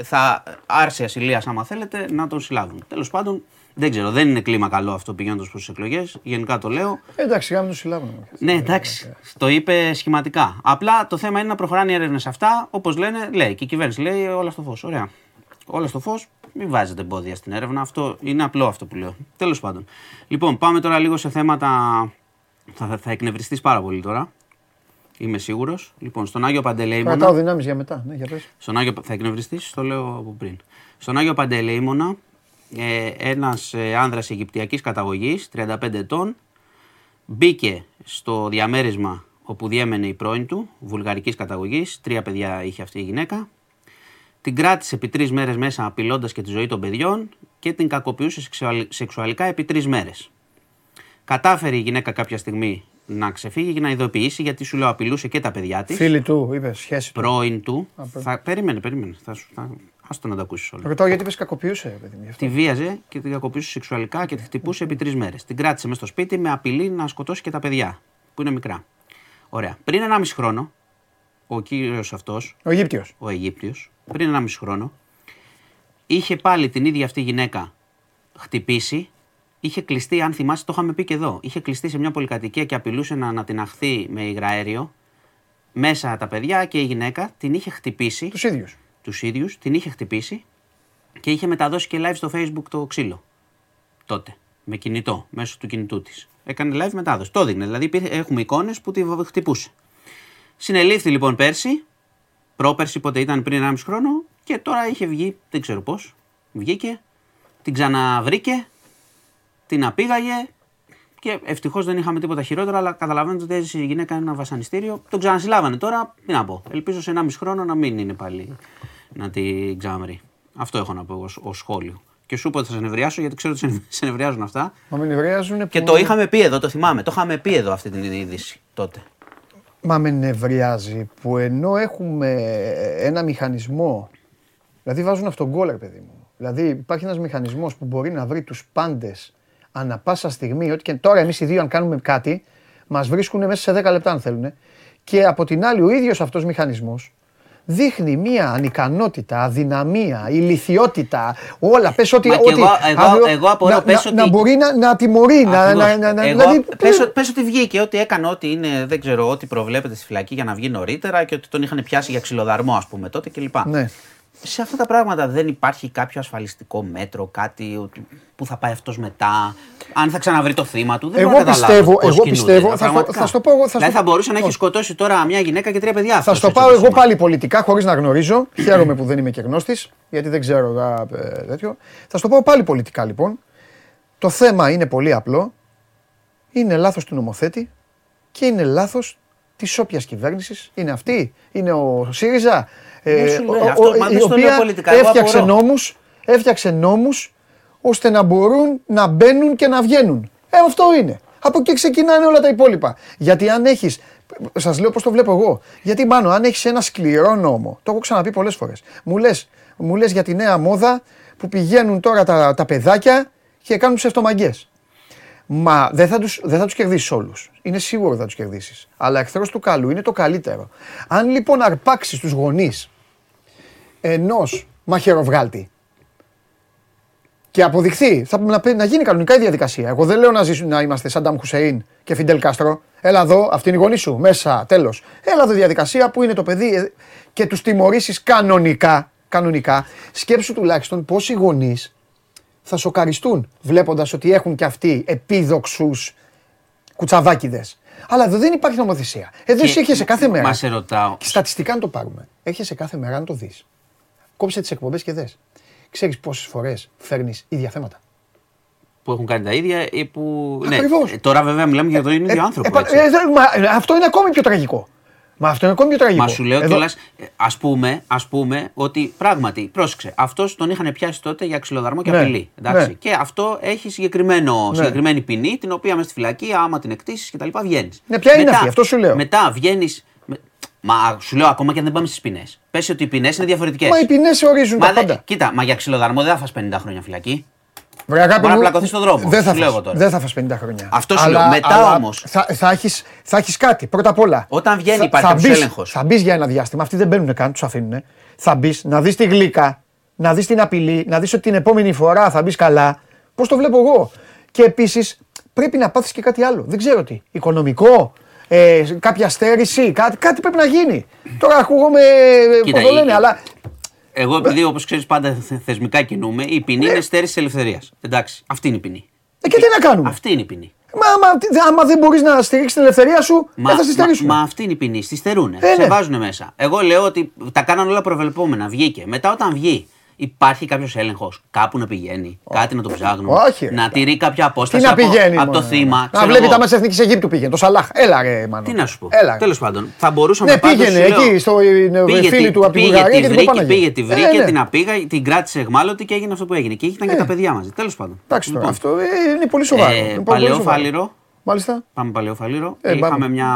Θα άρσει ασυλίας, άμα θέλετε, να τον συλλάβουν. Τέλος πάντων, δεν ξέρω, δεν είναι κλίμα καλό αυτό πηγαίνοντας προς τις εκλογές. Γενικά το λέω. Ε, Εντάξει, γάμο του συλλάβουν. Ναι, εντάξει. Το είπε σχηματικά. Απλά το θέμα είναι να προχωράνε οι έρευνες αυτά. Όπως λένε, λέει και η κυβέρνηση λέει όλα στο φως. Ωραία. Όλα στο φως, μην βάζετε εμπόδια στην έρευνα. Αυτό είναι απλό αυτό που λέω. Τέλος πάντων. Λοιπόν, πάμε τώρα λίγο σε θέματα. Θα, θα, θα εκνευριστείς πάρα πολύ τώρα. Είμαι σίγουρος. Λοιπόν, στον Άγιο Παντελεήμονα. Κρατάω δυνάμεις για μετά. Ναι, για πες. Στον Άγιο, θα εκνευριστείς, το λέω από πριν. Στον Άγιο Παντελεήμονα, ε, ένας ε, άνδρας Αιγυπτιακής καταγωγής, 35 ετών, μπήκε στο διαμέρισμα όπου διέμενε η πρώην του, βουλγαρικής καταγωγής, τρία παιδιά είχε αυτή η γυναίκα. Την κράτησε επί τρεις μέρες μέσα απειλώντας και τη ζωή των παιδιών και την κακοποιούσε σεξουαλ- σεξουαλικά επί τρεις μέρες. Κατάφερε η γυναίκα κάποια στιγμή να ξεφύγει και να ειδοποιήσει γιατί σου λέω απειλούσε και τα παιδιά της Φίλοι του, είπες, σχέση του. πρώην του. Α, πρώην. θα, περίμενε, περίμενε. Θα, σου- θα, άστο να τα ακούσεις όλα. Ρωτάω γιατί είπες κακοποιούσε, παιδί μου. γι' αυτό. Τη βίαζε και την κακοποιούσε σεξουαλικά και τη χτυπούσε επί τρεις μέρες. Την κράτησε μέσα στο σπίτι με απειλή να σκοτώσει και τα παιδιά που είναι μικρά. Ωραία. Πριν 1,5 χρόνο, ο κύριος αυτός, Ο Αιγύπτιος. ο Αιγύπτιος, πριν 1,5 χρόνο, είχε πάλι την ίδια αυτή γυναίκα χτυπήσει. Είχε κλειστεί, αν θυμάσαι, το είχαμε πει και εδώ. Είχε κλειστεί σε μια πολυκατοικία και απειλούσε να ανατιναχθεί με υγραέριο. Μέσα τα παιδιά και η γυναίκα την είχε χτυπήσει Τους ίδιους. τους ίδιους, την είχε χτυπήσει και είχε μεταδώσει και live στο facebook το ξύλο. Τότε. Με κινητό, μέσω του κινητού της. Έκανε live μετάδοση. Το έδειχνε. Δηλαδή υπήρχε- έχουμε εικόνες που τη β- χτυπούσε. Συνελήφθη λοιπόν πέρσι, πρόπερσι πότε ήταν πριν 1,5 χρόνο και τώρα είχε βγει, δεν ξέρω πώς. Βγήκε, την ξαναβρήκε, την απήγαγε και ευτυχώς δεν είχαμε τίποτα χειρότερο, αλλά καταλαβαίνετε ότι έζησε η γυναίκα ένα βασανιστήριο. Τον ξανασυλλάβανε τώρα, τι να πω. Ελπίζω σε 1,5 χρόνο να μην είναι πάλι να την ξαναβρει. Αυτό έχω να πω ως, ως σχόλιο. Και σου είπα ότι θα σε νευριάσω γιατί ξέρω ότι σε- σε νευριάζουν αυτά. Μα με νευριάζουν Και που- το είχαμε πει εδώ, το θυμάμαι. Το είχαμε πει εδώ αυτή την είδηση τότε. Μα με νευριάζει που ενώ έχουμε ένα μηχανισμό. Δηλαδή βάζουν αυτόν γκολ, ρε παιδί μου. Δηλαδή υπάρχει ένας μηχανισμός που μπορεί να βρει τους πάντες ανα πάσα στιγμή. Ότι και τώρα εμείς οι δύο, αν κάνουμε κάτι, μας βρίσκουν μέσα σε 10 λεπτά, αν θέλουν. Και από την άλλη, ο ίδιος αυτός μηχανισμός δείχνει μία ανικανότητα, αδυναμία, ηλικιότητα, όλα. Πες ότι. Μα και ότι εγώ- εγώ- αύριο εγώ απορώ, να, πες να, ότι- να μπορεί να, να τιμωρεί, να, Ακριβώς. να, να, να, Εγώ, δηλαδή, πες, ο- πες ότι βγήκε, ότι έκανε ό,τι είναι, δεν ξέρω, ό,τι προβλέπεται στη φυλακή για να βγει νωρίτερα και ότι τον είχαν πιάσει για ξυλοδαρμό, ας πούμε, τότε κλπ. Ναι. Σε αυτά τα πράγματα δεν υπάρχει κάποιο ασφαλιστικό μέτρο, κάτι ότι- που θα πάει αυτός μετά, αν θα ξαναβρει το θύμα του. Δεν Εγώ μπορώ να καταλάβω πιστεύω- πώς εγώ κινούνται πιστεύω, τα θα στο- πραγματικά. θα στο πω εγώ, θα στο- δηλαδή θα μπορούσε να έχει όχι. σκοτώσει τώρα μια γυναίκα και τρία παιδιά. Θα αυτός, στο έτσι πάω όπως εγώ είναι. πάλι πολιτικά, χωρίς να γνωρίζω. Χαίρομαι που δεν είμαι και γνώστης, γιατί δεν ξέρω α, ε, τέτοιο. Θα στο πάω πάλι πολιτικά λοιπόν. Το θέμα είναι πολύ απλό. Είναι λάθος του νομοθέτη και είναι λάθος της όποιας κυβέρνησης. Είναι αυτή, είναι ο ΣΥΡΙΖΑ; Ε, Δεν σου λέω, ο- ο- αυτό- μα η δεν στο λέω οποία πολιτικά, εγώ έφτιαξε απορώ. νόμους, έφτιαξε νόμους ώστε να μπορούν να μπαίνουν και να βγαίνουν. Ε, αυτό είναι. Από εκεί ξεκινάνε όλα τα υπόλοιπα. Γιατί αν έχεις. Σας λέω πώς το βλέπω εγώ. Γιατί μάλλον αν έχεις ένα σκληρό νόμο, το έχω ξαναπεί πολλές φορές. Μου λες μου λες για τη νέα μόδα που πηγαίνουν τώρα τα, τα παιδάκια και κάνουν ψευτομαγκές. Μα δεν θα τους, δεν θα τους κερδίσεις όλους. Είναι σίγουρο ότι θα τους κερδίσεις. Αλλά εχθρός του καλού είναι το καλύτερο. Αν λοιπόν αρπάξεις τους γονείς ενός μαχαιροβγάλτη και αποδειχθεί, θα πρέπει να, πέ- να γίνει κανονικά η διαδικασία. Εγώ δεν λέω να, ζήσουν, να είμαστε Σαντάμ Χουσέιν και Φιντελ Κάστρο. Έλα εδώ, αυτή είναι η γονή σου, μέσα, τέλος. Έλα εδώ η διαδικασία που είναι το παιδί ε, και τους τιμωρήσεις κανονικά. Κανονικά. Σκέψου τουλάχιστον πόσοι γονείς θα σοκαριστούν βλέποντας ότι έχουν και αυτοί επίδοξους κουτσαβάκιδε. Αλλά εδώ δεν υπάρχει νομοθεσία. Εδώ εσύ έρχεσαι κάθε μέρα. Μας σε ρωτάω. Και Στατιστικά αν το πάρουμε. Έρχεσαι κάθε μέρα να το δεις. Κόψε τις εκπομπές και δες. Ξέρεις πόσες φορές φέρνεις ίδια θέματα. Που έχουν κάνει τα ίδια ή που. Ακριβώς. Ναι. Ε, Τώρα βέβαια μιλάμε για τον ίδιο Ε, άνθρωπο. ε, έτσι. ε, δε- μα, ε, αυτό είναι ακόμη πιο τραγικό. Μα αυτό είναι ακόμη πιο τραγικό. Μα σου λέω Εδώ- κιόλας, ας πούμε, ας πούμε ότι πράγματι, πρόσεξε, αυτός τον είχαν πιάσει τότε για ξυλοδαρμό και Ναι, απειλή. Εντάξει. ναι. Και αυτό έχει συγκεκριμένο, Ναι. συγκεκριμένη ποινή, την οποία με στη φυλακή, άμα την εκτίσεις κτλ. βγαίνεις. Ναι, ποια είναι αυτή, αυτό σου λέω. Μετά βγαίνεις. Μα σου λέω ακόμα και αν δεν πάμε στις ποινές. Πες ότι οι ποινές είναι διαφορετικές. Μα οι ποινές ορίζουν τα Μα, δε- πάντα. κοίτα, μα για ξυλοδαρμό δεν θα φας 50 χρόνια φυλακή. Βρε, αγάπη Μπορεί να μου, πλακωθείς στον δρόμο, Δεν θα, σου λέω φας, εγώ τώρα. δεν θα φας 50 χρόνια. Αυτό σου λέω. Μετά όμως- Θα, θα, έχεις, θα έχεις κάτι, πρώτα απ' όλα. Όταν βγαίνει Θα- υπάρχει θα κάποιος μπεις- έλεγχος. Θα μπεις για ένα διάστημα. Αυτοί δεν μπαίνουν καν, τους αφήνουν. Θα μπεις να δεις τη γλύκα, να δεις την απειλή, να δεις ότι την επόμενη φορά θα μπεις καλά. Πώς το βλέπω εγώ. Και επίσης πρέπει να πάθεις και κάτι άλλο. Δεν ξέρω τι. Οικονομικό, ε, κάποια στέρηση, κάτι, κάτι πρέπει να γίνει. Τώρα ακούγομαι. Κοίτα, Πώ το η- λένε, αλλά. Εγώ, επειδή όπως ξέρεις πάντα θε- θεσμικά κινούμε, η ποινή Ναι. είναι στέρηση τη ελευθερίας. Εντάξει, αυτή είναι η ποινή. Ε, και τι να κάνουμε; Αυτή είναι η ποινή. Μα, άμα, τι- άμα δεν μπορείς να στηρίξεις την ελευθερία σου, δεν θα στη στερήσουμε. μα, μα αυτή είναι η ποινή. Στη στερούν. Ε, σε ναι. βάζουν μέσα. Εγώ λέω ότι τα κάναν όλα προβλεπόμενα. Βγήκε. Μετά όταν βγει, υπάρχει κάποιος έλεγχος. Κάπου να πηγαίνει. Κάτι να το ψάχνουν. Όχι, ρε, να τηρεί κάποια Τι απόσταση να από, πηγαίνει. από το μωρέ. θύμα. Να ξέρω βλέπει εγώ. τα μέσα εθνικής Αιγύπτου πήγαινε. Το Σαλάχ. Έλα ρε, Μάνο. Τι να σου πω. Έλα. Τέλος πάντων, θα μπορούσαμε Ναι, πάντως, πήγαινε σου λέω, εκεί στο είναι, Πήγε φίλη τη- του από την πήγε Βουλγαρία τη και την βρήκε, κοπάναγε. πήγε, τη βρήκε, Ε, ναι. την απήγα, την κράτησε εγμάλωτη και έγινε αυτό που έγινε. Και ήταν και Ε. τα παιδιά μαζί. Τέλος πάντων. Εντάξει τώρα, Λοιπόν, αυτό ε, είναι πολύ σοβαρό. ε, Είναι πολύ παλαιό σοβαρό. φάληρο. Μάλιστα. Πάμε παλαιό φαλήρο. Ε, Είχαμε πάμε. μια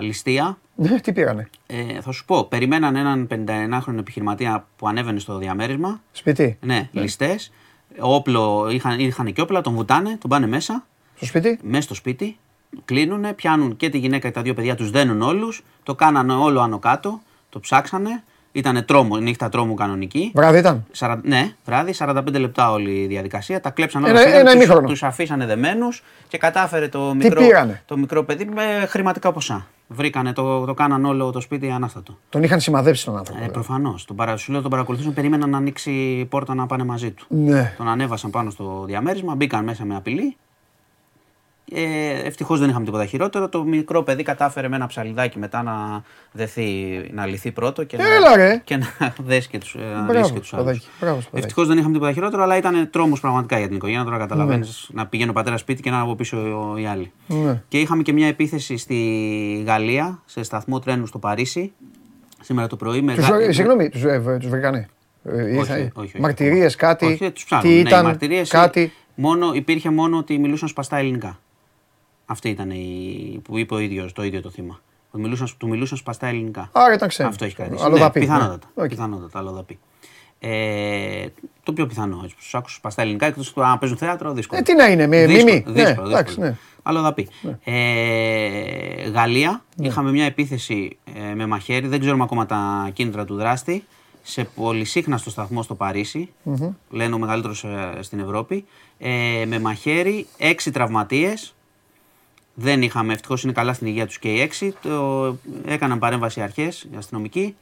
ληστεία. Ναι, τι πήγανε; Ε, θα σου πω, περιμέναν έναν 51χρονο επιχειρηματία που ανέβαινε στο διαμέρισμα. Σπίτι; Ναι, ληστές. Όπλο, είχαν, είχαν και όπλα, τον βουτάνε, τον πάνε μέσα, Στο σπίτι; μέσα στο σπίτι. Κλείνουνε, πιάνουν και τη γυναίκα και τα δύο παιδιά, τους δένουν όλους. Το κάνανε όλο άνω κάτω, το ψάξανε. Ήταν τρόμο, νύχτα τρόμου κανονική. Βράδυ ήταν; Σαρα- ναι, βράδυ, 45 λεπτά όλη η διαδικασία. Τα κλέψαν Ένα- όλα ένα ημίχρονο. Τους αφήσανε δεμένους και κατάφερε το μικρό, πήρανε; το μικρό παιδί με χρηματικά ποσά. Βρήκανε, το, το κάναν όλο το σπίτι ανάστατο. Τον είχαν σημαδέψει τον άνθρωπο. Ε, βέβαια. Προφανώς. Τον, παρα, σου λέω, τον παρακολουθούσαν, περίμεναν να ανοίξει η πόρτα να πάνε μαζί του. Ναι. Τον ανέβασαν πάνω στο διαμέρισμα, μπήκαν μέσα με απειλή. Ε, Ευτυχώς δεν είχαμε τίποτα χειρότερο. Το μικρό παιδί κατάφερε με ένα ψαλιδάκι μετά να δεθεί, να λυθεί πρώτο και, Έλα, να, ρε. και να (laughs) δέσει και τους Μπράβο, άλλους. παιδάκι. Μπράβο, παιδάκι. Ευτυχώς δεν είχαμε τίποτα χειρότερο, αλλά ήταν τρόμος πραγματικά για την οικογένεια. Τώρα καταλαβαίνεις να πηγαίνει ο πατέρας σπίτι και να είναι από πίσω οι άλλοι. Ναι. Και είχαμε και μια επίθεση στη Γαλλία, σε σταθμό τρένου στο Παρίσι. Σήμερα το πρωί. Με Τους, γα- ε, Συγγνώμη, τους τους βρήκανε. Ε, ήρθε- όχι, όχι. Μαρτυρίες, κάτι. Όχι, δεν τους ψάχνω. Τι Ναι, οι ήταν, μαρτυρίες, κάτι. Μόνο, υπήρχε μόνο ότι μιλούσαν σπαστά ελληνικά. Αυτή ήταν η, που είπε ο ίδιος, το ίδιο το θύμα. Ότι Μιλούσαν, του μιλούσαν σπαστά ελληνικά. Άρα ήταν ξένο. Αυτό έχει κρατήσει. Αλλοδαπή, Ναι, ναι. πιθανότατα. Οκ. Πιθανότατα, αλλοδαπή. Ε, το πιο πιθανό. Έτσι, τους άκουσα σπαστά ελληνικά εκτός του αν παίζουν θέατρο, δύσκολο. Ε, τι να είναι, με Δύσκολο, μίμη. Ναι, Δύσκολο, εντάξει, δύσκολο. ναι. Αλλοδαπή. Ε, Γαλλία. Είχαμε μια επίθεση ε, με μαχαίρι. Δεν ξέρουμε ακόμα τα κίνητρα του δράστη. Σε πολυσύχναστο σταθμό στο Παρίσι Λένε ο μεγαλύτερος στην Ευρώπη. Ε, με μαχαίρι, έξι τραυματίες. Δεν είχαμε, ευτυχώς είναι καλά στην υγεία τους και οι έξι. Το, έκαναν παρέμβαση οι αρχές, οι αστυνομικοί.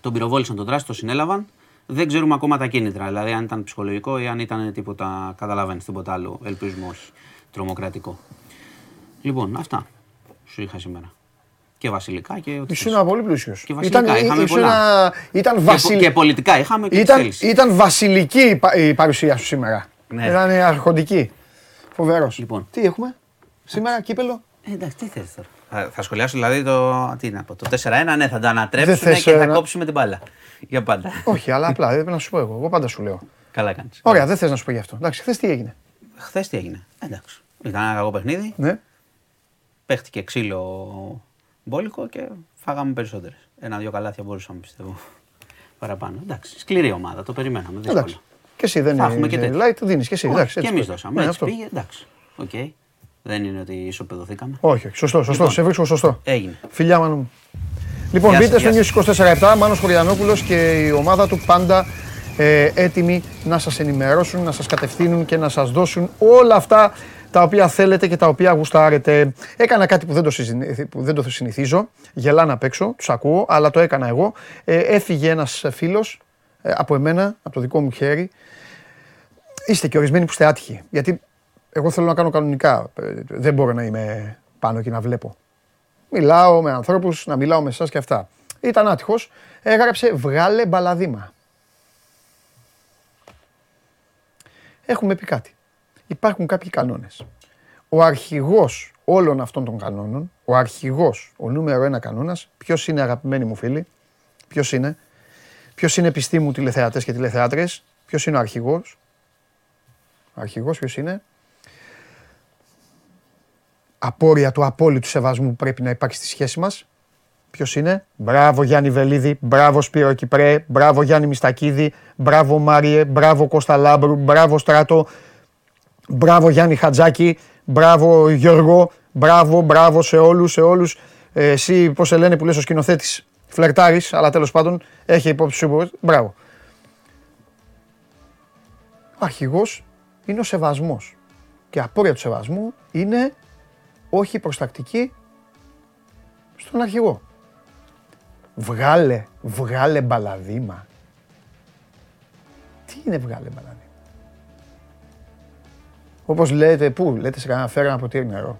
Τον πυροβόλησαν τον δράστη, τον συνέλαβαν. Δεν ξέρουμε ακόμα τα κίνητρα. Δηλαδή, αν ήταν ψυχολογικό ή αν ήταν τίποτα. Καταλαβαίνεις τίποτα άλλο. Ελπίζουμε όχι. Τρομοκρατικό. Λοιπόν, αυτά σου είχα σήμερα. Και βασιλικά και ό,τι Ήσουν θες. πολύ πλούσιος. Και βασιλικά, είχαμε πολλά. Ήταν, Και, βασιλ... και πολιτικά είχαμε και τι ήταν, θέλεις. ήταν βασιλική η πα- η παρουσία σου σήμερα. Ναι. Ήταν αρχοντική. Φοβερός. Λοιπόν. Τι έχουμε; Σήμερα, κύπελο. Ε, εντάξει, τι θες τώρα. Θα, θα σχολιάσω δηλαδή το. Τι να πω, το 4-1, ναι, θα το ανατρέψουμε θες, και ε, θα να- κόψουμε την μπάλα. Για πάντα. Όχι, αλλά απλά δεν να σου πω εγώ. Εγώ πάντα σου λέω. Καλά κάνεις. Ωραία, δεν θες να σου πω γι' αυτό. Εντάξει, χθες τι έγινε; Χθες τι έγινε; Εντάξει. Ήταν ένα κακό παιχνίδι. Ναι. Παίχτηκε ξύλο μπόλικο και φάγαμε περισσότερες. Ένα-δύο καλάθια μπορούσαμε πιστεύω. Παραπάνω. Εντάξει. Σκληρή ομάδα, το περιμέναμε. Δύσκολο. Εντάξει. Και εσύ δεν Θα έχουμε και είναι τέτοια. light, δίνεις και εσύ. Όχι, εντάξει, και έτσι εμείς πρέπει. δώσαμε. Ναι, έτσι αυτό. πήγε. Εντάξει. Οκ. Δεν είναι ότι ισοπεδωθήκαμε. Όχι, όχι, σωστό, σωστό. Λοιπόν. Σε βρίσκω σωστό. Έγινε. Φιλιά, Μάνο μου. Λοιπόν, Γεια μπείτε σας, στο γεια News 24-7, Μάνος Χωριανόπουλος και η ομάδα του πάντα ε, έτοιμοι να σας ενημερώσουν, να σας κατευθύνουν και να σας δώσουν όλα αυτά τα οποία θέλετε και τα οποία γουστάρετε. Έκανα κάτι που δεν το, συζη- που δεν το συνηθίζω, γελάνε απ' έξω, τους ακούω, αλλά το έκανα εγώ. Ε, έφυγε ένας φίλος ε, από εμένα, από το δικό μου χέρι. Είστε και ορισμένοι που είστε άτυχοι, γιατί εγώ θέλω να κάνω κανονικά, ε, δεν μπορώ να είμαι πάνω και να βλέπω. Μιλάω με ανθρώπους, να μιλάω με εσάς και αυτά. Ήταν άτυχος. Έγραψε βγάλε μπαλαδίμα. Έχουμε πει κάτι. Υπάρχουν κάποιοι κανόνες. Ο αρχηγός όλων αυτών των κανόνων, ο αρχηγός, ο νούμερο ένα κανόνας, ποιος είναι αγαπημένοι μου φίλοι, ποιος είναι, ποιος είναι πιστοί μου τηλεθεατές και τηλεθεάτρες, ποιος είναι ο αρχηγός, ο αρχηγός ποιος είναι, απόρρια του απόλυτου σεβασμού που πρέπει να υπάρχει στη σχέση μας. Ποιος είναι, Μπράβο Γιάννη Βελίδη, μπράβο Σπύρο Κυπρέ, μπράβο Γιάννη Μιστακίδη, μπράβο Μάριε, μπράβο Κώστα Λάμπρου, μπράβο Στράτο, μπράβο Γιάννη Χατζάκη, μπράβο Γιώργο, μπράβο, μπράβο σε όλους, σε όλους. Ε, εσύ πώς σε λένε που λες ο σκηνοθέτης, φλερτάρεις, αλλά τέλος πάντων έχει υπόψη σου, μπράβο. Ο αρχηγός είναι ο σεβασμός. Και απόρρια του σεβασμού είναι όχι προστακτική στον αρχηγό. Βγάλε, βγάλε μπαλαδίμα. Τι είναι βγάλε μπαλαδίμα; Όπως λέτε, πού, λέτε σε κανένα φέρα ένα ποτήρι νερό.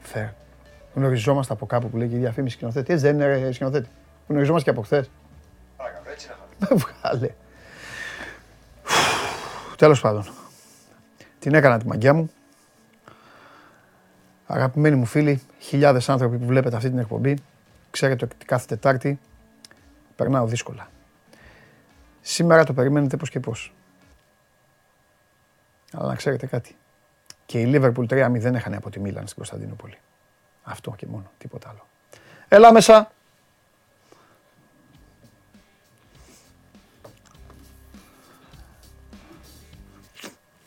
Φέρ. Γνωριζόμαστε από κάπου που λέει και η διαφήμιση σκηνοθέτης. Έτσι δεν είναι ρε, σκηνοθέτη. Γνωριζόμαστε και από χθες. Παρακαλώ, έτσι να είχαμε. (laughs) Βγάλε. Τέλος πάντων. Την έκανα τη μαγιά μου. Αγαπημένοι μου φίλοι, χιλιάδες άνθρωποι που βλέπετε αυτή την εκπομπή, ξέρετε ότι κάθε Τετάρτη περνάω δύσκολα. Σήμερα το περιμένετε πώς και πώς. Αλλά να ξέρετε κάτι. Και η Liverpool 3-0 έχανε από τη Μίλαν στην Κωνσταντινούπολη. Αυτό και μόνο, τίποτα άλλο. Έλα μέσα.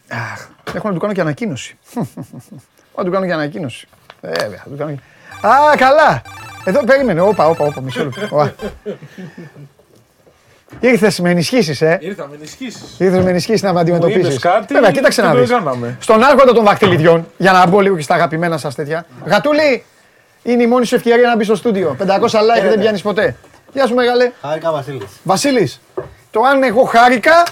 Αχ, έχω να του κάνω και ανακοίνωση. (laughs) Έχω να του κάνω και ανακοίνωση. Βέβαια, θα του κάνω και... Α, καλά. Εδώ περίμενε. Όπα, όπα, όπα, μισό λεπτό. Ωα. Ήρθες με ενισχύσεις, ε. Ήρθα με ενισχύσεις. Ήρθες με ενισχύσεις να με αντιμετωπίσεις. είδες κάτι Βέβαια, κοίταξε και να το δεις. έκαναμε. Στον άρχοντα των δαχτυλιδιών, για να μπω λίγο και στα αγαπημένα σας τέτοια. Γατούλη, είναι η μόνη σου ευκαιρία να μπεις στο στούντιο. 500 like δεν πιάνεις ποτέ. Γεια σου μεγάλε. Χάρηκα Βασίλης. Βασίλης, το αν εγώ χάρηκα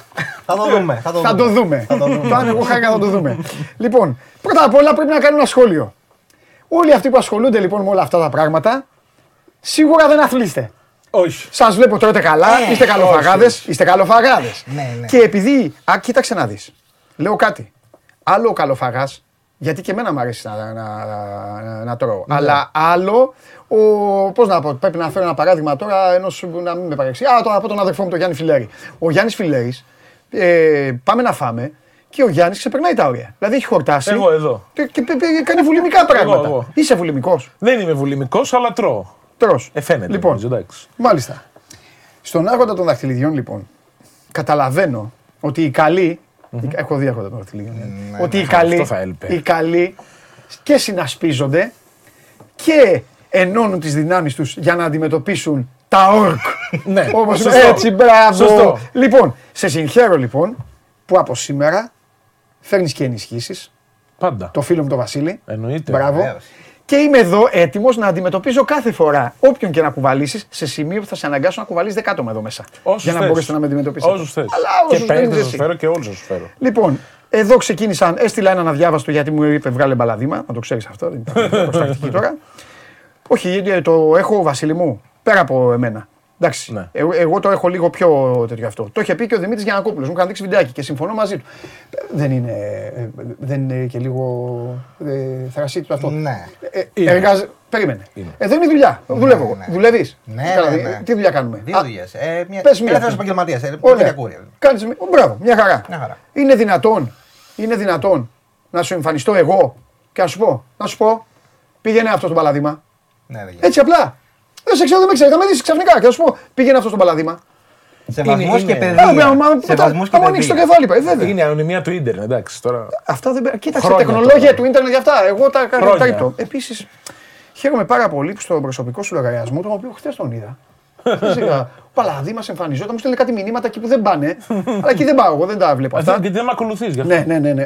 Θα το δούμε. Θα το θα το δούμε. Θα το δούμε. Το αν εγώ χάρηκα θα το δούμε. Λοιπόν, πρώτα απ' όλα πρέπει να κάνω ένα σχόλιο. Όλοι αυτοί που ασχολούνται λοιπόν με όλα αυτά τα πράγματα, σίγουρα δεν αθλείστε. Όχι. Σας βλέπω τρώτε καλά, είστε καλοφαγάδες. Είστε καλοφαγάδες. Ναι, ναι. Και επειδή. Α, κοίταξε να δεις. Λέω κάτι. Άλλο ο καλοφαγάς Γιατί και εμένα μου αρέσει να, να, να, να τρώω. Αλλά άλλο, ο, πώς να πω, πρέπει να φέρω ένα παράδειγμα τώρα ενός να μην με παρεξεί. Α, τώρα από τον αδερφό μου, τον Γιάννη Φιλέρη. Ο Γιάννης Φιλέρης, ε, πάμε να φάμε και ο Γιάννης ξεπερνάει τα όρια. Δηλαδή έχει χορτάσει. Εγώ εδώ. Και, και, και κάνει βουλημικά πράγματα. εγώ. Είσαι βουλημικός. Δεν είμαι βουλημικός, αλλά τρώω. Τρως. Ε, φαίνεται. Λοιπόν, νομίζω, εντάξει. Μάλιστα. Στον άρχοντα των δαχτυλιδιών, λοιπόν, καταλαβαίνω ότι οι καλοι Έχω δει άρχοντα των δαχτυλιδιών. ναι. ότι οι αυτό καλοί, θα έλειπε. οι καλοί και συνασπίζονται και ενώνουν τις δυνάμεις τους για να αντιμετωπίσουν τα όρκ. (laughs) Ναι, Όπως σωστό. έτσι, μπράβο. Σωστό. Λοιπόν, σε συγχαίρω λοιπόν που από σήμερα φέρνεις και ενισχύσεις. Πάντα. Το φίλο μου τον Βασίλη. Εννοείται. Μπράβο. Βεβαίως. Και είμαι εδώ έτοιμος να αντιμετωπίζω κάθε φορά όποιον και να κουβαλήσεις σε σημείο που θα σε αναγκάσω να κουβαλήσει δεκάτομα εδώ μέσα. Όσους για να θες. μπορέσετε να με αντιμετωπίσετε. Όσους θες. Αλλά Και όσους πέντε δεν θα είσαι σου εσύ. φέρω και όλους θα σου φέρω. Λοιπόν, εδώ ξεκίνησαν, έστειλα έναν αδιάβαστο γιατί μου είπε βγάλε μπαλαδίμα. Να το ξέρεις αυτό, δεν υπάρχει (laughs) προστακτική τώρα. Όχι, γιατί το έχω Βασίλη μου, πέρα από εμένα. Εντάξει, Ναι. εγώ, εγώ το έχω λίγο πιο τέτοιο αυτό. Το είχε πει και ο Δημήτρης Γιανακόπουλος. Μου είχαν δείξει βιντεάκι και συμφωνώ μαζί του. Δεν είναι, ε, δεν είναι και λίγο ε, θρασίτη του αυτό. Ναι. Ε, Είναι. εργάζε- Περίμενε. Είναι. Εδώ είναι η δουλειά. Δουλεύω εγώ. ναι. Δουλεύεις. Ναι, ναι, ναι. Τι δουλειά κάνουμε; Δύο Α, δουλειές. Ε, μια... πες μία. Ελεύθερος επαγγελματίας, ε, Ωραία. για κούρια. Κάνεις, με- μπράβο, μια χαρά. Μια χαρά. Είναι δυνατόν, είναι δυνατόν να σου εμφανιστώ εγώ και να σου πω, να σου πω, πήγαινε αυτό στο παλαδίμα. Ναι, δεν Έτσι απλά. Δεν σε ξέρω, δεν με ξέρει. Θα με δεις ξαφνικά και να σου πω, πήγαινε αυτό στο παλαδίμα. Σεβασμός Είναι- και είναι. Α, μα- παιδεία. μα- Σεβασμός και άμα ανοίξεις το παιδεία. κεφάλι, πάει, βέβαια. Είναι η ανωνυμία του ίντερνετ, εντάξει τώρα. Αυτά δεν πέρα. Κοίταξε, Χρόνια τεχνολόγια τώρα. του ίντερνετ για αυτά. Εγώ τα κάνω Χρόνια. τα ύπτω. Επίσης, χαίρομαι πάρα πολύ που στον προσωπικό σου λογαριασμό, τον οποίο χθες τον είδα. Χθες είδα, Ο Παλαδί μα εμφανιζόταν, μου στέλνει κάτι μηνύματα εκεί που δεν πάνε. (laughs) αλλά εκεί δεν πάω, εγώ δεν τα βλέπω Αυτό αυτά. γιατί δεν με ακολουθείς γι' αυτό. Ναι, ναι, ναι, ναι.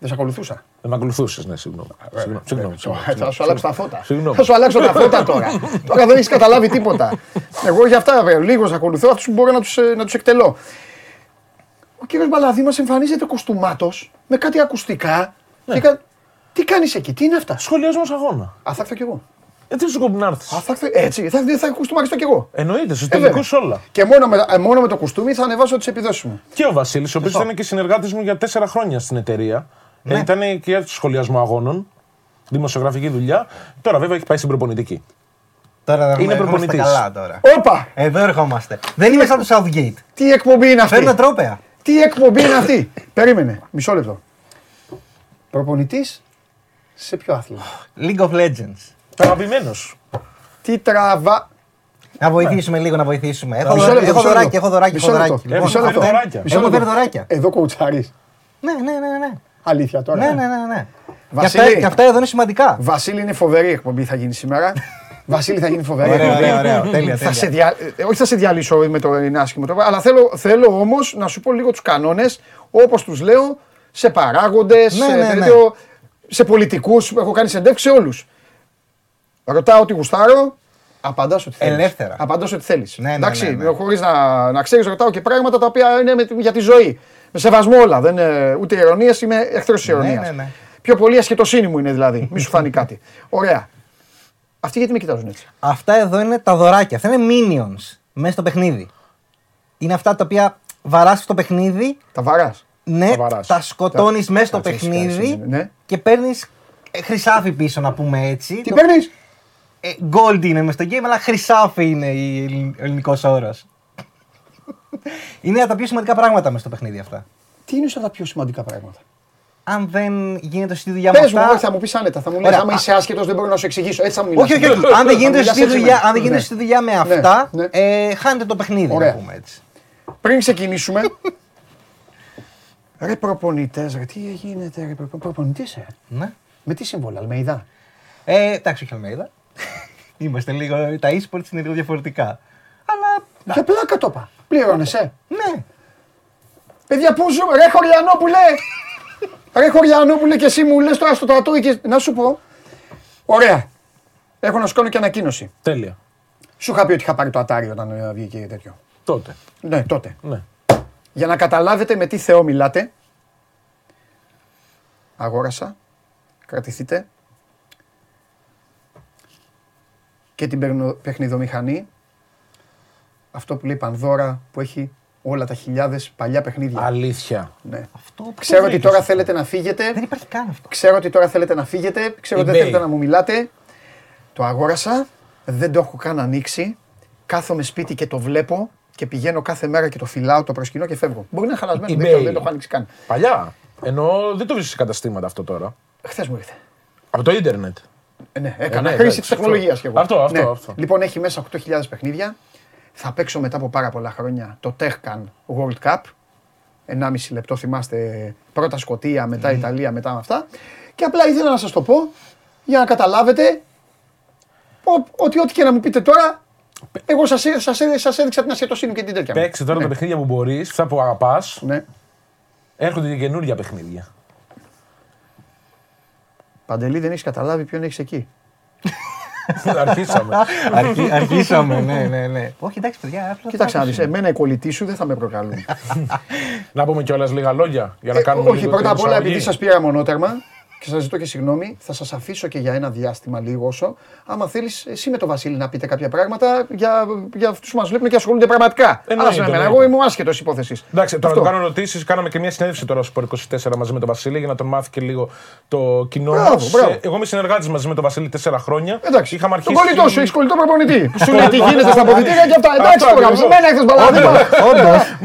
Δεν σε ακολουθούσα. Δεν με ακολουθούσες, ναι, συγγνώμη. Συγγνώμη, συγγνώμη, συγγνώμη, Ε, Θα σου αλλάξω τα φώτα. Συγγνώμη. Θα σου αλλάξω τα φώτα τώρα. (laughs) τώρα δεν έχεις καταλάβει τίποτα. Εγώ για αυτά λίγος ακολουθώ αυτούς που μπορώ να τους να τους εκτελώ. Ο κύριος Μπαλαδί μας εμφανίζεται κοστούμάτο με κάτι ακουστικά. Ναι. και κα- Τι κάνεις εκεί, τι είναι αυτά; Σχολιασμός αγώνα. Α, θα έρθω κι εγώ. Ε, τι σου κόβει να έρθεις; Α, θα έρθω, έτσι, θα, θα κουστούμαριστώ κι εγώ. Εννοείται, στους Ε, τελικούς βέβαια. όλα. Και μόνο με, ε, μόνο με το κουστούμι θα ανεβάσω τις επιδόσεις μου. Και ο Βασίλης, ο οποίος ήταν και συνεργάτης μου για τέσσερα χρόνια στην εταιρεία. Ναι. Ε, ήταν και για το σχολιασμό αγώνων. Δημοσιογραφική δουλειά. Τώρα βέβαια έχει πάει στην προπονητική. Τώρα δεν Είναι είμαστε προπονητής. καλά τώρα. Όπα! Εδώ ερχόμαστε. Δεν είμαι σαν το Southgate. Τι εκπομπή είναι αυτή; Φέρνω τρόπαια. Τι εκπομπή είναι αυτή; Περίμενε, μισό λεπτό. Προπονητής σε ποιο άθλημα; League of Legends. Αγαπημένο. Τι τραβά. Να βοηθήσουμε λίγο, να βοηθήσουμε. Έχω, Μισό δω- λεπτό, έχω μισό δωράκι, λεπτό. έχω δωράκι, Μισό έχω λεπτό. δωράκι. Ε, Λοιπόν, μισό έχω λεπτό. δωράκια. Μισό Έχω λεπτό. φέρει δωράκια. Εδώ κοουτσάρεις. Ναι, ναι, ναι, ναι. Αλήθεια τώρα. Ναι, ναι, ναι, ναι. Και Βασίλη. αυτά, και αυτά εδώ είναι σημαντικά. Βασίλη είναι φοβερή εκπομπή θα γίνει σήμερα. (laughs) Βασίλη θα γίνει φοβερή Ωραία, εκπομπή. ωραία, ωραία. Τέλεια, Θα σε τέλεια. δια... ε, Όχι θα σε διαλύσω με το είναι άσχημο τρόπο, αλλά θέλω, θέλω όμως να σου πω λίγο τους κανόνες όπως τους λέω σε παράγοντες, Ναι, σε, ναι, ναι. τέτοιο, σε πολιτικούς που έχω κάνει συνέντευξη σε όλους. Ρωτάω τι γουστάρω, απαντάς ό,τι θέλεις. Ελεύθερα. Απαντάς ό,τι θέλεις. Ναι, ναι, Εντάξει, ναι, ναι. χωρίς να, να ξέρεις ρωτάω και πράγματα τα οποία είναι με- για τη ζωή. Με σεβασμό όλα, δεν, είναι ούτε ηρωνίας, είμαι εχθρός της ηρωνίας. ναι, ναι. Πιο πολύ ασχετοσύνη μου είναι δηλαδή, μη σου φάνει κάτι. Ωραία. Αυτοί γιατί με κοιτάζουν έτσι; Αυτά εδώ είναι τα δωράκια. Αυτά είναι minions μέσα στο παιχνίδι. Είναι αυτά τα οποία βαράς στο παιχνίδι, Τα βαράς. ναι, Τα βαράς. τα σκοτώνεις μέσα στο Κάτσε, έχεις κάνει παιχνίδι εσύ, ναι. και παίρνεις ε, χρυσάφι πίσω να πούμε έτσι. Τι Το- παίρνεις; ε, gold είναι μες στο game, αλλά χρυσάφι είναι η ελλην- ο ελληνικός όρος. Είναι τα πιο σημαντικά πράγματα μέσα στο παιχνίδι αυτά. Τι είναι στα τα πιο σημαντικά πράγματα; Αν δεν γίνεται στη δουλειά μου Πες μου, αυτά... όχι, θα μου πεις άνετα. Θα μου λες, Ωραία, άμα α- είσαι άσχετος δεν μπορώ να σου εξηγήσω. Έτσι θα μου μιλάς. Όχι, όχι, όχι. Αν δεν γίνεται μιλάς στη έτσι δουλειά, με- αν δεν γίνεται Ναι. στη δουλειά με Ναι, αυτά, ναι. ε, χάνεται το παιχνίδι, Ωραία. να πούμε έτσι. Πριν ξεκινήσουμε. ρε προπονητές, ρε, τι γίνεται, ρε προπο- προπονητής, ε; Ναι. Με τι σύμβολα, Αλμεϊδά. Ε, εντάξει, όχι Αλμέιδα. (laughs) Είμαστε λίγο. Τα e-sports είναι λίγο διαφορετικά. Αλλά. Για πλάκα το είπα. Πληρώνεσαι. Ναι. Παιδιά, πού ζούμε, ρε Χωριανόπουλε! ρε Χωριανόπουλε και εσύ μου λες τώρα στο τατούι και... Να σου πω. Ωραία. Έχω να σου κάνω και ανακοίνωση. Τέλεια. Σου είχα πει ότι είχα πάρει το Atari όταν ε, βγήκε τέτοιο. Τότε. Ναι, τότε. Ναι. Για να καταλάβετε με τι Θεό μιλάτε. Αγόρασα. Κρατηθείτε. Και την παιχνο- παιχνιδομηχανή. Αυτό που λέει Πανδώρα που έχει όλα τα χιλιάδες παλιά παιχνίδια. Αλήθεια. Ναι. Αυτό που Ξέρω το ότι βρήκες τώρα αυτό. θέλετε να φύγετε. Δεν υπάρχει καν αυτό. Ξέρω ότι τώρα θέλετε να φύγετε. Ξέρω ότι δεν eBay. θέλετε να μου μιλάτε. Το αγόρασα. Δεν το έχω καν ανοίξει. Κάθομαι σπίτι και το βλέπω και πηγαίνω κάθε μέρα και το φυλάω, το προσκυνώ και φεύγω. Μπορεί να είναι χαλασμένο, δεν, eBay. ξέρω, δεν το έχω ανοίξει καν. Παλιά. Ενώ δεν το βρίσκεις σε καταστήματα αυτό τώρα. Χθες μου ήρθε. Από το ίντερνετ. Ε, ναι, έκανα ναι, χρήση εντάξει, της τεχνολογίας κι εγώ. αυτό, αυτό, Ναι. αυτό. Λοιπόν, έχει μέσα 8.000 παιχνίδια. Θα παίξω μετά από πάρα πολλά χρόνια το Techcan World Cup. 1,5 λεπτό θυμάστε. Πρώτα Σκοτία, μετά Ιταλία, μετά αυτά. Και απλά ήθελα να σας το πω για να καταλάβετε ο- ότι ό,τι και να μου πείτε τώρα, εγώ σας σας, σας έδειξα την ασχετοσύνη και την τέτοια. μου. Παίξε τώρα Ναι. τα παιχνίδια που μπορείς, αυτά που αγαπάς. Ναι. Έρχονται και καινούργια παιχνίδια. Παντελή, δεν έχεις καταλάβει ποιον έχεις εκεί. (laughs) (laughs) Αρχίσαμε. Αρχι- Αρχίσαμε, ναι, ναι, ναι. Όχι, εντάξει, παιδιά. απλά Κοίταξε να θα δεις, εμένα οι κολλητοί σου δεν θα με προκαλούν. να πούμε κιόλας λίγα λόγια για να Ε, κάνουμε. όχι, λίγο πρώτα την απ' όλα, εισαγωγή. επειδή σας πήρα μονότερμα και σας ζητώ και συγγνώμη, θα σας αφήσω και για ένα διάστημα λίγο όσο. Άμα θέλεις, εσύ με τον Βασίλη να πείτε κάποια πράγματα για, για αυτούς που μας βλέπουν και ασχολούνται πραγματικά. Εννοείται, Άσε με εμένα, εννοείται. εγώ είμαι άσχετος υπόθεσης. Εντάξει, τώρα να του κάνω ερωτήσεις. Κάναμε και μια συνέντευξη τώρα στο 24 μαζί με τον Βασίλη για να τον μάθει και λίγο το κοινό Μπράβο, μας. μπράβο. Ε, Εγώ είμαι συνεργάτης μαζί με τον Βασίλη 4 χρόνια. Εντάξει, Είχαμε τον αρχίσει. κολλητό σου, έχει κολλητό προπονητή. Που σου λέει τι γίνεται στα αποδητήρια και αυτά. Εντάξει, Αυτό τώρα, ακριβώς. σε μένα ήρθε παράδειγμα.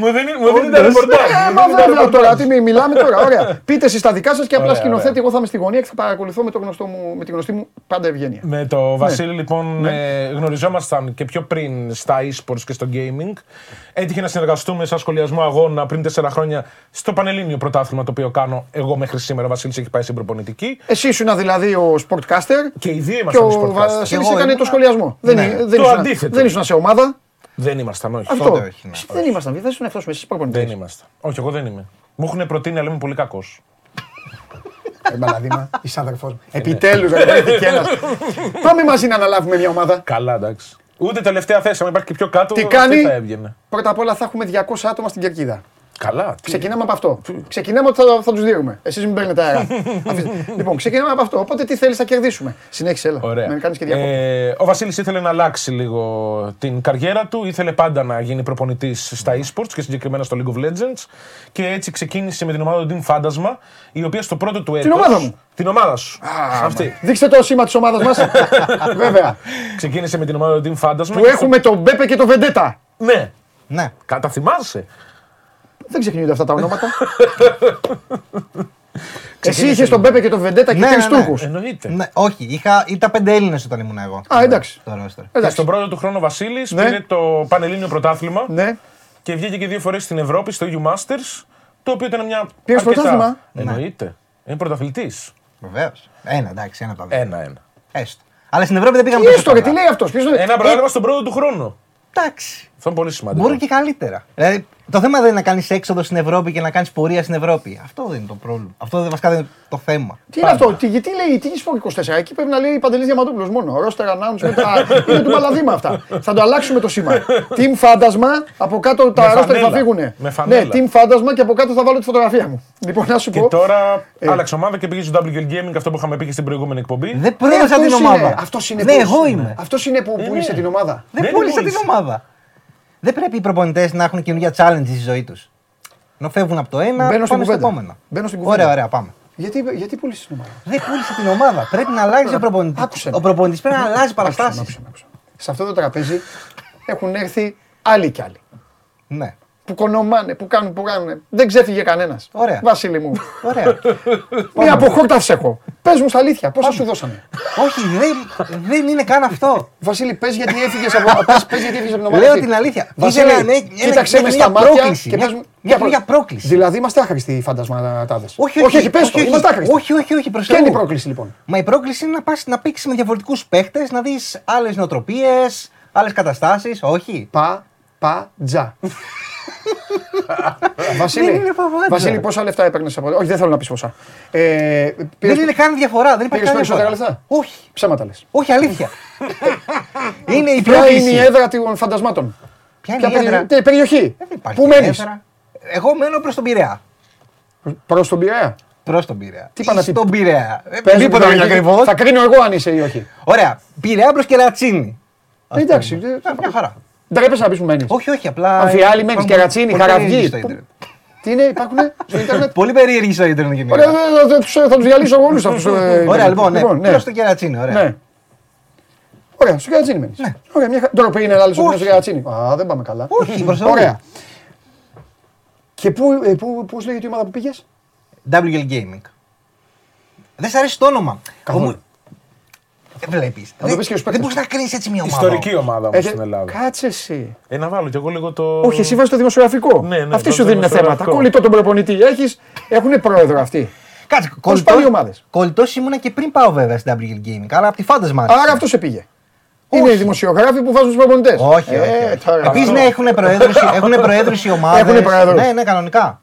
Μου δίνει μου δίνει τα ρεπορτάζ. Ε, μου μα δίνει τα βέβαια ρεπορτάζ. τώρα, τι μι- μιλάμε τώρα. Ωραία. Πείτε εσείς τα δικά σας και απλά Ωραία, σκηνοθέτη. ωραία. Εγώ θα είμαι στη γωνία και θα παρακολουθώ με, το γνωστό μου, με τη γνωστή μου πάντα ευγένεια. Με το Βασίλη λοιπόν Ναι. ε, γνωριζόμασταν και πιο πριν στα e-sports και στο gaming. Έτυχε να συνεργαστούμε σαν σχολιασμό αγώνα πριν 4 χρόνια στο Πανελλήνιο πρωτάθλημα το οποίο κάνω εγώ μέχρι σήμερα. Ο Βασίλης έχει πάει στην προπονητική. Εσύ ήσουν δηλαδή ο sportcaster Και οι δύο και ήμασταν ο sportcaster. Βασίλης εγώ έκανε ήμουνα- το σχολιασμό. Δεν, Ναι. δεν, Το ήσουν, αντίθετο. δεν ήσουν σε ομάδα. Δεν ήμασταν, όχι. Αυτό. Τότε όχι, ναι. Εσύ Δεν ήμασταν, δεν ήσουν αυτό με εσείς προπονητέ. Δεν ήμασταν. Όχι, εγώ δεν είμαι. Μου έχουν προτείνει, αλλά είμαι πολύ κακός. Ε, Μπαλαδίμα, είσαι αδερφός μου. Επιτέλους, δεν βρέθηκε ένας. Πάμε μαζί να αναλάβουμε μια ομάδα. Καλά, εντάξει. Ούτε τελευταία θέση, αν υπάρχει και πιο κάτω, Τι αυτή κάνει; θα έβγαινε. Πρώτα απ' όλα θα έχουμε 200 άτομα στην κερκίδα. Καλά. τι- Ξεκινάμε από αυτό. Ξεκινάμε ότι θα, θα τους δίνουμε. Εσείς μην παίρνετε αέρα. (laughs) Αφήστε. λοιπόν, ξεκινάμε από αυτό. Οπότε τι θέλεις να κερδίσουμε; Συνέχισε, έλα. Ωραία. Με κάνεις και διακόπτη. Ε, ο Βασίλης ήθελε να αλλάξει λίγο την καριέρα του. Ήθελε πάντα να γίνει προπονητής στα e-sports και συγκεκριμένα στο League of Legends. Και έτσι ξεκίνησε με την ομάδα του Team Fantasma, η οποία στο πρώτο του έτος... ομάδα μου. Την ομάδα σου. Αυτή. Δείξτε το σήμα της ομάδας μας. (laughs) Βέβαια. Ξεκίνησε με την ομάδα του Team Fantasma. Που και έχουμε τον Μπέπε και τον Βεντέτα. στο- Ναι. Ναι. Κατά θυμάσαι. Δεν ξεχνιούνται αυτά τα ονόματα. (laughs) Εσύ είχες τον Μπέπε και τον Βεντέτα και Ναι, τρει ναι, ναι. Τούρκους. Εννοείται. ναι. Όχι, είχα, ήταν πέντε Έλληνες όταν ήμουν εγώ. Α, εντάξει. Στο roster. Και Εντάξει. στον πρώτο του χρόνο ο Βασίλης Ναι. πήρε το Πανελλήνιο πρωτάθλημα Ναι. και βγήκε και δύο φορές στην Ευρώπη, στο EU Masters. Το οποίο ήταν μια. Πήρες αρκετά- πρωτάθλημα; Εννοείται. Είναι πρωταθλητής. Βεβαίως. Ένα, εντάξει, ένα από τα δύο. Ένα-ένα. Έστω. Αλλά στην Ευρώπη δεν πήγαμε Τι τόσο έστω, ρε, τι καλά. λέει αυτός. Ποιο Ένα πράγμα στον πρώτο του χρόνο. Εντάξει. Αυτό είναι πολύ σημαντικό. Μπορεί και καλύτερα. Δηλαδή, το θέμα δεν είναι να κάνεις έξοδο στην Ευρώπη και να κάνεις πορεία στην Ευρώπη. Αυτό δεν είναι το πρόβλημα. Αυτό δεν βασικά δεν είναι το θέμα. Τι είναι αυτό, τι, γιατί λέει, τι είναι 24, εκεί πρέπει να λέει Παντελής Διαμαντούπουλος μόνο. Roster announcement, α, είναι του Παλαδίμα αυτά. Θα το αλλάξουμε το σήμα. Team Φάντασμα, από κάτω τα Με roster θα φανέλα. φύγουνε. Με φανέλα. Ναι, Team Φάντασμα και από κάτω θα βάλω τη φωτογραφία μου. Λοιπόν, να σου Και πω. τώρα Ε. άλλαξε ομάδα και πήγε στο WL Gaming, αυτό που είχαμε πει και στην προηγούμενη εκπομπή. Δεν Ε, πρόλαβα αυτός την είναι, ομάδα. Αυτός είναι Δεν που- εγώ είμαι. Αυτός είναι που πούλησε την ομάδα. Δεν Δεν πούλησα την πούλησε. ομάδα. Δεν πρέπει οι προπονητές να έχουν καινούργια challenge στη ζωή τους. Να φεύγουν από το ένα, Μπαίνω στην πάμε στο κουβέντα. επόμενο. Μπαίνω στην κουβέντα. Ωραία, ωραία, πάμε. Γιατί, γιατί πούλησες την ομάδα; Δεν πούλησε την ομάδα. Πρέπει να αλλάξει ο προπονητή. Άκουσε με. Ο προπονητής πρέπει να αλλάζει Άκουσε με, παραστάσεις. άκουσε με, άκουσε με. Σε αυτό το τραπέζι έχουν έρθει άλλοι κι άλλοι. Ναι. Που κονομάνε, που κάνουν, που κάνουν. Δεν ξέφυγε κανένας. Ωραία. Βασίλη μου. Ωραία. Μια αποχόρταυση έχω. Πες μου στα αλήθεια, πόσα σου δώσανε; Όχι, δεν, δεν είναι καν αυτό. Βασίλη, πες γιατί έφυγες από, πες, πες γιατί έφυγες από την ομάδα. Λέω αυτή. την αλήθεια. Βασίλη, Ήθελα να- ένα- κοίταξε με μια στα μάτια πρόκληση, και μια- πες μου. μια- προ- μια πρόκληση. Δηλαδή είμαστε άχρηστοι φαντασματάδες. Όχι, όχι, όχι, πες το, όχι, είμαστε άχρηστοι. όχι, όχι, όχι, προς Ποια είναι η Θεού. πρόκληση λοιπόν; Μα η πρόκληση είναι να πας να παίξει με διαφορετικούς παίχτες, να δεις άλλες νοοτροπίες, άλλες καταστάσεις. Όχι. Πα, πα, τζα. (laughs) Βασίλη, Δεν είναι παπάντζα. Βασίλη, πόσα λεφτά έπαιρνες από εδώ; Όχι, δεν θέλω να πεις πόσα. Ε, Δεν πήρες- είναι καν διαφορά. Δεν υπάρχει πήρες καν περισσότερα διαφορά. λεφτά; Όχι. Ψέματα λες. Όχι, αλήθεια. (laughs) είναι η Ποια πρόκληση. είναι η έδρα των φαντασμάτων; Ποια είναι η Ποια έδρα; περι- τε- περιοχή; Δεν υπάρχει Πού μένεις; έδρα. Εγώ μένω προς τον Πειραιά. Προς τον Πειραιά; Προς τον Πειραιά. Τι πάνε να Στον Πειραιά. Ε, Πες μου Τίποτα την όχι περιοχή. ακριβώς. Θα κρίνω εγώ αν είσαι ή όχι. Ωραία. Πειραιά προ Κερατσίνη. Ε, Εντάξει. ε, Ε, Μια χαρά. Ντρέπεσαι να πεις που μένεις. Όχι, όχι, απλά. Αμφιάλη, μένεις, υπάρχουν Κερατσίνη, πολύ Χαραυγή. περίεργοι στο ίντερνετ. Τι είναι, υπάρχουν στο Ιντερνετ. (laughs) Πολύ περίεργοι στο ίντερνετ γενικά. Ωραία, δε- δε- τους- θα τους διαλύσω όλους αυτούς. Ωραία, λοιπόν, ναι. Πέρα στο κερατσίνη, ωραία. Ναι. Ωραία, στο Κερατσίνη μένεις. Ναι. Ωραία, μια χα- ντροπή είναι άλλο Όχι. στο Κερατσίνη. Α, δεν πάμε καλά. Όχι, προς Θεού. Ωραία. Και πού, ε, πού, πώς λέγεται η ομάδα που πήγες; WL Gaming. Δεν σ' αρέσει το όνομα. Καθόλου. Όμω- Ε, βλέπεις. το Δεν, πεις και στους δεν παίκτες. μπορείς να κρίνεις έτσι μια ομάδα. Ιστορική ομάδα όμως στην Ελλάδα. Κάτσε εσύ. Ε, να βάλω κι εγώ λίγο το. Όχι, εσύ βάζεις το δημοσιογραφικό. Ναι, ναι, Αυτοί βάζω σου το δίνουν θέματα. δημοσιογραφικό. Κολλητό τον προπονητή έχεις, έχουν πρόεδρο αυτοί. Κάτσε, Πώς κολλητός- πάνε οι ομάδες; Κολλητός ήμουνα και πριν πάω βέβαια στην WL Gaming, άρα από τη Fantasy Match. Άρα αυτό σε πήγε. Είναι οι δημοσιογράφοι που βάζουν τους προπονητές. Όχι, όχι. όχι. Επίσης, ναι, έχουν προέδρους, έχουν προέδρους οι ομάδες. Έχουνε προέδρους. Ναι, ναι, κανονικά.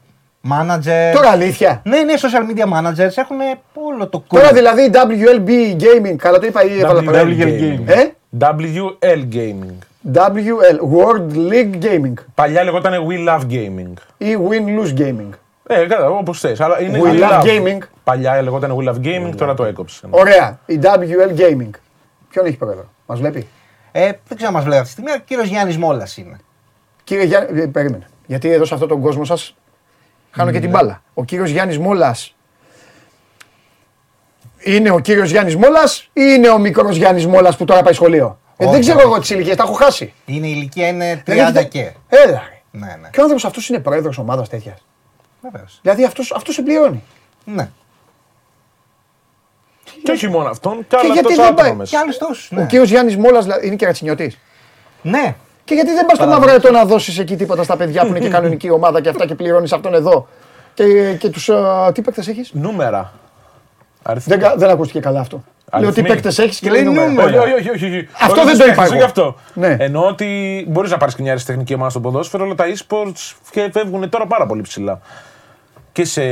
Manager. Τώρα αλήθεια. Ναι, ναι, social media managers έχουν όλο το Τώρα κόμμα. δηλαδή WLB Gaming, καλά το είπα ή έβαλα WL παρά- Gaming. Ε; WL Gaming. WL, World League Gaming Παλιά λεγόταν We Love Gaming. ή Win Lose Gaming. Ε, κατά, όπως θες. Αλλά είναι We Love Gaming. Παλιά λεγόταν We Love Gaming, τώρα το έκοψε. Ωραία. Η WL Gaming. Ποιον έχει πρόεδρο, μας βλέπει; Ε, δεν ξέρω αν μας βλέπει αυτή τη στιγμή, ο κύριος Γιάννης Μόλας είναι. Κύριε Γιάννη, ε, περίμενε. Γιατί εδώ σε αυτόν τον κόσμο σας χάνω και την Ναι. μπάλα. Ο κύριος Γιάννης Μόλας. Είναι ο κύριος Γιάννης Μόλας ή είναι ο μικρός Γιάννης Μόλας που τώρα πάει σχολείο; Ε, Όχι, δεν ξέρω όχι. εγώ τις ηλικίες, τα έχω χάσει. Είναι η ηλικία είναι 30 Δηλαδή, και. Έλα. ρε. Ναι, ναι. Και ο άνθρωπος αυτός είναι πρόεδρος ομάδας τέτοιας. Βεβαίως. Δηλαδή αυτός αυτός σε πληρώνει. Ναι. Και όχι μόνο αυτόν, κι Και άλλα γιατί τόσο δεν άτομα πάει- Και μέσα. άλλους τόσους. Ο Ναι. κύριος Γιάννης Μόλας είναι και ρατσινιώτης. ναι. Και γιατί δεν πας στο μαύρο ετώ να δώσεις εκεί τίποτα στα παιδιά που είναι και (laughs) κανονική ομάδα και αυτά και πληρώνεις αυτόν εδώ; Και, και τους. Τι παίκτες έχεις; Νούμερα. Αριθμοί. Δεν, κα- δεν ακούστηκε καλά αυτό. Λέω τι Αριθμοί. παίκτες έχεις και Λέει λέει νούμερα. νούμερα. Όχι, όχι, όχι, όχι. Αυτό Όχι, δεν το στους είπα παίκτες, εγώ. όχι αυτό. Ναι. Εννοώ ότι μπορείς να πάρεις και μια αριστεχνική ομάδα στο ποδόσφαιρο, αλλά τα e-sports φε- φεύγουν τώρα πάρα πολύ ψηλά. Και σε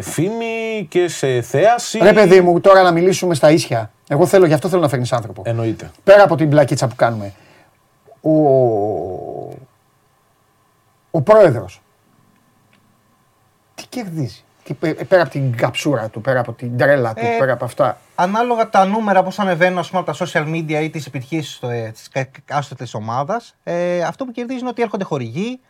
φήμη και σε θέαση. Ρε παιδί μου, τώρα να μιλήσουμε στα ίσια. Εγώ θέλω, γι' αυτό θέλω να φέρνεις άνθρωπο. Εννοείται. Πέρα από την πλακίτσα που κάνουμε. Ο, ο πρόεδρος. Τι κερδίζει. Τι, πέ- πέρα από την καψούρα του, πέρα από την τρέλα του, Ε, πέρα από αυτά. Ανάλογα τα νούμερα πώ ανεβαίνουν ας πούμε, από τα social media ή τις επιτυχίε τη εκάστοτε ομάδα, ε, αυτό που κερδίζει είναι ότι έρχονται χορηγοί.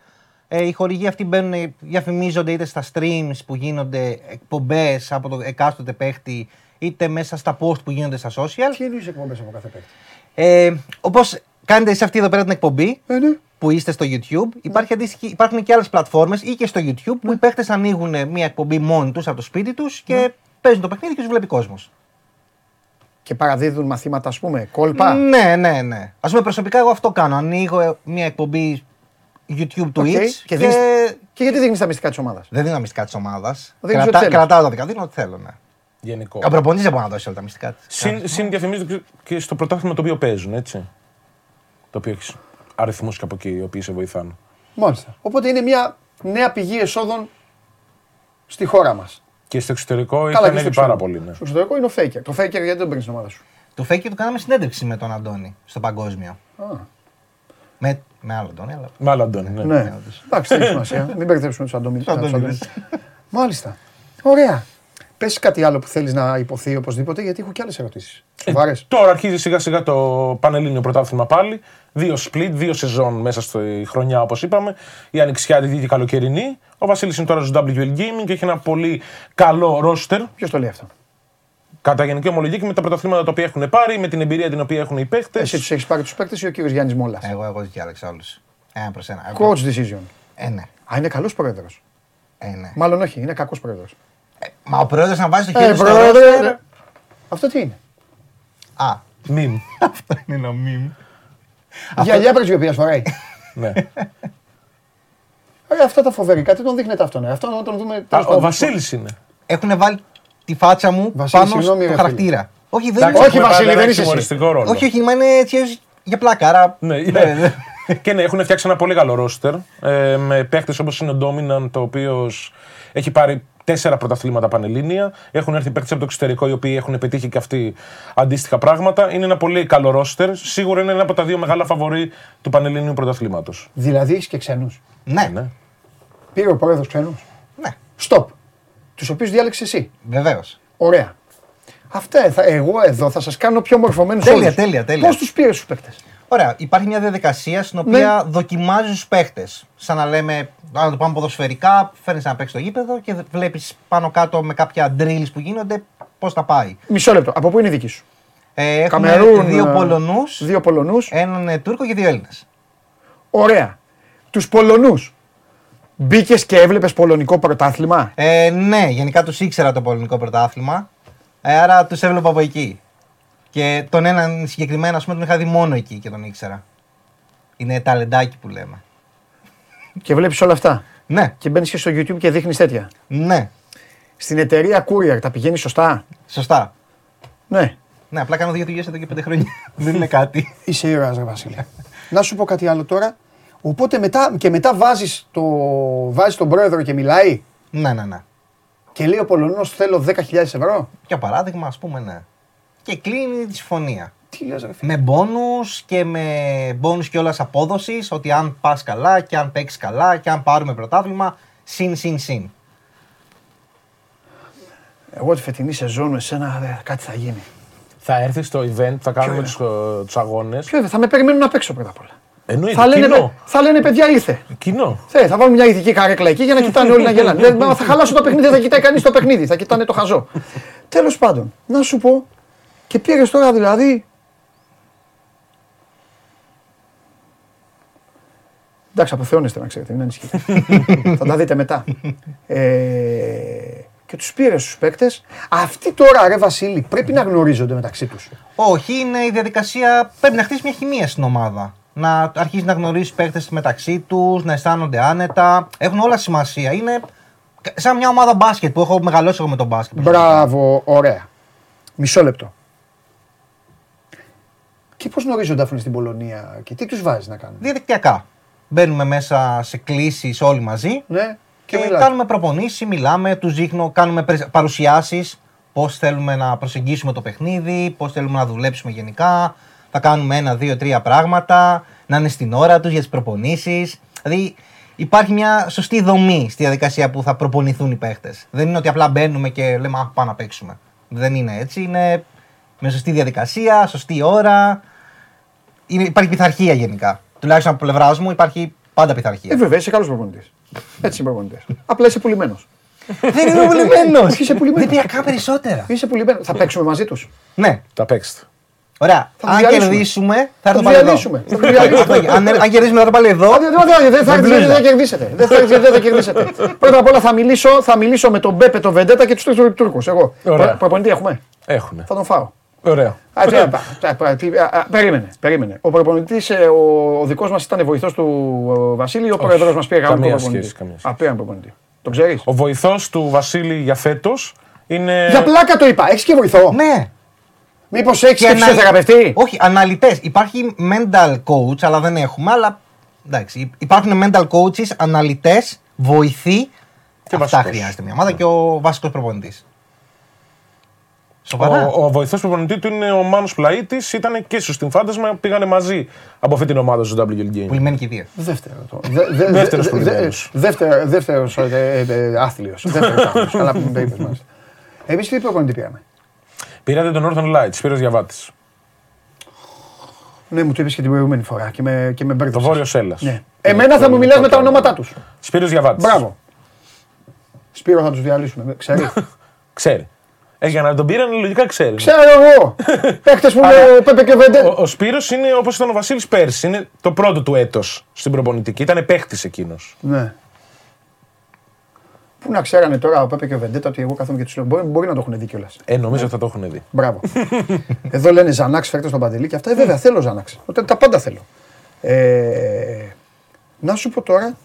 Ε, οι χορηγοί αυτοί μπαίνουν, διαφημίζονται είτε στα streams που γίνονται εκπομπές από το εκάστοτε παίχτη, είτε μέσα στα post που γίνονται στα social. Τι εννοεί εκπομπές από κάθε παίκτη. Ε, Όπως κάνετε εσεί αυτή εδώ πέρα την εκπομπή, Ε, ναι. που είστε στο YouTube, υπάρχει αντίστοιχη, υπάρχουν και άλλες πλατφόρμες ή και στο YouTube που οι παίχτες ανοίγουν μια εκπομπή μόνοι τους από το σπίτι τους και παίζουν το παιχνίδι και τους βλέπει κόσμος. Και παραδίδουν μαθήματα, ας πούμε, κόλπα. Ναι, ναι, ναι. Α πούμε προσωπικά εγώ αυτό κάνω. Ανοίγω ε, μια εκπομπή YouTube Twitch OK. και, Και, δίνεις- και γιατί δείχνει τα μυστικά της ομάδας; δεν δίνω μυστικά της ομάδας. Δίνεις ό,τι Κρατά, θέλεις. κρατάω τα δικά, δίνω ό,τι θέλω. Ναι. Γενικό. Ο προπονητής δεν μπορεί να δώσει όλα τα μυστικά της. Συν, συν διαφημίζονται και στο πρωτάθλημα το οποίο παίζουν, έτσι. Το οποίο έχεις αριθμούς και από εκεί οι οποίοι σε βοηθάνε. Μάλιστα. Οπότε είναι μια νέα πηγή εσόδων στη χώρα μας. Και στο εξωτερικό έχει Καλά, και στο ανέβει πάρα εξωτερικό. πολύ. Ναι. Στο εξωτερικό είναι ο Faker. Τον Faker γιατί δεν τον παίρνεις στην ομάδα σου; Τον Faker του κάναμε συνέντευξη με τον Αντώνη στο παγκόσμιο. Α. Με, με άλλο Αντώνη, αλλά. Με άλλο Αντώνη, ναι. Ναι. Εντάξει, δεν έχει σημασία. Μην μπερδέψουμε τους Αντώνη. Αντώνιδες. Μάλιστα. Ωραία. Πες κάτι άλλο που θέλεις να υποθεί οπωσδήποτε, γιατί έχω και άλλες ερωτήσεις. Σοβαρές. Τώρα αρχίζει σιγά σιγά το Πανελλήνιο Πρωτάθλημα πάλι. Δύο split, δύο σεζόν μέσα στη χρονιά όπως είπαμε. Η Ανοιξιάτικη και η Καλοκαιρινή. Ο Βασίλης είναι τώρα στο WL Gaming και έχει ένα πολύ καλό ρόστερ. Ποιος το λέει αυτό; Κατά γενική ομολογία και με τα πρωταθλήματα τα οποία έχουν πάρει, με την εμπειρία την οποία έχουν οι παίχτε. Εσύ τους έχεις πάρει τους παίκτες ή ο κύριος Γιάννης Μόλας; Εγώ, εγώ διάλεξα όλους. Ένα προς ένα. Εγώ- Coach decision. Ε, ναι. Α, είναι καλός πρόεδρος. Ε, ναι. Μάλλον όχι, είναι κακός πρόεδρος. Μα ο πρόεδρος να βάζει το χέρι Ε, στο πρόεδρε. ρόστερ. Αυτό τι είναι; Α, Μιμ. (laughs) αυτό είναι ένα μιμ. Γυαλιά πρεσβειοποίηση φοράει. (laughs) ναι. Ε, αυτά τα φοβερικά, τι τον δείχνετε αυτόν. ε. Αυτό να τον δούμε. Α, τέλος ο πάντων. Βασίλης είναι. Έχουν βάλει τη φάτσα μου Βασίλη, πάνω συγγνώμη, στο ρε φίλε. χαρακτήρα. Όχι, δεν Εντάξει, είναι. Όχι, έχουμε Βασίλη, πάρει δεν ένα είσαι εσύ. χιουμοριστικό ρόλο. Όχι, όχι, μα είναι έτσι ως για πλάκα. Άρα. Ναι, ναι, ναι. ναι. και ναι, έχουν φτιάξει ένα πολύ καλό ρόστερ ε, με παίχτε όπως είναι ο Dominant, ο οποίος έχει πάρει τέσσερα πρωταθλήματα πανελλήνια. Έχουν έρθει παίχτε από το εξωτερικό οι οποίοι έχουν πετύχει και αυτοί αντίστοιχα πράγματα. Είναι ένα πολύ καλό ρόστερ. Σίγουρα είναι ένα από τα δύο μεγάλα φαβορή του πανελλήνιου πρωταθλήματος. Δηλαδή έχεις και ξένους. Ναι, Ναι. Πήρε ο πρόεδρος ξένους. ναι, Στοπ. Τους οποίους διάλεξες εσύ. βεβαίως. Ωραία. Αυτά θα, εγώ εδώ θα σας κάνω πιο μορφωμένους Τέλεια, τέλεια, τέλεια. Πώς τους πήρες τους παίκτες; Ωραία. Υπάρχει μια διαδικασία στην οποία δοκιμάζεις τους παίχτε. Σαν να λέμε, αν το πάμε ποδοσφαιρικά, φέρνεις να παίξει το γήπεδο και βλέπεις πάνω κάτω με κάποια drills που γίνονται πώς θα πάει. Μισό λεπτό. Από πού είναι η δική σου; Ε, έχουμε Καμερούν, δύο ε, Πολωνούς, Δύο Πολωνούς. έναν ε, Τούρκο και δύο Έλληνες. Ωραία. Τους Πολωνούς. Μπήκες και έβλεπες πολωνικό πρωτάθλημα; Ε, ναι, γενικά τους ήξερα το πολωνικό πρωτάθλημα. Ε, άρα τους έβλεπα από εκεί. Και τον έναν συγκεκριμένα, ας πούμε, τον είχα δει μόνο εκεί και τον ήξερα. Είναι ταλεντάκι που λέμε. Και βλέπεις όλα αυτά. Ναι, Και μπαίνεις και στο YouTube και δείχνεις τέτοια. ναι, Στην εταιρεία Courier τα πηγαίνεις σωστά; σωστά. Ναι. Ναι, απλά κάνω δύο δουλειέ εδώ και πέντε χρόνια. (laughs) Δεν είναι κάτι. Είσαι ήρωας, ρε Βασίλη. Να σου πω κάτι άλλο τώρα. Οπότε μετά, και μετά βάζεις, το, βάζεις τον πρόεδρο και μιλάει; Ναι, ναι, ναι. και λέει ο Πολωνός θέλω 10.000 ευρώ. Για παράδειγμα, ας πούμε, ναι. Και κλείνει τη συμφωνία. Τι λες ρε φίλε. Με μπόνους και με μπόνους και όλας απόδοσης ότι αν πας καλά και αν παίξεις καλά και αν πάρουμε πρωτάθλημα, συν, συν, συν. Εγώ τη φετινή σεζόν εσένα δε, κάτι θα γίνει. Θα έρθει στο event, θα κάνουμε Ποιο τους τους αγώνες. Ποιο, θα με περιμένουν να παίξω πρώτα απ' όλα. Εννοείται. Θα λένε, κοινό. θα λένε παιδιά ήρθε. κοινό. Θε, θα βάλουν μια ηθική καρέκλα εκεί για να κοιτάνε όλοι να γελάνε. Δεν- (laughs) μα θα χαλάσω το παιχνίδι, δεν θα κοιτάει κανείς το παιχνίδι. Θα κοιτάνε το χαζό. (laughs) Τέλος πάντων, να σου πω, και πήρες τώρα δηλαδή. Εντάξει, αποθεώνεστε να ξέρετε, μην ανησυχείτε. (laughs) θα τα δείτε μετά. Ε, και τους πήρε στους παίκτες. Αυτοί τώρα, ρε Βασίλη, πρέπει να γνωρίζονται μεταξύ τους. Όχι, είναι η διαδικασία. Πρέπει να χτίσει μια χημεία στην ομάδα. Να αρχίσει να γνωρίσει παίχτε μεταξύ τους, να αισθάνονται άνετα. Έχουν όλα σημασία. Είναι σαν μια ομάδα μπάσκετ που έχω μεγαλώσει εγώ με τον μπάσκετ. Μπράβο, ωραία. Μισό λεπτό. Και πώς γνωρίζονται αφού είναι στην Πολωνία και τι τους βάζει να κάνουν; Διαδικτυακά. Μπαίνουμε μέσα σε κλήσεις όλοι μαζί Ναι, και, και, μιλάς. κάνουμε προπονήσεις, μιλάμε, τους δείχνω, κάνουμε παρουσιάσεις. Πώς θέλουμε να προσεγγίσουμε το παιχνίδι, πώς θέλουμε να δουλέψουμε γενικά. Θα κάνουμε ένα, δύο, τρία πράγματα. Να είναι στην ώρα τους για τις προπονήσεις. Δηλαδή υπάρχει μια σωστή δομή στη διαδικασία που θα προπονηθούν οι παίχτες. Δεν είναι ότι απλά μπαίνουμε και λέμε Α, πάμε να παίξουμε. Δεν είναι έτσι. Είναι με σωστή διαδικασία, σωστή ώρα. Είναι, υπάρχει πειθαρχία γενικά. Τουλάχιστον από πλευράς μου υπάρχει πάντα πειθαρχία. Ε, βέβαια, είσαι καλός προπονητής. Έτσι είναι προπονητής. Απλά είσαι πουλημένος. Δεν είμαι πουλημένος. Είσαι πουλημένος. Δεν πήρα περισσότερα. Είσαι πουλημένος. Θα παίξουμε μαζί τους. Ναι. Τα παίξτε. Ωραία. Θα τους αν διαλύσουμε. κερδίσουμε, θα Θα έρθω τους πάλι εδώ. διαλύσουμε. Θα τους διαλύσουμε. Αυτό, αν, αν κερδίσουμε, θα έρθω πάλι εδώ. Δεν θα, Με δεν μπλούζα. θα κερδίσετε. Δεν θα, δεν θα κερδίσετε. Πρώτα απ' όλα θα μιλήσω, θα μιλήσω με τον Μπέπε, τον Βεντέτα και τους τρεις Τούρκου. Εγώ. Ωραία. Προ- Προπονητή έχουμε. Έχουνε. Θα τον φάω. Ωραία. Α, τι- α, α, α, τι- α, α, Περίμενε, περίμενε. Ο προπονητής, ο, ο δικός μας ήταν βοηθός του ο Βασίλη, ο πρόεδρος μας πήρε καμία κανονικό σχέση, προπονητή. καμία σχέση. Α, πήραν προπονητή. Το ξέρεις; Ο βοηθός του Βασίλη για φέτος είναι. Για πλάκα το είπα. Έχεις και βοηθό; Ναι. Μήπως έχεις και ανα- φυσιοθεραπευτή. Όχι, αναλυτές. Υπάρχει mental coach, αλλά δεν έχουμε. Αλλά εντάξει, υπάρχουν mental coaches, αναλυτές, βοηθοί. Και Αυτά βασικός. χρειάζεται μια ομάδα και ο βασικός προπονητής. Σοβαρά. Ο, ο βοηθός προπονητή του είναι ο Μάνος Πλαίτης. Ήταν και στο Steam Φάντασμα. Πήγανε μαζί από αυτή την ομάδα στο WL Game. Πουλημένοι και οι δύο. Δεύτερο το. Δε- δε- Δεύτερος δε- δε- πουλημένος. δεύτερο- Δεύτερος ε, ε, άθλιος. Δεύτερος (laughs) άθλιος. Καλά που μου το είπες μάλιστα. Εμείς τι προπονητή πήραμε; Πήρατε τον Northern Lights, Σπύρος Διαβάτης. Ναι, μου το είπες και την προηγούμενη φορά και με, και με Το μπέρδεψες. Βόρειος Έλλας. Ναι. Εμένα θα μου μιλάς με τα ονόματά τους. Σπύρος Διαβάτης. Μπράβο. Σπύρο θα τους διαλύσουμε. Ξέρεις. (laughs) Ξέρει. Ε, για να τον πήραν, λογικά ξέρει. Ξέρω εγώ. (laughs) Παίχτες που με Πέπε και Βεντέ. Ο, ο Σπύρος είναι όπως ήταν ο Βασίλης πέρσι. Είναι το πρώτο του έτος στην προπονητική. Ήταν παίχτης εκείνος. Ναι. Πού να ξέρανε τώρα ο Πέπε και ο Βεντέτα ότι εγώ κάθομαι και τους λέω. Μπορεί, μπορεί να το έχουν δει κιόλας. Ε, νομίζω θα το έχουν δει. Μπράβο. (laughs) Εδώ λένε Ζανάξ, φέρτε στον Παντελή και αυτά. Ε, βέβαια, θέλω Ζανάξ. Οπότε τα πάντα θέλω. Ε, να σου πω τώρα.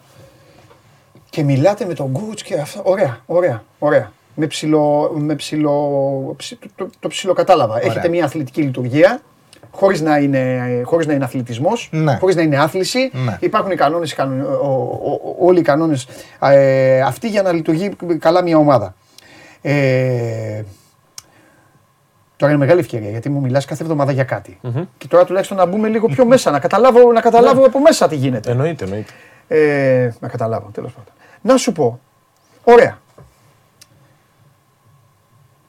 Και μιλάτε με τον Γκούτς και αυτά. Ωραία, ωραία, ωραία. Με ψηλο, με ψηλο, ψι- το, το, το ψιλοκατάλαβα. Έχετε μια αθλητική λειτουργία. Χωρίς να είναι, χωρίς να είναι αθλητισμός, Ναι. χωρίς να είναι άθληση. Ναι. Υπάρχουν οι κανόνες, οι κανο- ο- ο- ο- όλοι οι κανόνες ε, αυτοί για να λειτουργεί καλά μια ομάδα. Ε, Τώρα είναι μεγάλη ευκαιρία γιατί μου μιλάς κάθε εβδομάδα για κάτι. Και τώρα τουλάχιστον να μπούμε λίγο πιο μέσα, να καταλάβω, να καταλάβω από μέσα τι γίνεται. Εννοείται, εννοείται. Ε, να καταλάβω, τέλος πάντων. Να σου πω, ωραία.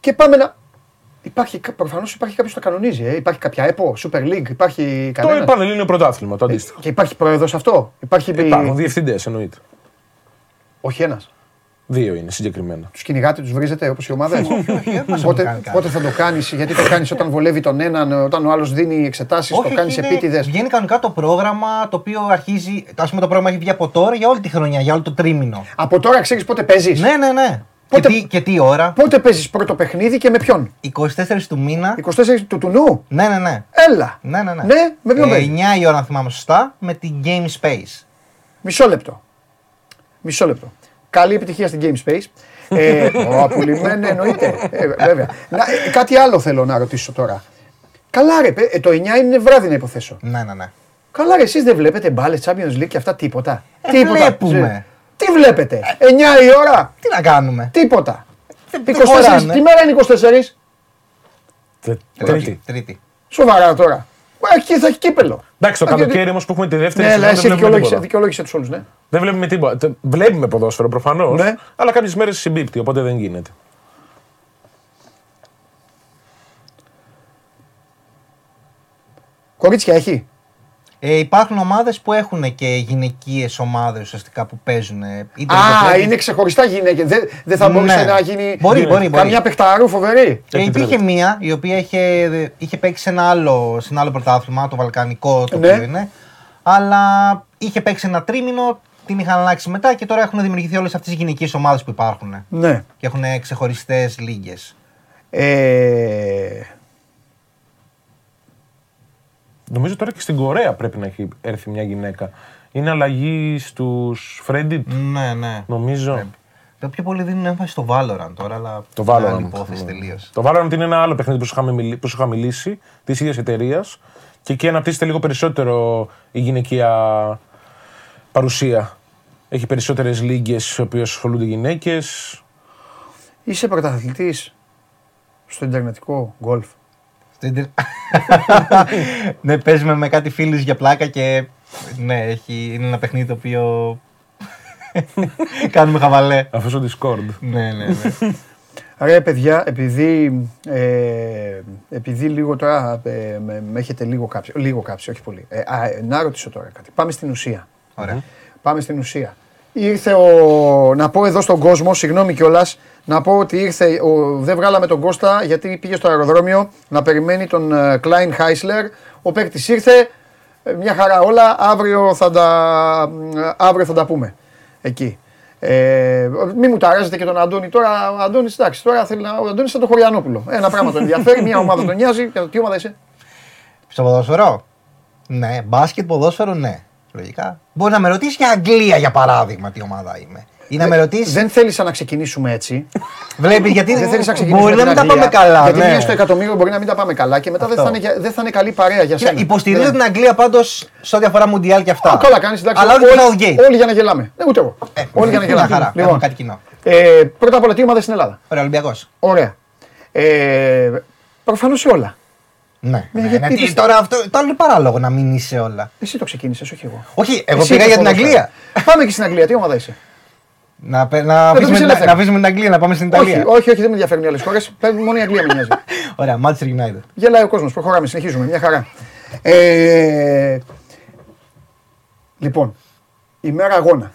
Και πάμε να... Υπάρχει, προφανώς υπάρχει κάποιος που το κανονίζει. Ε. Υπάρχει κάποια ΕΠΟ, Super League, υπάρχει Το κανένας. Πανελλήνιο Πρωτάθλημα, το αντίστοιχο. Και υπάρχει πρόεδρος αυτό. Υπάρχει. Υπάρχουν διευθυντές εννοείται. Όχι ένας. Δύο είναι συγκεκριμένα. Τους κυνηγάτε, τους βρίζετε όπως οι ομάδε. (laughs) δεν μας έχουν πότε, κάνει κάτι. πότε θα το κάνεις, γιατί το κάνεις όταν βολεύει τον έναν, όταν ο άλλος δίνει εξετάσεις, το Όχι, κάνεις είναι- επίτηδες; Βγαίνει κανονικά το πρόγραμμα το οποίο αρχίζει. Α πούμε το πρόγραμμα έχει βγει από τώρα για όλη τη χρονιά, για όλο το τρίμηνο. Από τώρα ξέρεις πότε παίζεις; Ναι, ναι, ναι. Πότε- Και, τι, και τι ώρα; Πότε παίζεις πρώτο παιχνίδι και με ποιον; 24 του μήνα. 24 του τουνού. Ναι, ναι, ναι. Έλα. Ναι, ναι, ναι. Ναι, με ποιον Ε, παίζεις; 9 η ώρα, αν θυμάμαι σωστά, με την Game Space. Μισό λεπτό. Μισό λεπτό. Καλή επιτυχία στην Game Space. Ε, (laughs) ο Απουλημένε εννοείται. Ε, βέβαια. Να, ε, κάτι άλλο θέλω να ρωτήσω τώρα. Καλά ρε, παι- ε, το 9 είναι βράδυ να υποθέσω. Ναι, ναι, ναι. Καλά ρε, εσείς δεν βλέπετε μπάλες Champions League και αυτά τίποτα. Ε, τίποτα. βλέπουμε. Τι βλέπετε. 9 η ώρα; Τι να κάνουμε; Τίποτα. Δεν 24, χωράνε; τι μέρα είναι 24. Τε- Τρίτη. Τρίτη. Τρίτη. Σοβαρά τώρα. Μα εκεί θα έχει κύπελο. Εντάξει, το Α, γιατί- καλοκαίρι όμως που έχουμε τη δεύτερη Ναι, αλλά σεζόν, εσύ δεν βλέπουμε δικαιολόγησε, τίποτα. δικαιολόγησε τους όλους, ναι. Δεν βλέπουμε τίποτα. Τε- Βλέπουμε ποδόσφαιρο προφανώς, Ναι. αλλά κάποιες μέρες συμπίπτει, οπότε δεν γίνεται. Κορίτσια έχει; Ε, υπάρχουν ομάδες που έχουν και γυναικείες ομάδες ουσιαστικά που παίζουν. ε, είτε Α, επιτρέπει- είναι ξεχωριστά γυναίκες. Δεν, δεν θα μπορούσε Ναι. να γίνει Μπορεί, μπορεί, καμιά μπορεί. παιχταρού φοβερή. Και υπήρχε μία η οποία είχε, είχε παίξει σε ένα άλλο, σε ένα άλλο πρωτάθλημα, το Βαλκανικό το Ναι. οποίο είναι. Αλλά είχε παίξει ένα τρίμηνο, την είχαν αλλάξει μετά και τώρα έχουν δημιουργηθεί όλες αυτές οι γυναικείες ομάδες που υπάρχουν. Ναι. Και έχουν ξεχωριστές λίγε. Ε, Νομίζω τώρα και στην Κορέα πρέπει να έχει έρθει μια γυναίκα. Είναι αλλαγή στους Fredit, Ναι, ναι. νομίζω. Το πιο πολύ δίνουν έμφαση στο Valorant τώρα, αλλά Το είναι άλλη Valorant. υπόθεση ναι. τελείως. Το Valorant είναι ένα άλλο παιχνίδι που σου είχαμε, μιλ- που σου είχα μιλήσει, της ίδιας εταιρείας. Και εκεί αναπτύσσεται λίγο περισσότερο η γυναικεία παρουσία. Έχει περισσότερες λίγε στις οποίες ασχολούνται γυναίκες. είσαι πρωταθλητής στο Ιντερνετικό γκολφ. (laughs) ναι, παίζουμε με κάτι φίλους για πλάκα και ναι, έχει, είναι ένα παιχνίδι το οποίο (laughs) κάνουμε χαβαλέ. Αυτό στο Discord. ναι, ναι, ναι. Ρε παιδιά, επειδή, ε, επειδή λίγο τώρα ε, με, με έχετε λίγο κάψει, λίγο κάψει, όχι πολύ. Ε, α, ε, να ρωτήσω τώρα κάτι. Πάμε στην ουσία. Ωραία. Πάμε στην ουσία. Ήρθε ο. Να πω εδώ στον κόσμο, συγγνώμη κιόλας, να πω ότι ήρθε. Ο, δεν βγάλαμε τον Κώστα γιατί πήγε στο αεροδρόμιο να περιμένει τον ε, Klein Heisler. Ο παίκτης ήρθε. ε, Μια χαρά όλα. Αύριο θα τα, ε, αύριο θα τα πούμε. Εκεί. Ε, μη μου ταράζετε και τον Αντώνη τώρα. Ο Αντώνης, εντάξει, τώρα θέλει να. Ο Αντώνης σαν τον Χωριανόπουλο. Ένα πράγμα τον ενδιαφέρει, μια ομάδα τον νοιάζει. Και Τι ομάδα είσαι; Στο ποδόσφαιρο; Ναι, μπάσκετ, ποδόσφαιρο, ναι. Λογικά. Μπορεί να με ρωτήσεις για Αγγλία για παράδειγμα τι ομάδα είμαι. Ή να με ρωτήσει. Δεν θέλησα να ξεκινήσουμε έτσι. Βλέπεις γιατί. Δεν θέλεις να ξεκινήσουμε. Μπορεί να με μην την τα πάμε Αγγλία, καλά. Γιατί ναι. βγες στο εκατομμύριο μπορεί να μην τα πάμε καλά και μετά δεν θα, Αυτό. είναι, για- δεν θα είναι καλή παρέα για Κοίτα, σένα. Υποστηρίζω Δεν- την Αγγλία πάντως σε ό,τι αφορά Μουντιάλ και αυτά. Α, καλά κάνεις, εντάξει. Αλλά όχι όλοι, το Southgate. όλοι για να γελάμε. Ναι, ούτε εγώ. όλοι για να Μια γελάμε. χαρά. Λοιπόν, Έχουμε κάτι κοινό. ε, πρώτα απ' όλα, τι ομάδα στην Ελλάδα; Ωραία, Ολυμπιακός. Ωραία. Ε, Προφανώς σε όλα. Ναι. Ναι, ναι, γιατί ναι, τι, είπες- τώρα αυτό το άλλο είναι παράλογο να μην είσαι όλα. Εσύ το ξεκίνησες, όχι εγώ. Όχι, εγώ Εσύ πήγα είπες για την ποδόσφαιρο. Αγγλία. Πάμε και στην Αγγλία. Τι ομάδα είσαι; Να, πε- να, το αφήσουμε, πεις την- ελεύθερα. να αφήσουμε την Αγγλία, να πάμε στην Ιταλία. Όχι, όχι, όχι, δεν με ενδιαφέρουν οι άλλες χώρες. Μόνο η Αγγλία με νοιάζει. (laughs) Ωραία, Manchester United. Γελάει ο κόσμος. Προχωράμε, συνεχίζουμε. Μια χαρά. Ε, λοιπόν, ημέρα αγώνα.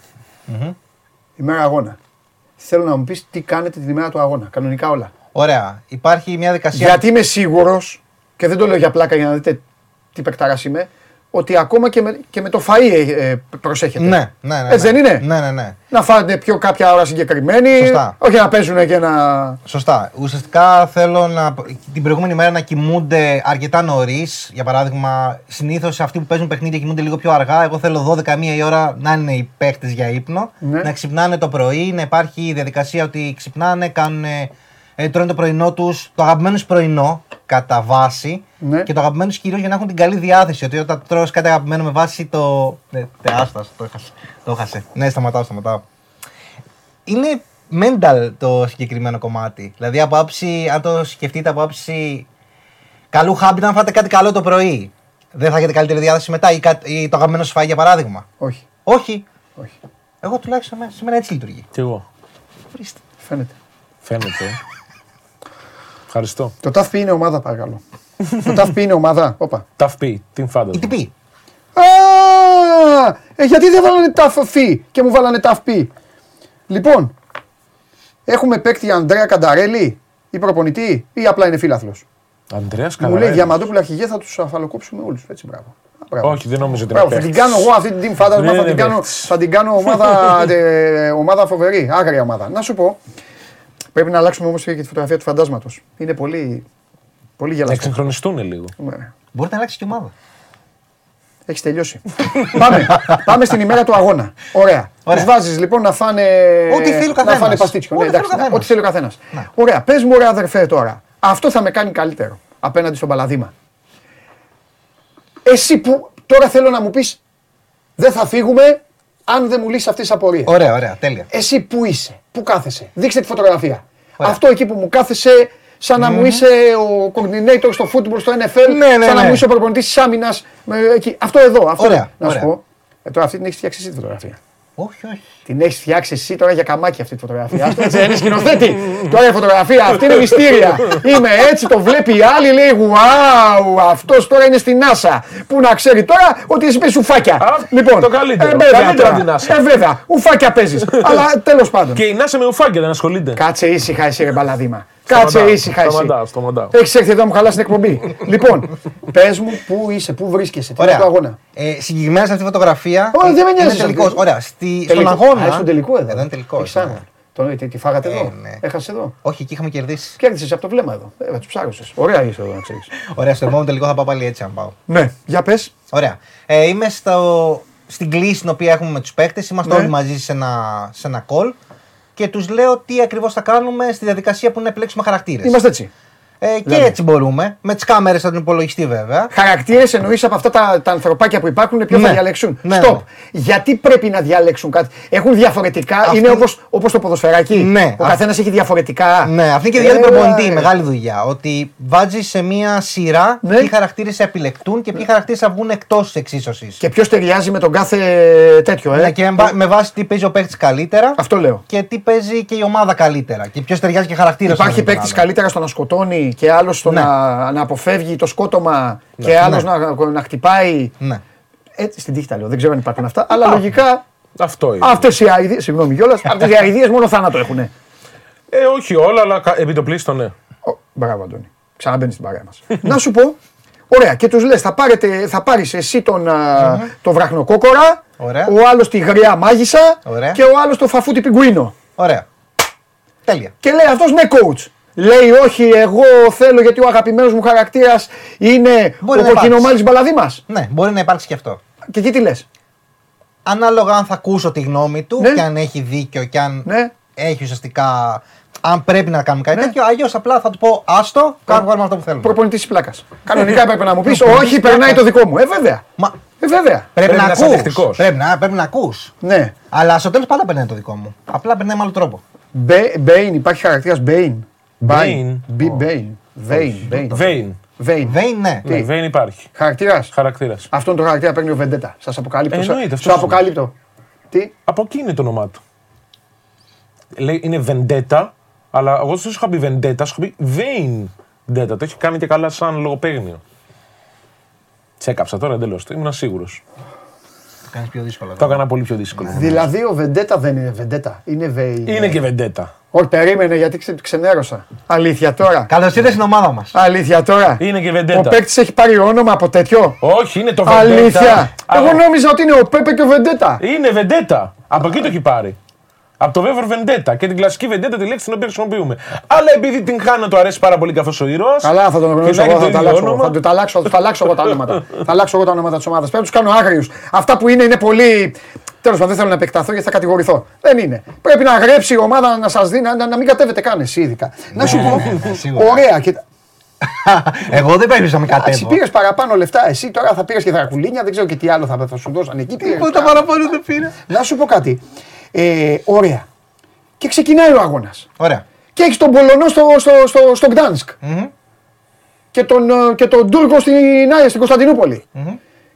Ημέρα αγώνα. Θέλω να μου πεις τι κάνετε την ημέρα του αγώνα. Κανονικά όλα. Ωραία. Υπάρχει μια δικασία. Γιατί είμαι σίγουρος, και δεν το λέω για πλάκα για να δείτε τι παικταρά είμαι, ότι ακόμα και με, και με το φαΐ ε, ε, προσέχετε. Ναι, ναι, ναι. Έτσι ναι. δεν είναι; Ναι, ναι, ναι. Να φάτε πιο κάποια ώρα συγκεκριμένη. Σωστά. Όχι να παίζουν και να. Σωστά. Ουσιαστικά θέλω να, την προηγούμενη μέρα να κοιμούνται αρκετά νωρίς. Για παράδειγμα, συνήθως αυτοί που παίζουν παιχνίδια κοιμούνται λίγο πιο αργά. Εγώ θέλω 12 μία η ώρα να είναι οι παίχτε για ύπνο. Ναι. Να ξυπνάνε το πρωί, να υπάρχει η διαδικασία ότι ξυπνάνε, κάνουν, ε, τρώνε το πρωινό τους, το αγαπημένο σου πρωινό κατά βάση. Ναι. Και το αγαπημένο του κυρίως για να έχουν την καλή διάθεση. Ότι όταν τρως κάτι αγαπημένο με βάση το. Ναι, τεράστας, το έχασε. Το έχασε. Ναι, σταματάω, σταματάω είναι mental το συγκεκριμένο κομμάτι. Δηλαδή από άψη, αν το σκεφτείτε από άψη καλού χάμπι, να φάτε κάτι καλό το πρωί. Δεν θα έχετε καλύτερη διάθεση μετά ή, κάτι- ή το αγαπημένο σου φάει για παράδειγμα; Όχι. Όχι. Όχι. Εγώ τουλάχιστον σε μένα έτσι λειτουργεί. Κι εγώ; Ορίστε. Φαίνεται. Φαίνεται. Ευχαριστώ. Το TAFP είναι ομάδα, παρακαλώ. το TAFP είναι ομάδα. Όπα. TAFP, Team Fantasy. Η τυπή. Α, ε, γιατί δεν βάλανε TAFP και μου βάλανε TAFP. Λοιπόν, έχουμε παίκτη Ανδρέα Κανταρέλη ή προπονητή ή απλά είναι φίλαθλος; Αντρέα Μου λέει Καραέλης. Διαμαντούπουλα αρχηγέ θα τους αφαλοκόψουμε όλους. Έτσι, μπράβο. Α, μπράβο. Όχι, δεν νομίζω ότι είναι Μπράβο, θα την παίκτης. κάνω εγώ αυτή την team φάντασμα, Δεν θα, είναι την κάνω, παίκτης. θα την κάνω ομάδα, (laughs) ε, ομάδα φοβερή, άγρια ομάδα. Να σου πω, πρέπει να αλλάξουμε όμως και τη φωτογραφία του φαντάσματος. Είναι πολύ, πολύ Να γελαστό. εξυγχρονιστούν λίγο. Ναι. Μπορεί να αλλάξει και ομάδα. Έχεις τελειώσει. (laughs) πάμε, πάμε στην ημέρα του αγώνα. Ωραία. Ωραία. Του βάζεις λοιπόν να φάνε. Ό,τι θέλει ο Να καθένας. φάνε παστίτσιο. Ό,τι Ναι, θέλει ο εντάξει, καθένας. ό,τι θέλει ο καθένας. Ναι. Ωραία. Πες μου, ρε αδερφέ τώρα. Αυτό θα με κάνει καλύτερο απέναντι στον Παλαδίμα. Εσύ που τώρα θέλω να μου πεις δεν θα φύγουμε αν δεν μου λύσεις αυτές τις απορίες. Ωραία, ωραία, τέλεια. Εσύ που είσαι, που κάθεσαι. Δείξτε τη φωτογραφία. Ωραία. Αυτό εκεί που μου κάθεσαι, σαν να μου είσαι ο coordinator στο football, στο NFL, Ναι, ναι, σαν να ναι. μου είσαι ο προπονητής της άμυνας. Αυτό εδώ. Αυτό. Ωραία, Να σου ωραία. πω. Ε, τώρα αυτή την έχεις φτιάξει εσύ τη φωτογραφία. Όχι, όχι. Την έχεις φτιάξει εσύ τώρα για καμάκι αυτή τη φωτογραφία. Αυτό έτσι δεν είναι σκηνοθέτη. (laughs) Τώρα η φωτογραφία αυτή είναι μυστήρια. Είμαι έτσι, το βλέπει η άλλη, λέει Wow, αυτός τώρα είναι στην NASA. Πού να ξέρει τώρα ότι εσύ παίζει ουφάκια. Α, λοιπόν, το καλύτερο. Ε, βέβαια, Καλύτερα τώρα. την NASA. Ε, βέβαια, ουφάκια παίζεις. (laughs) Αλλά τέλος πάντων. Και η Νάσα με ουφάκια δεν ασχολείται. Κάτσε ήσυχα εσύ ρε μπαλαδίμα. Κάτσε Σταματάω, ήσυχα εσύ. σταματάω, σταματάω. Έχεις έρθει εδώ να μου χαλάσει την εκπομπή. (laughs) λοιπόν, πες μου πού είσαι, πού βρίσκεσαι, τι είναι Ωραία. το αγώνα. Ε, συγκεκριμένα σε αυτή τη φωτογραφία. Ω, δεν με νοιάζει Είναι τελικός. αυτό. Ωραία. Στη, στον Τελικός. αγώνα. Α, είσαι στον τελικό εδώ. Εδώ είναι τελικός. Έχεις άγχος. Τον, τι, τι φάγατε εδώ. Ε, ναι. Έχασες εδώ. Όχι, εκεί είχαμε κερδίσει. Κέρδισες από το βλέμμα εδώ. Ε, τους ψάρωσε. Ωραία είσαι εδώ να ξέρεις. Ωραία, στο επόμενο τελικό θα πάω πάλι έτσι αν πάω. Ναι, για πες. Ωραία. Ε, είμαι στο, στην κλίση την οποία έχουμε με τους παίκτες. Είμαστε Ναι. όλοι μαζί σε ένα, σε ένα call και τους λέω τι ακριβώς θα κάνουμε στη διαδικασία που είναι να επιλέξουμε χαρακτήρες. Είμαστε έτσι. Ε, και Λέμε. έτσι μπορούμε. Με τις κάμερες από τον υπολογιστή βέβαια. Χαρακτήρες εννοείς από αυτά τα, τα ανθρωπάκια που υπάρχουν, ποιο Ναι. θα διαλέξουν; Ναι, Stop. ναι. Γιατί πρέπει να διαλέξουν κάτι; Έχουν διαφορετικά, Αυτή- είναι όπως όπως το ποδοσφαιράκι. Ναι. Ο Α- καθένας έχει διαφορετικά. Ναι, αυτή είναι και η δουλειά του Έλα, προπονητή. ρε. Μεγάλη δουλειά. Ότι βάζεις σε μία σειρά Ναι. ποιοι χαρακτήρες θα επιλεκτούν και ποιοι χαρακτήρες θα βγουν εκτός της εξίσωσης. Και ποιος ταιριάζει με τον κάθε τέτοιο, ε. Ναι, και με, βά- με βάση τι παίζει ο παίκτης καλύτερα Αυτό λέω. και τι παίζει και η ομάδα καλύτερα. Και ποιος ταιριάζει και χαρακτήρα Υπάρχει παίκτης καλύτερα στο να σκοτώνει; Και άλλος στο Ναι. να, να αποφεύγει το σκότωμα και άλλος να, να χτυπάει. Ναι. Έτσι στην τύχη τα λέω. Δεν ξέρω αν υπάρχουν αυτά. Αλλά λογικά Αυτό είναι. αυτές οι αειδίες. Συγγνώμη κιόλας. (laughs) Αυτές οι αειδίες μόνο θάνατο έχουν. Ε, όχι όλα, αλλά κα- επί το πλήστον, ναι. Μπράβο, Αντώνη. Ξαναμπαίνει στην παρέα μας. (laughs) να σου πω. Ωραία, και τους λες: θα, πάρετε- θα πάρεις εσύ τον, α, το βραχνοκόκορα, Ωραία. ο άλλος τη γριά μάγισσα Ωραία. και ο άλλος το φαφούτι πιγκουίνο. Ωραία. Τέλεια. Και λέει αυτός ναι, coach. Λέει όχι, εγώ θέλω γιατί ο αγαπημένος μου χαρακτήρας είναι Μπορεί ο να υπάρξει. κοκκινομάλης μπαλαδίμα. Ναι, μπορεί να υπάρξει και αυτό. Και εκεί τι λες; Ανάλογα αν θα ακούσω τη γνώμη του Ναι. και αν έχει δίκιο και αν Ναι. έχει ουσιαστικά. Αν πρέπει να κάνουμε κάτι Ναι. τέτοιο, αλλιώς απλά θα του πω άστο, κάνουμε κάνουμε αυτό που θέλουμε. Προπονητής της πλάκας. Κανονικά (laughs) έπρεπε να μου πεις: Όχι, περνάει το δικό μου. Ε, βέβαια. Μα Ε, βέβαια. πρέπει, Πρέπει να να είσαι ακούς. αντεκτικός. Πρέπει να, πρέπει να ακούς. Ναι. Αλλά στο τέλος πάντα περνάει το δικό μου. Απλά περνάει με άλλο τρόπο. Μπέ- Μπέιν, υπάρχει χαρακτήρας Μπέιν. Μπέιν. Μπι- Μπέιν. Βέιν. Μπέιν. Βέιν. Βέιν. Δεν ναι. Ναι, Βέιν υπάρχει. Χαρακτήρας. Χαρακτήρας. Αυτόν τον χαρακτήρα παίρνει ο Βεντέτα. Σας αποκαλύπτω. Σα- Εννοείται, Σου αυτός είναι. αποκαλύπτω. Τι; Από εκεί είναι το όνομά του. Λέει, είναι Βεντέτα, αλλά εγώ δεν σου είχα πει Βεντέτα, σου είχα πει Βεντέτα. Το έχει κάνει και καλά σαν λογοπαίγνιο. Τσέκαψα τώρα εντελώς. Ήμουν σίγουρος. Το κάνεις πιο δύσκολο. Το έκανα πολύ πιο δύσκολο. Δηλαδή ο Βεντέτα δεν είναι Βεντέτα. Είναι Βέιν. Είναι και Vendetta. Όχι, περίμενε γιατί ξε- ξενέρωσα. Αλήθεια τώρα. Καλώς ήρθες στην ομάδα μας. Αλήθεια τώρα. Είναι και Ο Vendetta. παίκτης έχει πάρει όνομα από τέτοιο; Όχι, είναι το Vendetta. Αλήθεια. Α, Εγώ νόμιζα ότι είναι ο Πέπε και ο Βεντέτα. Είναι Vendetta. Από εκεί το έχει πάρει. Από το βέβαιο Vendetta και την κλασική Vendetta τη λέξη την οποία χρησιμοποιούμε. Αλλά επειδή την Χάνα του αρέσει πάρα πολύ καθώς ο ήρωας. Καλά, θα τον γνωρίσω και να εγώ, έχει θα το τα ίδιο αλλάξω. όνομα. Θα του τα αλλάξω, θα του τα αλλάξω εγώ τα ονόματα. θα αλλάξω εγώ τα ονόματα της ομάδας. Πρέπει να τους κάνω άγριους. Αυτά που είναι είναι πολύ. Τέλος πάντων, δεν θέλω να επεκταθώ γιατί θα κατηγορηθώ. Δεν είναι. Πρέπει να γρέψει η ομάδα να σας δει, να, να, να μην κατέβετε καν εσύ ειδικά. να σου πω. σίγουρα. Ωραία. Και, (laughs) Εγώ δεν πρέπει να με εντάξει, κατέβω. πήρες παραπάνω λεφτά. Εσύ τώρα θα πήρες και δρακουλίνια, δεν ξέρω και τι άλλο θα, θα σου δώσαν εκεί. Πήρες Τίποτα τα- παραπάνω δεν πήρα. Να σου πω κάτι. Ε, ωραία. Και ξεκινάει ο αγώνας. Ωραία. Και έχεις τον Πολωνό στο, στο, στο, στο Γκτάνσκ. Και τον, ε, και τον Τούρκο στην, Άγια, στην Κωνσταντινούπολη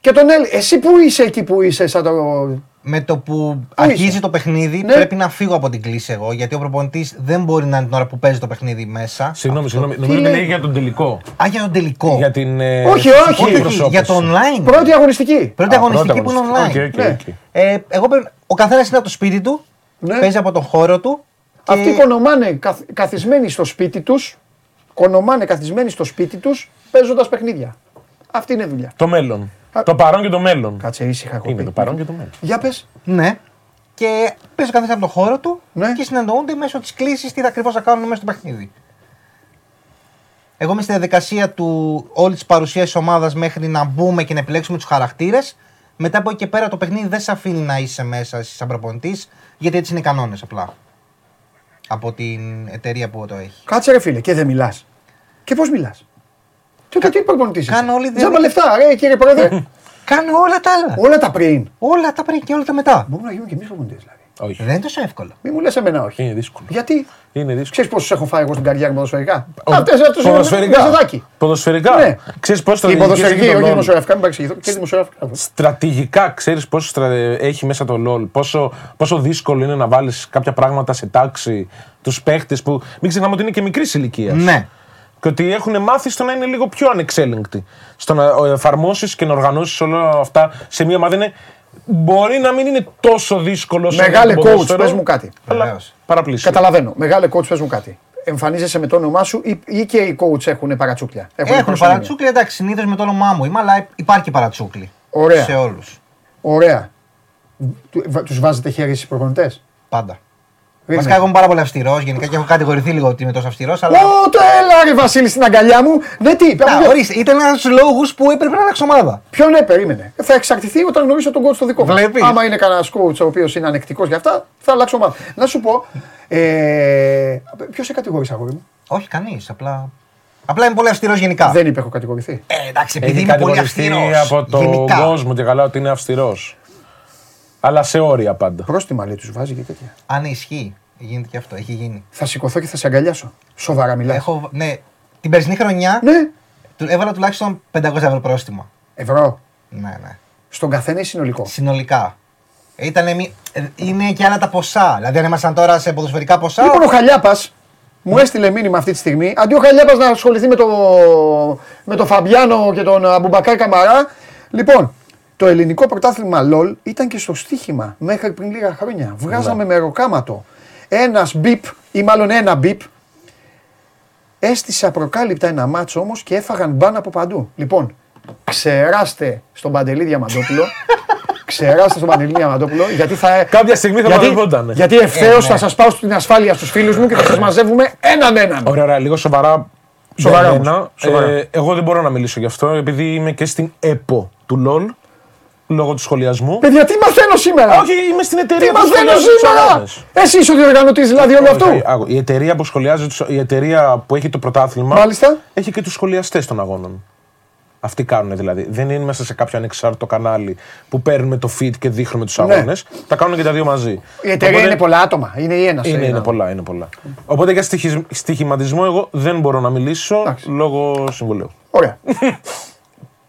Και τον Έλλη. Εσύ που είσαι εκεί που είσαι, σαν το. Με το που αρχίζει είσαι; το παιχνίδι Ναι. πρέπει να φύγω από την κλήση εγώ. Γιατί ο προπονητής δεν μπορεί να είναι την ώρα που παίζει το παιχνίδι μέσα. Συγγνώμη, συγγνώμη. Νομίζω λέει; μιλάει για τον τελικό. Α, για τον τελικό. Για την. ε, Όχι, φυσική όχι, όχι, εκπροσώπηση. για το online. Πρώτη αγωνιστική. Πρώτη Α, αγωνιστική πρώτη που είναι αγωνιστική. online. OK, OK, Ναι. οκ. Ε, εγώ πρέπει, ο καθένας είναι από το σπίτι του, Ναι. παίζει από τον χώρο του. και- Αυτοί κονομάνε καθ- καθισμένοι στο σπίτι τους, κονομάνε καθισμένοι στο σπίτι τους, παίζοντας παιχνίδια. Αυτή είναι η δουλειά. Το μέλλον. Α. Το παρόν και το μέλλον. Κάτσε ήσυχα έχω Είναι πει. το παρόν και το μέλλον. Για πες. Ναι. Και παίζει ο καθένας από τον χώρο του Ναι. και συνεννοούνται μέσω της κλίση τι ακριβώς θα κάνουν μέσα στο παιχνίδι. Εγώ είμαι στη διαδικασία του όλη της παρουσίας της ομάδας μέχρι να μπούμε και να επιλέξουμε τους χαρακτήρες. Μετά από εκεί και πέρα το παιχνίδι δεν σε αφήνει να είσαι μέσα εσύ σαν προπονητής, γιατί έτσι είναι οι κανόνες απλά. Από την εταιρεία που το έχει. Κάτσε ρε φίλε και δεν μιλάς. Και πώς μιλάς; Τι, τι προπονητή είσαι. κάνω όλη τη Τζάμπα διαδικασία. λεφτά, ρε κύριε Πρόεδρε. (laughs) Κάνω όλα τα άλλα. Όλα τα πριν. όλα τα πριν και όλα τα μετά. Μπορούμε να γίνουμε και εμείς προπονητές δηλαδή. Όχι. Δεν είναι τόσο εύκολο. Μην μου λες εμένα όχι. Είναι δύσκολο. Γιατί; Είναι δύσκολο. Ξέρεις πόσους έχω φάει εγώ στην καριέρα μου ποδοσφαιρικά; Ο- Αυτές αυτές Ποδοσφαιρικά. Ποδοσφαιρικά. Ναι. Ξέρεις πώς το Η ποδοσφαιρική, όχι LOL. δημοσιογραφικά, μην παρεξηγηθώ. Και δημοσιογραφικά. Στρατηγικά ξέρεις πόσο στρα... έχει μέσα το LOL. Πόσο, πόσο δύσκολο είναι να βάλεις κάποια πράγματα σε τάξη τους παίχτες που. Μην ξεχνάμε ότι είναι και μικρής ηλικίας. Ναι. Και ότι έχουν μάθει στο να είναι λίγο πιο ανεξέλεγκτοι. Στο να εφαρμόσεις και να οργανώσεις όλα αυτά σε μία ομάδα. Είναι... Μπορεί να μην είναι τόσο δύσκολο όσο Μεγάλε το coach, ποδόσφαιρο, πες μου κάτι. Αλλά Βεβαίως. παραπλήσιο. Καταλαβαίνω. Μεγάλε coach, πες μου κάτι. Εμφανίζεσαι με το όνομά σου ή, ή και οι coach έχουν παρατσούκλια; Έχουν προσωνύμια. παρατσούκλι, εντάξει, συνήθως με το όνομά μου είμαι, αλλά υπάρχει παρατσούκλι. Ωραία. Σε όλους. Ωραία. Τους βάζετε χέρι στις προπονητές; Πάντα. Ρίχνε. Βασικά, εγώ είμαι πάρα πολύ αυστηρός γενικά και έχω κατηγορηθεί λίγο ότι είμαι τόσο αυστηρός. Αλλά. Ω, το έλα ρε Βασίλη στην αγκαλιά μου. Ναι, τι, Να, από ποιο- ορίστε, ήταν ένας από του λόγου που έπρεπε να αλλάξω ομάδα. Ποιον ναι, περίμενε. Θα εξαρτηθεί όταν γνωρίσω τον coach το δικό μου. Βλέπεις. Άμα είναι κανένας coach ο οποίος είναι ανεκτικός για αυτά, θα αλλάξω ομάδα. Να σου πω, ε, ποιος σε κατηγορήσει, αγόρι μου; Όχι, κανείς. Απλά. Απλά είμαι πολύ αυστηρός γενικά. Δεν είπε, έχω κατηγορηθεί. Ε, εντάξει, επειδή Έχει είμαι πολύ κατηγορηθεί αυστηρός. από τον γενικά. κόσμο και καλά ότι είναι αυστηρός. Αλλά σε όρια πάντα. Πρόστιμα λέει, τους βάζει και τέτοια. Αν ισχύει, γίνεται και αυτό. Έχει γίνει. Θα σηκωθώ και θα σε αγκαλιάσω. Σοβαρά μιλάς. Έχω, ναι, την περσινή χρονιά Ναι, του έβαλα τουλάχιστον 500 ευρώ πρόστιμο. ευρώ. Ναι, ναι. Στον καθένα ή συνολικό; Συνολικά. Ήτανε, μη- ε, είναι και άλλα τα ποσά. Δηλαδή, αν ήμασταν τώρα σε ποδοσφαιρικά ποσά. Λοιπόν, ο Χαλιάπας μου έστειλε μήνυμα αυτή τη στιγμή. Αντί ο Χαλιάπας να ασχοληθεί με, το, με τον Φαμπιάνο και τον Αμπουμπακάρ Καμαρά. Λοιπόν, το ελληνικό πρωτάθλημα LOL ήταν και στο στοίχημα μέχρι πριν λίγα χρόνια. Βγάζαμε με ροκάματο. Ένας μπιπ ή μάλλον ένα μπιπ έστησε απροκάλυπτα ένα μάτσο όμως και έφαγαν μπαν από παντού. Λοιπόν, ξεράστε στον Παντελή Διαμαντόπουλο. (laughs) ξεράστε στον Παντελή Διαμαντόπουλο γιατί θα. Κάποια στιγμή θα γιατί, μαζευότανε. γιατί ευθέως Ε, θα ναι. σας πάω στην ασφάλεια στους φίλους μου και θα σας μαζεύουμε έναν έναν. Ωραία, ωραία, λίγο σοβαρά. Σοβαρά για όμως, μένα. σοβαρά. Ε, εγώ δεν μπορώ να μιλήσω γι' αυτό, επειδή είμαι και στην ΕΠΟ του LOL, λόγω του σχολιασμού. Παιδιά, τι μαθαίνω σήμερα! Όχι, είμαι στην τι εταιρεία που μαθαίνω σχολιάζει τους σήμερα! αγώνες. Εσύ είσαι ο διοργανωτής δηλαδή όλου αυτού. Όχι, άκου, Η εταιρεία που σχολιάζει, τους- η εταιρεία που έχει το πρωτάθλημα, Μάλιστα. έχει και τους σχολιαστές των αγώνων. Αυτοί κάνουν δηλαδή. Δεν είναι μέσα σε κάποιο ανεξάρτητο κανάλι που παίρνουμε το feed και δείχνουμε τους Ναι. αγώνες. Τα κάνουν και τα δύο μαζί. Η εταιρεία Οπότε- είναι πολλά άτομα. Είναι η ένας. Είναι, είναι πολλά, είναι πολλά. Οπότε για στοιχισ- στοιχηματισμό εγώ δεν μπορώ να μιλήσω Εντάξει. λόγω συμβολέου. Ωραία. (laughs)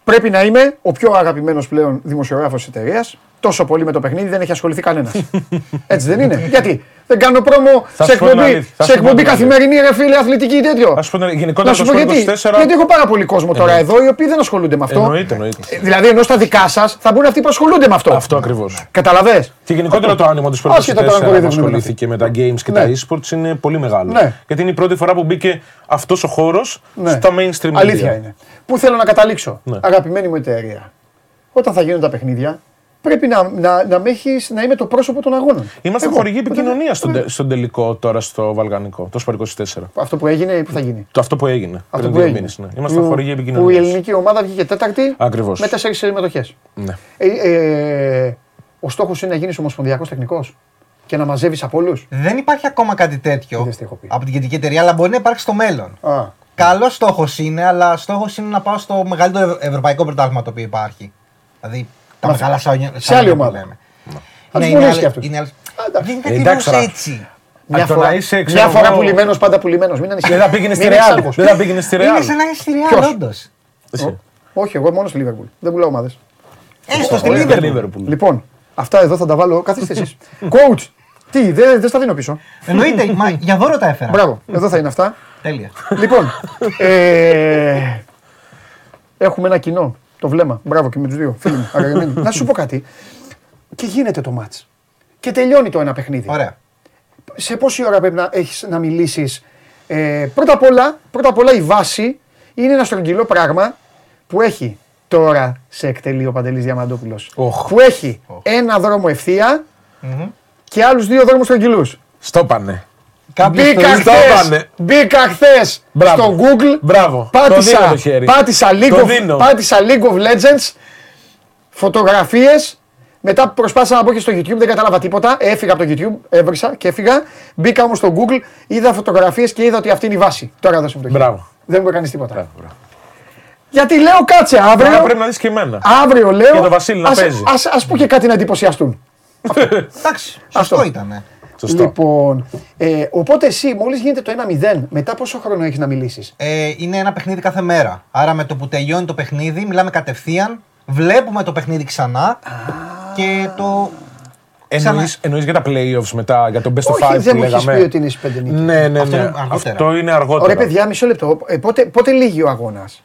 Πρέπει να είμαι ο πιο αγαπημένος πλέον δημοσιογράφος της εταιρείας. Τόσο πολύ με το παιχνίδι δεν έχει ασχοληθεί κανένας. (laughs) Έτσι δεν είναι. Γιατί; Δεν κάνω πρόμο Θα σε σου πω την εκπομπή, αλήθεια, θα σε σου πω εκπομπή την αλήθεια. καθημερινή, ρε φίλε, αθλητική τέτοιο. Α πούμε, γενικότερα Να σου το πω Sport γιατί. 24. Γιατί έχω πάρα πολύ κόσμο τώρα Εννοείται. εδώ οι οποίοι δεν ασχολούνται με αυτό. Εννοείται, εννοείται. Ε, Δηλαδή, ενώ στα δικά σας θα μπουν αυτοί που ασχολούνται με αυτό. Αυτό ακριβώς. Καταλαβέ. Και γενικότερα το άνοιγμα του Sport 24 Άσχετα τώρα αν που κοροϊδεύουν ασχολήθηκε με τα games και Ναι. τα e-sports είναι πολύ μεγάλο. Ναι. Γιατί είναι η πρώτη φορά που μπήκε αυτός ο χώρος Ναι. στα mainstream media. Αλήθεια είναι. Πού θέλω να καταλήξω. Ναι. Αγαπημένη μου εταιρεία. Όταν θα γίνουν τα παιχνίδια, πρέπει να, να, να, με έχεις, να είμαι το πρόσωπο των αγώνων. Είμαστε Εγώ. χορηγοί Όταν- επικοινωνίας στον, Ναι. τε- στον τελικό τώρα στο Βαλγανικό, το Sport 24. Αυτό που έγινε, πού θα γίνει; Το αυτό που έγινε. Αυτό πριν που δύο έγινε. μήνες, ναι. Είμαστε Που- χορηγοί Που η επικοινωνίας. ελληνική ομάδα βγήκε τέταρτη Ακριβώς. με τέσσερις συμμετοχές. Ναι. Ε, ε, ο στόχος είναι να γίνεις ομοσπονδιακός τεχνικός και να μαζεύεις από όλους; Δεν υπάρχει ακόμα κάτι τέτοιο Είδες τι έχω πει. από την κεντρική εταιρεία, αλλά μπορεί να υπάρξει στο μέλλον. Α, Καλός στόχος είναι, αλλά στόχος είναι να πάω στο μεγαλύτερο ευ- ευρωπαϊκό πρωτάθλημα το οποίο υπάρχει. Δηλαδή τα Μα- μεγάλα σάλια. σε άλλη ομάδα. Ναι, τους είναι, πουλήσει άλλε- και αυτούς. είναι άλλες- εντάξει. Δεν Ε, είναι εντάξει, ακριβώ τώρα. έτσι. Μια το φορά, να είσαι, μια ξέρω φορά εγώ- πουλημένος, πάντα πουλημένος. Μην ανησυχείς. Δεν θα πήγαινες στη Μην Real. είσαι Δεν θα πήγαινες στη Είναι Real. σαν να είσαι στη Ποιος; Real, όντως. Εσύ. Όχι, εγώ μόνος στη Λίβερπουλ. Δεν πουλάω ομάδες. Έστω στη Ωραία, Liverpool. Liverpool. Λοιπόν, Αυτά εδώ θα τα βάλω. Καθίστε εσείς. (laughs) Coach, τι, δεν δεν στα δίνω πίσω. Εννοείται, μα για δώρο τα έφερα. Μπράβο, εδώ θα είναι αυτά. Τέλεια. Λοιπόν, ε, έχουμε ένα κοινό. Το βλέμμα. Μπράβο και με τους δύο. Φίλοι μου, αγαπημένοι. Να σου πω κάτι. Και γίνεται το μάτς. Και τελειώνει το ένα παιχνίδι. Ωραία. Σε πόση ώρα πρέπει να, έχεις, να μιλήσεις. Ε, πρώτα, απ όλα, πρώτα απ' όλα η βάση είναι ένα στρογγυλό πράγμα που έχει τώρα σε εκτελεί ο Παντελής Διαμαντόπουλος. Οχ. Που έχει ένα δρόμο ευθεία και άλλους δύο δρόμους στρογγυλούς. Στο πάνε. Κάποιος Μπήκα το στο χθες, έπανε. μπήκα χθες Μπράβο. στο Google, Μπράβο. Το πάτησα, δίνω το χέρι. πάτησα, League Το of, δίνω. πάτησα League of Legends, φωτογραφίες, μετά προσπάθησα να μπω και στο YouTube, δεν κατάλαβα τίποτα, έφυγα από το YouTube, έβρισα και έφυγα, μπήκα όμως στο Google, είδα φωτογραφίες και είδα ότι αυτή είναι η βάση. Τώρα δώσε μου το χέρι. Μπράβο. Δεν μου έκανε τίποτα. Μπράβο, μπράβο. Γιατί λέω κάτσε αύριο, Τώρα πρέπει να δεις και εμένα. αύριο λέω, Και το Βασίλη να ας, παίζει. Ας, ας πω και κάτι να εντυπωσιαστούν. (laughs) Εντάξει, σωστό Αυτό. ήταν. Σωστό. Λοιπόν, ε, οπότε εσύ μόλις γίνεται το 1-0, μετά πόσο χρόνο έχεις να μιλήσεις; Ε, είναι ένα παιχνίδι κάθε μέρα. Άρα με το που τελειώνει το παιχνίδι, μιλάμε κατευθείαν, βλέπουμε το παιχνίδι ξανά και το. Εννοείς, εννοείς για τα playoffs μετά, για το best of Όχι, five δεν που μου έχεις λέγαμε; πει ότι είναι στις πέντε νίκες. Ναι, ναι, Αυτό ναι. είναι αργότερα. Αυτό είναι αργότερα. Ωραία, παιδιά, μισό λεπτό. Ε, πότε, πότε λύγει ο αγώνας;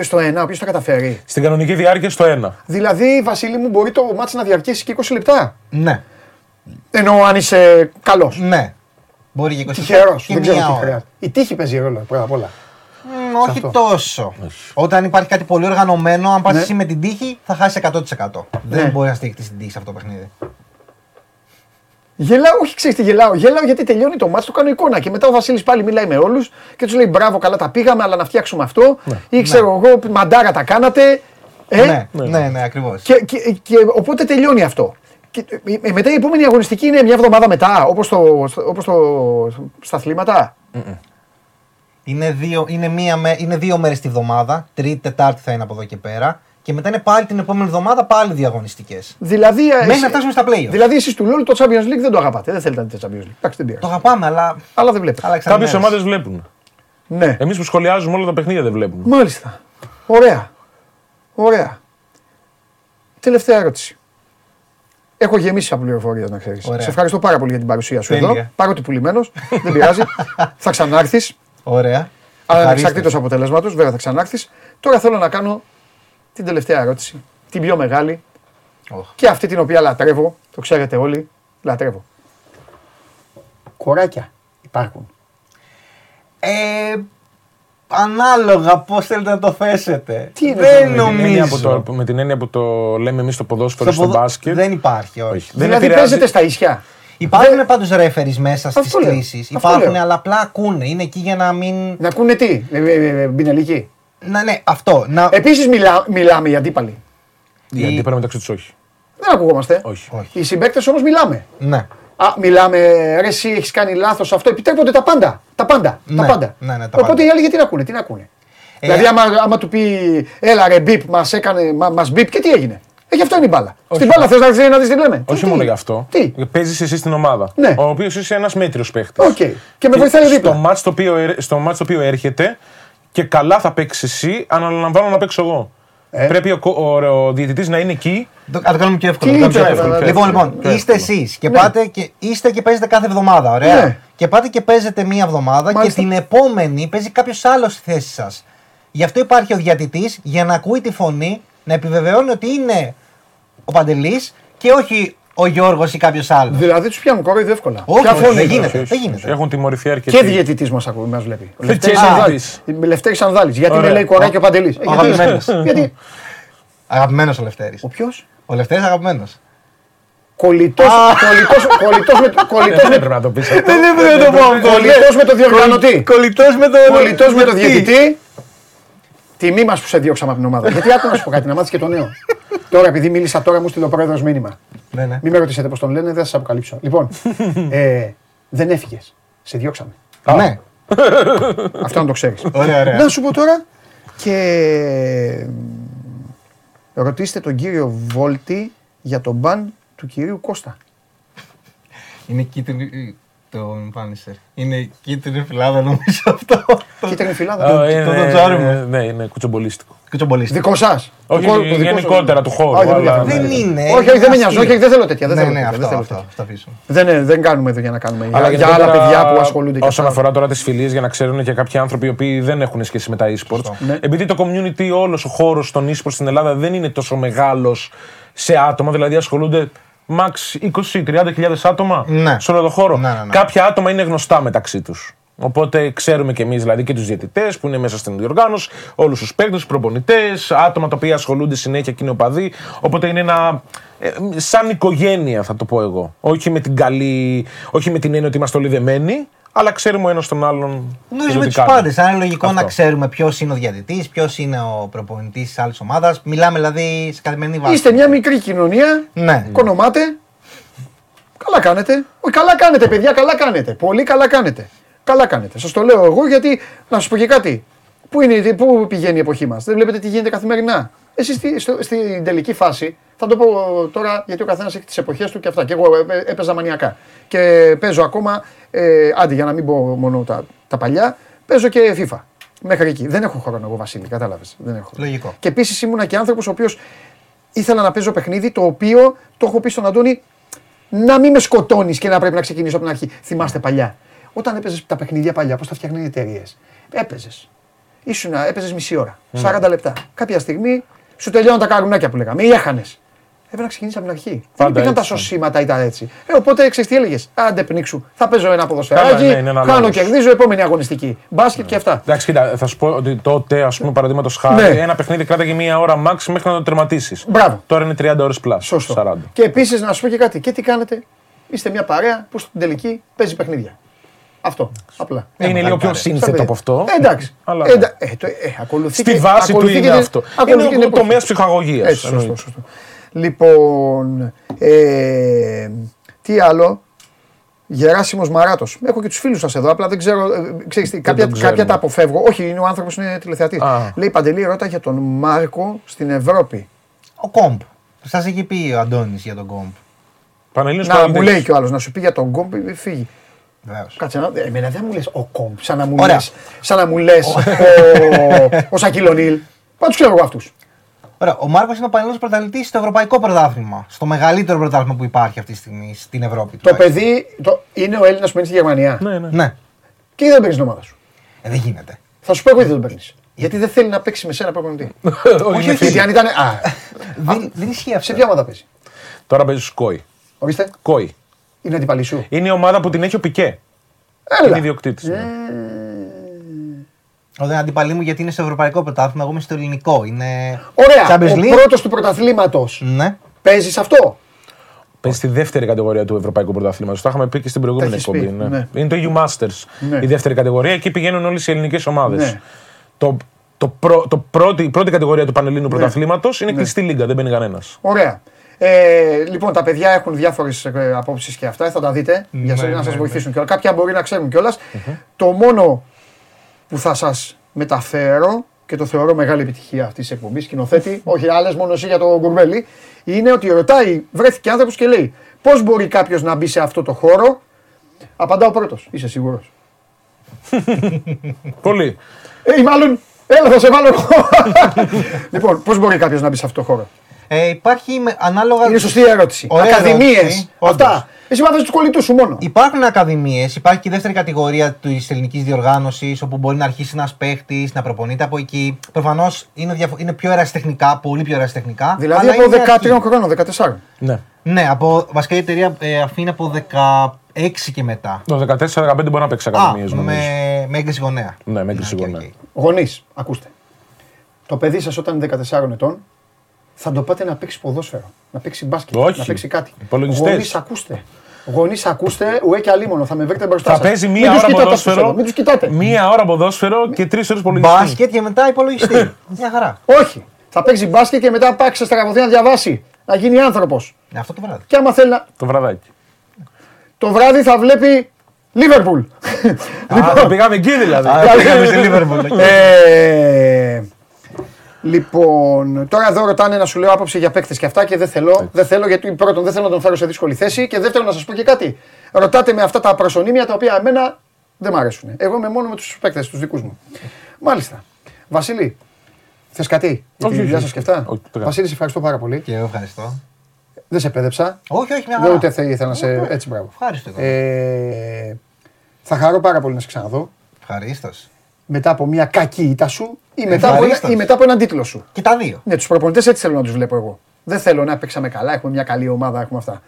Στο 1, ποιος θα καταφέρει; Στην κανονική διάρκεια στο 1. Δηλαδή, Βασίλη μου, μπορεί το μάτι να διαρκέσει και 20 λεπτά; Ναι, Ενώ αν είσαι καλός. ναι. Μπορεί για 20 Τυχερός. και Δεν ξέρω μία τι ώρα. χρειάζεται. Η τύχη παίζει ρόλο πρώτα απ' όλα. Μ, όχι αυτό. τόσο. Όταν υπάρχει κάτι πολύ οργανωμένο, αν πας Ναι. εσύ με την τύχη, θα χάσεις 100%. Ναι. Δεν μπορεί να στηριχτείς την τύχη σε αυτό το παιχνίδι. Γελάω, όχι ξέρεις τι γελάω. Γελάω γιατί τελειώνει το μάτι, το κάνω εικόνα. Και μετά ο Βασίλης πάλι μιλάει με όλους και τους λέει μπράβο, καλά τα πήγαμε, αλλά να φτιάξουμε αυτό. Ή ξέρω εγώ, μαντάρα τα κάνατε. Ε, Ναι, ναι, ναι, ακριβώς. Και, και, και οπότε τελειώνει αυτό. Και, ε, μετά η επόμενη αγωνιστική είναι μια εβδομάδα μετά, όπως, το, όπως το, στα αθλήματα. Είναι δύο, είναι μία, με- είναι δύο μέρες τη βδομάδα. Τρίτη, Τετάρτη θα είναι από εδώ και πέρα. Και μετά είναι πάλι την επόμενη εβδομάδα πάλι διαγωνιστικές. Δηλαδή, ε, Μέχρι εσύ- να φτάσουμε στα playoff. Δηλαδή, εσείς του LOL το Champions League δεν το αγαπάτε. Δεν θέλετε να δείτε Champions League. Εντάξει, δεν πειράζει. Το αγαπάμε, αλλά. Αλλά δεν βλέπετε. άλλαξαν οι Κάποιες μέρες. ομάδες βλέπουν. Ναι. Εμείς που σχολιάζουμε όλα τα παιχνίδια δεν βλέπουμε. Μάλιστα. Ωραία. Ωραία. Τελευταία ερώτηση. Έχω γεμίσει από πληροφορίες να ξέρεις. Ωραία. Σε ευχαριστώ πάρα πολύ για την παρουσία σου Τέλεια. εδώ. Παρότι πουλημένος, δεν πειράζει. (laughs) θα ξανάρθεις. Ωραία. Ανεξαρτήτω αποτελέσματος, βέβαια θα ξανάρθεις. Τώρα θέλω να κάνω την τελευταία ερώτηση. Την πιο μεγάλη Οχ. και αυτή την οποία λατρεύω. Το ξέρετε όλοι. Λατρεύω. Κοράκια υπάρχουν. Ε, ανάλογα πώς θέλετε να το θέσετε. Τι είναι δεν αυτό, Με την, έννοια νομίζω. που το, με την έννοια που το λέμε εμείς στο ποδόσφαιρο, Στο στο, ποδο- μπάσκετ; Δεν υπάρχει, όχι. Όχι. Δεν δηλαδή επηρεάζει- παίζετε στα ίσια. Υπάρχουν πάντως referees μέσα στις Αυτό λέω. κλήσεις. Αυτό Υπάρχουν, λέω. αλλά απλά ακούνε. Είναι εκεί για να μην. Να ακούνε τι, ε, ε, ε, μπινελική. Να, ναι, αυτό. Να... Επίσης μιλά, μιλάμε οι αντίπαλοι. Οι αντίπαλοι μεταξύ τους όχι. Δεν ακουγόμαστε. όχι. Όχι. Οι συμπαίκτες όμως μιλάμε. Ναι. Α, μιλάμε, ρε, εσύ έχεις κάνει λάθος αυτό. Επιτρέπονται τα πάντα. Τα πάντα. Ναι, τα πάντα. ναι, ναι, τα Οπότε πάντα. οι άλλοι γιατί να ακούνε, τι να ακούνε. Ε, δηλαδή, άμα, άμα του πει, έλα ρε, μπίπ, μας έκανε, μα, μας μπίπ και τι έγινε. Έχει αυτό είναι η μπάλα. Στην μπάλα θες να, να δεις τι λέμε. Όχι Τι, μόνο τι; γι' αυτό. Τι; Παίζεις εσύ στην ομάδα. Ναι. Ο οποίος είσαι ένας μέτριος παίχτης. Οκ. Και με βοηθάει στο δίπλα. ματς το οποίο, ερ- στο ματς το οποίο έρχεται και καλά θα παίξεις εσύ, αναλαμβάνω να παίξω εγώ. Ε. Πρέπει ο, κο- ο, ο διαιτητής να είναι εκεί. Το, να το κάνουμε πιο εύκολο. Τι να το κάνουμε είπε, πιο εύκολο. ε, Λοιπόν, ε, λοιπόν, πιο είστε εύκολο. εσείς και Ναι. πάτε και είστε και παίζετε κάθε εβδομάδα. Ωραία. Ναι. Και πάτε και παίζετε μία εβδομάδα Μάλιστα. και την επόμενη παίζει κάποιος άλλος στη θέση σας. Γι' αυτό υπάρχει ο διατητή για να ακούει τη φωνή, να επιβεβαιώνει ότι είναι ο Παντελής και όχι ο Γιώργος ή κάποιος άλλος. Δηλαδή τους πιάνουν κόροϊδο εύκολα. Όχι, Ποια όχι, φωνή δεν είναι; γίνεται. Όχι, δεν όχι, γίνεται. Έχουν τιμωρηθεί αρκετοί. Και διαιτητής μας ακούει, μας βλέπει. Ο Και Λευτέρης διαιτητής. Σανδάλης. Λευτέρης Σανδάλης. Γιατί Ωραία. με λέει κοράκι ο Παντελής. Ε, Ο γιατί- αγαπημένος. (laughs) Γιατί. Αγαπημένος ο Λευτέρης. Ο ποιος; Ο Λευτέρης αγαπημένος. Κολλητός, κολλητός, κολλητός, με, (laughs) κολλητός, Δεν με, έπρεπε να το πεις αυτό. Δεν έπρεπε να το πω αυτό. κολλητός με το διοργανωτή. Κολλητός με τον. Κολλητός με το διαιτητή. Τιμή μας που σε διώξαμε από την ομάδα. Γιατί άκου να σου πω κάτι, να μάθεις και το νέο. Τώρα, επειδή μίλησα τώρα, μου στείλε ο πρόεδρος μήνυμα. Ναι, ναι. Μην με ρωτήσετε πώς τον λένε, δεν θα σας αποκαλύψω. Λοιπόν, (laughs) ε, δεν έφυγες. Σε διώξαμε. Ναι. Αυτό να το ξέρεις. Ωραία, ωραία. Να σου πω τώρα και ρωτήστε τον κύριο Βόλτη για τον μπαν του κυρίου Κώστα. Είναι κίτρινη. Το εμφάνισε. Είναι κίτρινη φυλάδα νομίζω αυτό. Κίτρινη Ε, φυλάδα. είναι- το τζάρι μου. Ναι, είναι κουτσομπολίστικο. Κουτσομπολίστη. Δικό σας. Όχι, γενικότερα του χώρου, Όχι, δεν αλλά- διαφωνώ. Δεν είναι. Όχι, όχι, είναι δεν με νοιάζει. αστείο. Όχι, δεν θέλω τέτοια. Δεν Ναι, θέλω ναι, τέτοια, δεν αυτό, θέλω αυτό. τέτοια. Θα αφήσουμε. Δεν, ε, δεν κάνουμε εδώ για να κάνουμε. Για, για γενικότερα, άλλα παιδιά που ασχολούνται και Όσον αυτά. αφορά τώρα τις φιλίες, για να ξέρουν και κάποιοι άνθρωποι οι οποίοι δεν έχουν σχέση με τα e-sports. Ναι. Επειδή το community, όλος ο χώρος των e-sports στην Ελλάδα δεν είναι τόσο μεγάλος σε άτομα, δηλαδή ασχολούνται max 20-30 χιλιάδες άτομα Ναι. σε όλο το χώρο. Ναι, ναι, ναι. Κάποια άτομα είναι γνωστά μεταξύ τους. Οπότε ξέρουμε και εμείς δηλαδή και τους διαιτητές που είναι μέσα στην διοργάνωση, όλους τους παίκτες, τους προπονητές, άτομα τα οποία ασχολούνται συνέχεια και είναι οπαδοί. Οπότε είναι ένα. ε, σαν οικογένεια θα το πω εγώ. Όχι με την καλή. Όχι με την έννοια ότι είμαστε όλοι δεμένοι, αλλά ξέρουμε ο ένας τον άλλον. Γνωρίζουμε τι τους κάνει. πάντες. Αν είναι λογικό Αυτό. να ξέρουμε ποιος είναι ο διαιτητής, ποιος είναι ο προπονητής της άλλης ομάδας. Μιλάμε δηλαδή σε καθημερινή βάση. Είστε μια μικρή κοινωνία. Ναι. Κονομάτε. Καλά κάνετε. Όχι, καλά κάνετε, παιδιά, καλά κάνετε. Πολύ καλά κάνετε. Καλά κάνετε. Σας το λέω εγώ γιατί να σας πω και κάτι. Πού, είναι, πού πηγαίνει η εποχή μας; Δεν βλέπετε τι γίνεται καθημερινά; Εσεί στη, στο- στην τελική φάση, θα το πω τώρα γιατί ο καθένας έχει τις εποχές του και αυτά. Και εγώ ε, έπαιζα μανιακά. Και παίζω ακόμα, ε, άντε για να μην πω μόνο τα, τα παλιά, παίζω και FIFA. Μέχρι εκεί. Δεν έχω χρόνο εγώ, Βασίλη, κατάλαβες. Δεν έχω. Λογικό. Και επίσης ήμουνα και άνθρωπος ο οποίος ήθελα να παίζω παιχνίδι το οποίο το έχω πει στον Αντώνη να μην με σκοτώνεις και να πρέπει να ξεκινήσω από την αρχή. Θυμάστε παλιά. Όταν έπαιζες τα παιχνίδια παλιά, πώς τα φτιάχνουν οι εταιρείες. Έπαιζες. Ήσουν, έπαιζες μισή ώρα. 40 λεπτά. Κάποια στιγμή σου τελειώνουν τα καρουνάκια που λέγαμε. Ή έχανες. Έπρεπε να ξεκινήσει από την αρχή. Δεν Πάντα υπήρχαν τα έτσι. σωσίματα ή τα έτσι. Ε, οπότε ξέρεις τι έλεγες. Άντε πνίξου. Θα παίζω ένα Καλά, ποδοσφαιράκι. ναι, είναι ένα χάνω, λόγος. κερδίζω, επόμενη αγωνιστική. Μπάσκετ και αυτά. Εντάξει, κοίτα, θα σου πω ότι τότε, ας πούμε, παραδείγματος χάρη, Ναι. ένα παιχνίδι κράταγε μία ώρα max μέχρι να το τερματίσεις. Μπράβο. Τώρα είναι 30 ώρες plus. Σωστό. 40. Και επίσης να σου πω και κάτι. Και τι κάνετε; Είστε μια παρέα που στην τελική παίζει παιχνίδια. Αυτό. Απλά. Είναι λίγο πιο Σαν σύνθετο παιδιά. από αυτό. Ε, εντάξει. Αλλά Ε, ναι. εντά- ε, το- ε, ακολουθεί Στη και- βάση του ακολουθεί είναι και την- αυτό. ακολουθεί Είναι και την ο εποχή. τομέας ψυχαγωγίας. Έτσι, σωστό, σωστό. Λοιπόν, ε, τι άλλο; Γεράσιμος Μαράτος. Έχω και τους φίλους σας εδώ, απλά δεν ξέρω, ε, ξέρεις τι, κάποια, τον ξέρουμε. κάποια τα αποφεύγω. Όχι, είναι ο άνθρωπος, είναι τηλεθεατής. Α. Λέει Παντελή, ρώτα για τον Μάρκο στην Ευρώπη. Ο Κόμπ. Σας έχει πει ο Αντώνης για τον Κόμπ. Πανελλήνιος Να μου παραδείγματος. λέει κι ο άλλος, να σου πει για τον Κόμπ, ε, φύγει. Βεβαίως. Κάτσε να. ε, Εμένα δεν μου λες ο Κόμπ, σαν να μου Ωραία. λες. Σαν να μου λες ο, ο Σακυλονίλ. Πάντως ξέρω εγώ αυτούς. Ωραία. Ο Μάρκος είναι ο πανελλήνιος πρωταθλητής στο ευρωπαϊκό πρωτάθλημα. Στο μεγαλύτερο πρωτάθλημα που υπάρχει αυτή τη στιγμή στην Ευρώπη. Το τουλάχιστον. παιδί το, είναι ο Έλληνας που μένει στη Γερμανία. Ναι, ναι. Ναι. Και δεν παίρνεις την ομάδα σου. Ε, δεν γίνεται. Θα σου πω εγώ γιατί δεν τον παίρνεις. Γιατί δεν θέλει να παίξει με σένα προπονητή. (laughs) Όχι, είναι Γιατί φίλοι. αν ήταν. Α, (laughs) δεν, δεν ισχύει αυτό. σε ποια ομάδα παίζει; Τώρα παίζει στου Κόη. Ορίστε, Κόη. Είναι αντιπαλή σου. Είναι η ομάδα που την έχει ο Πικέ. Έλα. Είναι ιδιοκτήτης. Ε, Ο δεν αντιπαλή μου γιατί είναι στο ευρωπαϊκό πρωτάθλημα, εγώ είμαι στο ελληνικό. Είναι. Ωραία. Champions Ο League. πρώτος του πρωταθλήματος. Ναι. Παίζεις αυτό; Παίζει στη δεύτερη κατηγορία του Ευρωπαϊκού Πρωταθλήματος. Το είχαμε πει και στην προηγούμενη Τα έχεις εκπομπή. πει, ναι. ναι. Είναι το EU Masters. Ναι. Η δεύτερη κατηγορία. Εκεί πηγαίνουν όλες οι ελληνικές ομάδες. Ναι. Το, το, πρω- το πρώτη, η πρώτη κατηγορία του Πανελλήνιου Πρωταθλήματος είναι κλειστή λίγκα, δεν μπαίνει κανένας. Ωραία. Ε, λοιπόν, τα παιδιά έχουν διάφορες απόψεις και αυτά, θα τα δείτε για Ναι, να ναι, σας ναι. βοηθήσουν κιόλα. Κάποια μπορεί να ξέρουν κιόλας. Το μόνο που θα σας μεταφέρω και το θεωρώ μεγάλη επιτυχία αυτής της εκπομπής, σκηνοθέτη, όχι άλλες, μόνο εσύ για το γκουρμπέλι, είναι ότι ρωτάει, βρέθηκε άνθρωπος και λέει πώς μπορεί κάποιος να μπει σε αυτό το χώρο; Απαντάω πρώτος, είσαι σίγουρος. (laughs) Πολύ. Ε, ή μάλλον, έλα, θα σε βάλω εγώ. (laughs) λοιπόν, πώς μπορεί κάποιος να μπει σε αυτό το χώρο; Ε, υπάρχει με, ανάλογα. Είναι σωστή ερώτηση. Ωραία Ακαδημίες. ερώτηση, όντως. Αυτά. Εσύ βάζει τους κολλητούς σου μόνο. Υπάρχουν ακαδημίες, υπάρχει και η δεύτερη κατηγορία της ελληνικής διοργάνωσης, όπου μπορεί να αρχίσει ένας παίχτης, να προπονείται από εκεί. Προφανώς είναι, διαφο- είναι πιο ερασιτεχνικά, πολύ πιο ερασιτεχνικά. Δηλαδή αλλά από είναι 13 αρχή. χρόνων, 14. Ναι. Ναι, από, βασικά η εταιρεία ε, αφήνει από 16 και μετά. Το 14-15 μπορεί να παίξει Α, ακαδημίες νομίζω. με, με έγκριση γονέα. Ναι, με έγκριση οκ, γονέα. οκ. Γονείς, ακούστε. Το παιδί σας όταν είναι 14 ετών θα το πάτε να παίξει ποδόσφαιρο, να παίξει μπάσκετ, Όχι. να παίξει κάτι. Υπολογιστές. Γονείς, ακούστε. Γονείς, ακούστε, ουέ και αλίμονο, θα με βρείτε μπροστά Θα σας. παίζει Μην μία τους ώρα κοιτάτε αυτούς ποδόσφαιρο. εδώ, Μην τους κοιτάτε. Μία ώρα ποδόσφαιρο και τρεις ώρες υπολογιστή. Μπάσκετ και μετά υπολογιστή. (coughs) Μια χαρά. Όχι. Θα παίξει μπάσκετ και μετά πάει στραβωθεί να διαβάσει. Να γίνει άνθρωπος. Ναι, αυτό το βράδυ. Και άμα θέλει να. Το βραδάκι. Το βράδυ θα βλέπει Λίβερπουλ. Α, το πήγαμε εκεί δηλαδή. Α, πήγαμε στη Liverpool, OK. Ε, Λοιπόν, τώρα εδώ ρωτάνε να σου λέω άποψη για παίκτες και αυτά και δεν θέλω. Δεν θέλω γιατί πρώτον δεν θέλω να τον φέρω σε δύσκολη θέση και δεύτερον να σας πω και κάτι. Ρωτάτε με αυτά τα προσωνύμια τα οποία εμένα δεν μ' αρέσουν. Εγώ είμαι μόνο με τους παίκτες, τους δικούς μου. Μάλιστα. Βασίλη, θες κάτι; Για τη Όχι, δουλειά όχι, σας και αυτά; όχι, το κάνω. Βασίλη, σε ευχαριστώ πάρα πολύ. Και εγώ ευχαριστώ. Δεν σε πέδεψα. Όχι, όχι, μια Δεν χαρά. ούτε θε- ήθελα να σε. Έτσι, μπράβο. Ευχαριστώ. Ε, θα χαρώ πάρα πολύ να σε ξαναδώ. Ευχαρίστως. Μετά από μια κακή ήττα σου ή μετά, από ένα, Ευχαρίστως. ή μετά από έναν τίτλο σου. Και τα δύο. Ναι, τους προπονητές έτσι θέλω να τους βλέπω εγώ. Δεν θέλω να παίξαμε καλά, έχουμε μια καλή ομάδα, έχουμε αυτά.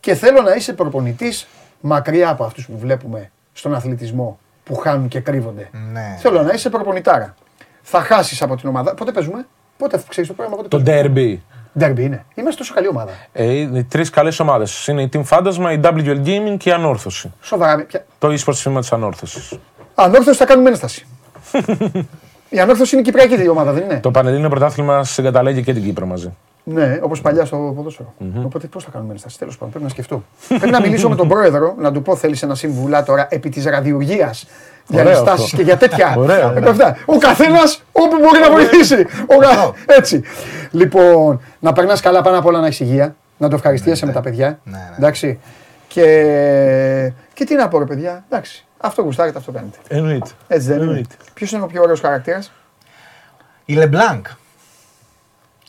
Και θέλω να είσαι προπονητής μακριά από αυτούς που βλέπουμε στον αθλητισμό που χάνουν και κρύβονται. Ναι. Θέλω να είσαι προπονητάρα. Θα χάσεις από την ομάδα. Πότε παίζουμε, πότε ξέρεις το πρόγραμμα, πότε Το παίζουμε; derby. Derby είναι. Είμαστε τόσο καλή ομάδα. Ε, είναι τρεις καλές ομάδες. Είναι η Team Fantasma, η WL Gaming και η Ανόρθωση. Σοβαρά. Πια... Το e-sport σήμα της Ανόρθωσης. Ανόρθωση θα κάνουμε ένσταση. Η ανόρθωση είναι η κυπριακή η ομάδα, δεν είναι; Το Πανελλήνιο Πρωτάθλημα συγκαταλέγει και την Κύπρο μαζί. Ναι, όπως παλιά στο ποδόσφαιρο. Οπότε πώς θα κάνουμε ένσταση. Τέλος πάντων, πρέπει να σκεφτώ. πρέπει να μιλήσω με τον πρόεδρο, να του πω: Θέλεις ένα συμβουλάτορα επί της ραδιουργίας. Για Ωραίο ενστάσεις αυτό. και για τέτοια. (laughs) Ωραίο, Ε, αυτά. Ο καθένας όπου μπορεί να βοηθήσει. Ο κα- Έτσι. Λοιπόν, να περνάς καλά πάνω απ' όλα να έχεις υγεία. Να το ευχαριστιέσαι με τα παιδιά. Ναι, ναι. Εντάξει. Και, και τι να πω, ρε παιδιά. Εντάξει. Αυτό γουστάρετε, αυτό κάνετε. Εννοείται. Έτσι δεν είναι; Εννοείται. Ποιος είναι ο πιο ωραίος χαρακτήρας; Η Λεμπλάνκ.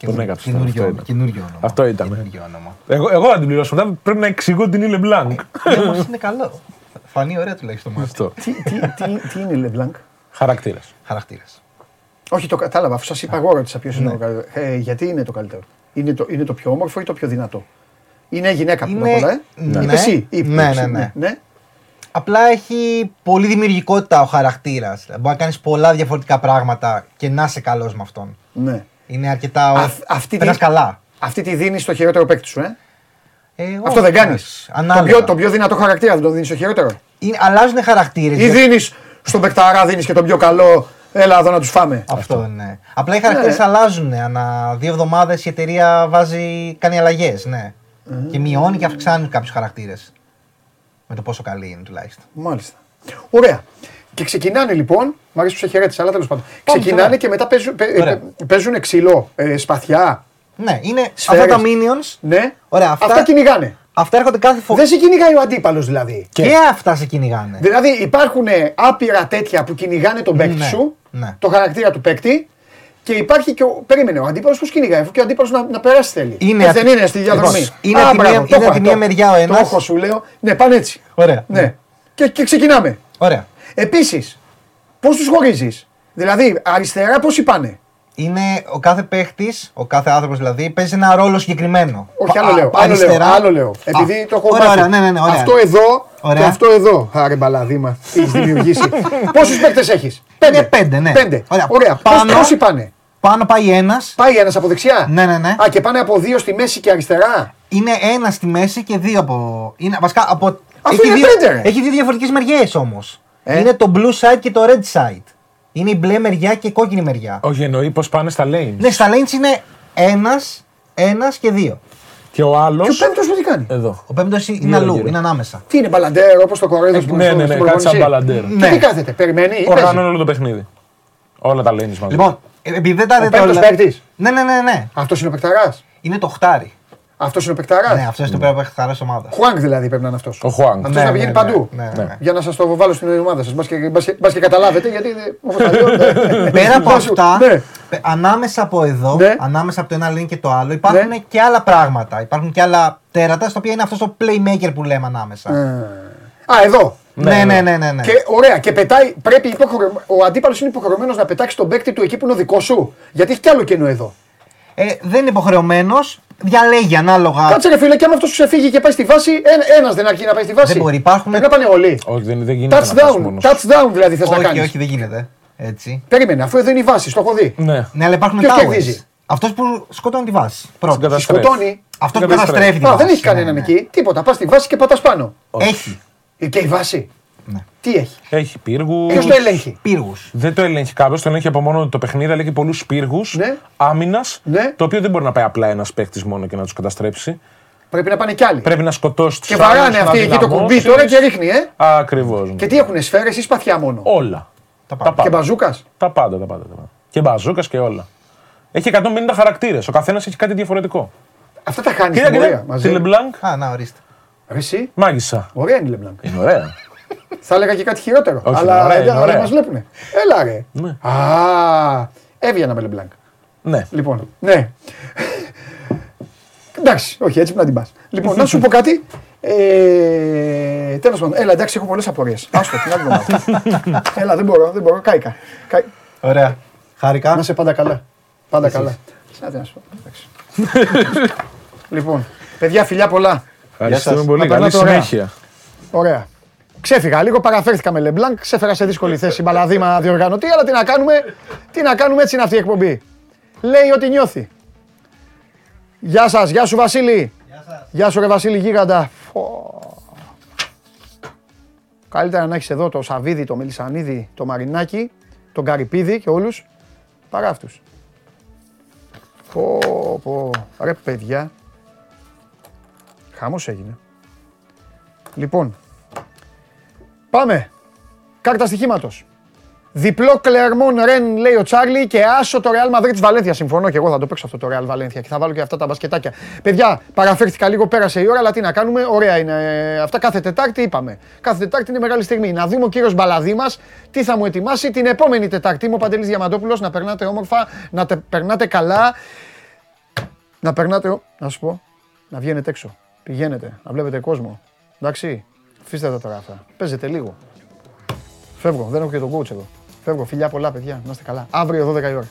Τον έκαψε. Καινούριο, Αυτό ήταν. καινούριο όνομα. Αυτό ήταν. Καινούριο όνομα. Εγώ, εγώ να την πληρώσω. Μετά πρέπει να εξηγώ την Ile Blanc. Ναι, όμως είναι καλό. Θα Φανεί ωραία τουλάχιστον το μάτι. Αυτό. τι, τι, τι, τι είναι η Leblanc. Χαρακτήρας. Χαρακτήρας. Όχι, το κατάλαβα. Αφού σας είπα εγώ ρώτησα ποιος είναι το καλύτερος. Ε, γιατί είναι το καλύτερο; Είναι το, είναι το πιο όμορφο ή το πιο δυνατό; Είναι γυναίκα που Είναι- είναι... πολλά, ε. Ναι. Είπε εσύ. Είπε, Ναι, εσύ, ναι, ναι. ναι. Απλά έχει πολλή δημιουργικότητα ο χαρακτήρας. Μπορεί να κάνεις πολλά διαφορετικά πράγματα και να είσαι καλός με αυτόν. ναι. Είναι αρκετά. Αυ- αυτή Περνάς τη- καλά. Αυτή τη δίνεις στο χειρότερο παίκτη σου, ε; Ε, Αυτό όχι, δεν κάνεις. όχι. Το Ανάλογα. πιο, το πιο δυνατό χαρακτήρα δεν το δίνεις στο χειρότερο. Είναι, αλλάζουν χαρακτήρες. Ή δίνεις στον παικταρά, δίνεις και τον πιο καλό. Έλα εδώ να τους φάμε. Αυτό ναι. Απλά οι χαρακτήρες Ναι. αλλάζουν. Ανά δύο εβδομάδες η εταιρεία βάζει, κάνει αλλαγές. Ναι. Και μειώνει και αυξάνει κάποιους χαρακτήρες. Με το πόσο καλή είναι τουλάχιστον. Μάλιστα. Ωραία. Και ξεκινάνε λοιπόν, μου αρέσει που σε χαιρέτησα, αλλά τέλος πάντων. Πάμε, Ξεκινάνε ωραία. και μετά παίζουν, παι- Ωραία. ε, παίζουν ξύλο, ε, σπαθιά. Ναι, είναι Σφαίρες. αυτά τα minions. Ναι. Ωραία, αυτά, Αυτά κυνηγάνε. αυτά έρχονται κάθε φορά. Δεν σε κυνηγάει ο αντίπαλος δηλαδή. Και... αυτά σε κυνηγάνε. Δηλαδή υπάρχουν άπειρα τέτοια που κυνηγάνε τον παίκτη Ναι, σου, ναι. το χαρακτήρα του παίκτη. Και υπάρχει και ο. Περίμενε, ο αντίπαλος πώ κυνηγάει, αφού και ο αντίπαλος να, να περάσει θέλει. Είναι Ε, απ' δεν είναι στη διαδρομή. Λοιπόν, είναι Α, απ' τη μπράβο, μία- το είναι έχω, απ' τη μία το- μεριά ο Το ένας. έχω σου λέω. Ναι, πάνε έτσι. Ωραία. Ναι. Και, και ξεκινάμε. Ωραία. Επίσης, πώς τους χωρίζεις; Δηλαδή, αριστερά πώς πάνε. Είναι ο κάθε παίχτης, ο κάθε άνθρωπος δηλαδή, παίζει ένα ρόλο συγκεκριμένο. Όχι, Πα- άλλο λέω. Άλλο λέω, αριστερά. άλλο λέω. Επειδή Α, το έχω ωραία, μάθει. Ωραία, ναι, ναι, ναι, ωραία. Αυτό εδώ Ωραία. και αυτό εδώ. Άρε μπαλαδίμα. Έχεις δημιουργήσει. (laughs) Πόσους παίκτες έχεις; Πέντε. Είναι πέντε, ναι. Πέντε. Ωραία. Ωραία. Πάνω- Πόσοι πάνε. Πάνω πάει ένας. Πάει ένας από δεξιά. Ναι, ναι, ναι. Α, και πάνε από δύο στη μέση και αριστερά. Είναι ένας στη μέση και δύο από. Είναι, βασικά από. Αυτό είναι δύο, πέντε, ρε. έχει δύο διαφορετικές μεριές όμως. Ε; Είναι το blue side και το red side. Είναι η μπλε μεριά και η κόκκινη μεριά. Όχι, εννοεί πω πάνε στα lanes. Ναι, στα lanes είναι ένας, ένας και δύο. Και ο άλλο. Και ο πέμπτος που τι κάνει; Εδώ. Ο πέμπτος είναι Γύρω, αλλού, γύρω. είναι ανάμεσα. Τι είναι μπαλαντέρ όπως το κορέδος που ναι, ναι, ναι, κάτσε σαν μπαλαντέρ. Και Ναι. τι κάθεται, περιμένει ή παίζει. Οργανώνει όλο το παιχνίδι. Όλα τα lanes μαζί. Λοιπόν, ε, επειδή δεν τα Ο δείτε πέμπτος όλα. παίκτης. Ναι, ναι, ναι, ναι. Αυτός είναι ο παικταράς. Είναι το χτάρι. Αυτός είναι ο παικταράς. Ναι, αυτός είναι το πέρα χταρά ομάδας. Χουάνκ δηλαδή πρέπει να είναι αυτός. Ο Χουάνγκ. Αυτός να πηγαίνει παντού. Ναι, ναι, ναι. Για να σας το βάλω στην ομάδα σας. Μπας και, μπας και, μπας και καταλάβετε γιατί. Όπως τα λέω. ναι. Πέρα από Μπας σου- αυτά, Ναι. πε- ανάμεσα από εδώ, Ναι. ανάμεσα από το ένα link και το άλλο, υπάρχουν Ναι. και άλλα πράγματα. Υπάρχουν και άλλα τέρατα, στα οποία είναι αυτός το playmaker που λέμε ανάμεσα. Α, εδώ. Ναι, ναι, ναι, ναι. ναι. Και ωραία, και πετάει, πρέπει υποχρεω... ο αντίπαλος είναι υποχρεωμένος να πετάξει τον παίκτη του εκεί που είναι ο δικός σου. Γιατί έχει κι άλλο κενό εδώ. Ε, δεν είναι υποχρεωμένος, διαλέγει ανάλογα. Κάτσε ρε φίλε, και άμα αυτός σου ξεφύγει και πάει στη βάση, ένας δεν αρκεί να πάει στη βάση. Δεν μπορεί, υπάρχουν- Πρέπει να πάνε όλοι. Όχι, δεν, δεν γίνεται να πας Touchdown, μόνος. touchdown δηλαδή θες να όχι, κάνεις. όχι, δεν γίνεται. Έτσι. Περίμενε, αφού εδώ είναι η βάση, το έχω δει. Ναι. Ναι, αλλά υπάρχουν Ποιος towers. κερδίζει; Αυτός που σκοτώνει τη βάση. Την Πρώτο. καταστρέφει. Σκοτώνει. Αυτό που Την καταστρέφει τη Α, βάση. δεν έχει κανέναν ναι, ναι. εκεί. Τίποτα. Πας στη βάση και πατάς πάνω. Έχει. Ε, Και η βάση. Ναι. Τι έχει; Έχει πύργους. Ποιος το ελέγχει; Πύργους. Δεν το ελέγχει κάποιος, το ελέγχει από μόνο του το παιχνίδι, αλλά έχει πολλούς πύργους Ναι. άμυνας. Ναι. Το οποίο δεν μπορεί να πάει απλά ένας παίχτη μόνο και να τους καταστρέψει. Πρέπει να πάνε κι άλλοι. Πρέπει να σκοτώσει τους Και βαράνε αυτοί εκεί το κουμπί τώρα και ρίχνει, ε. Ακριβώς. Και τι έχουν, σφαίρες ή σπαθιά μόνο; Όλα. Τα Τα πάντα. Και πάντα. μπαζούκας; Τα πάντα, τα πάντα. Τα πάντα. Και μπαζούκας και όλα. Έχει 150 χαρακτήρες. Ο καθένας έχει κάτι διαφορετικό. Αυτά τα κάνει Κοίτα, στην πορεία κοίτα. μαζί. Τη Λεμπλάνκ, Α, να ορίστε. Ρε Εσύ, μάγισσα. ωραία είναι η Λεμπλάνκ. Είναι ωραία. (laughs) Θα έλεγα και κάτι χειρότερο. Όχι, αλλά ωραία, είναι αλλά ωραία. μας βλέπουνε. Έλα ρε. Ναι. Α, έβγαινα με Λεμπλάνκ. ναι. Λοιπόν, ναι. εντάξει, όχι, έτσι πρέπει να την πας. Λοιπόν, να σου πω κάτι. Ε, Τέλος πάντων, έλα, εντάξει, έχω πολλές απορίες. Άστο, την άλλη εβδομάδα. (laughs) έλα, δεν μπορώ, δεν μπορώ. Κάηκα. Κάη- Ωραία. Χάρηκα. Να είσαι πάντα καλά. Πάντα καλά. Σαν να σου πω. εντάξει. (laughs) λοιπόν, παιδιά, φιλιά πολλά. Ευχαριστούμε σας. πολύ. Να Καλή περνάτε ωραία. συνέχεια. Ωραία. Ξέφυγα λίγο, παραφέρθηκα με Λεμπλάνκ, ξέφερα σε δύσκολη θέση μπαλαδίμα διοργανωτή, αλλά τι να κάνουμε, τι να κάνουμε, έτσι είναι αυτή η εκπομπή. Λέει ό,τι νιώθει. Γεια σας, γεια σου Βασίλη. Γεια, σου ρε Βασίλη Γίγαντα. Φω. Καλύτερα να έχεις εδώ το Σαβίδι, το Μελισανίδη, το Μαρινάκι, τον Καρυπίδη και όλους, παρά αυτούς. Πω, πω, ρε παιδιά. Χαμός έγινε. Λοιπόν, Πάμε. Κάρτα στοιχήματος. Διπλό Κλερμόν Ρεν λέει ο Τσάρλι και άσο το Real Madrid της Βαλένθια. Συμφωνώ και εγώ θα το παίξω αυτό το Real Βαλένθια και θα βάλω και αυτά τα μπασκετάκια. Παιδιά, παραφέρθηκα λίγο, πέρασε η ώρα, αλλά τι να κάνουμε. Ωραία είναι. ε, Αυτά κάθε Τετάρτη είπαμε. Κάθε Τετάρτη είναι μεγάλη στιγμή. Να δούμε ο κύριος Μπαλαδί μας τι θα μου ετοιμάσει την επόμενη Τετάρτη. Είμαι ο Παντελής Διαμαντόπουλος. Να περνάτε όμορφα, να τε- περνάτε καλά. Να περνάτε. ο- Να σου πω, να βγαίνετε έξω. Πηγαίνετε, να βλέπετε κόσμο. Εντάξει, αφήστε τα τώρα αυτά. Παίζετε λίγο. Φεύγω, δεν έχω και τον coach εδώ. Φεύγω, φιλιά πολλά παιδιά, να είστε καλά. Αύριο 12 η ώρα.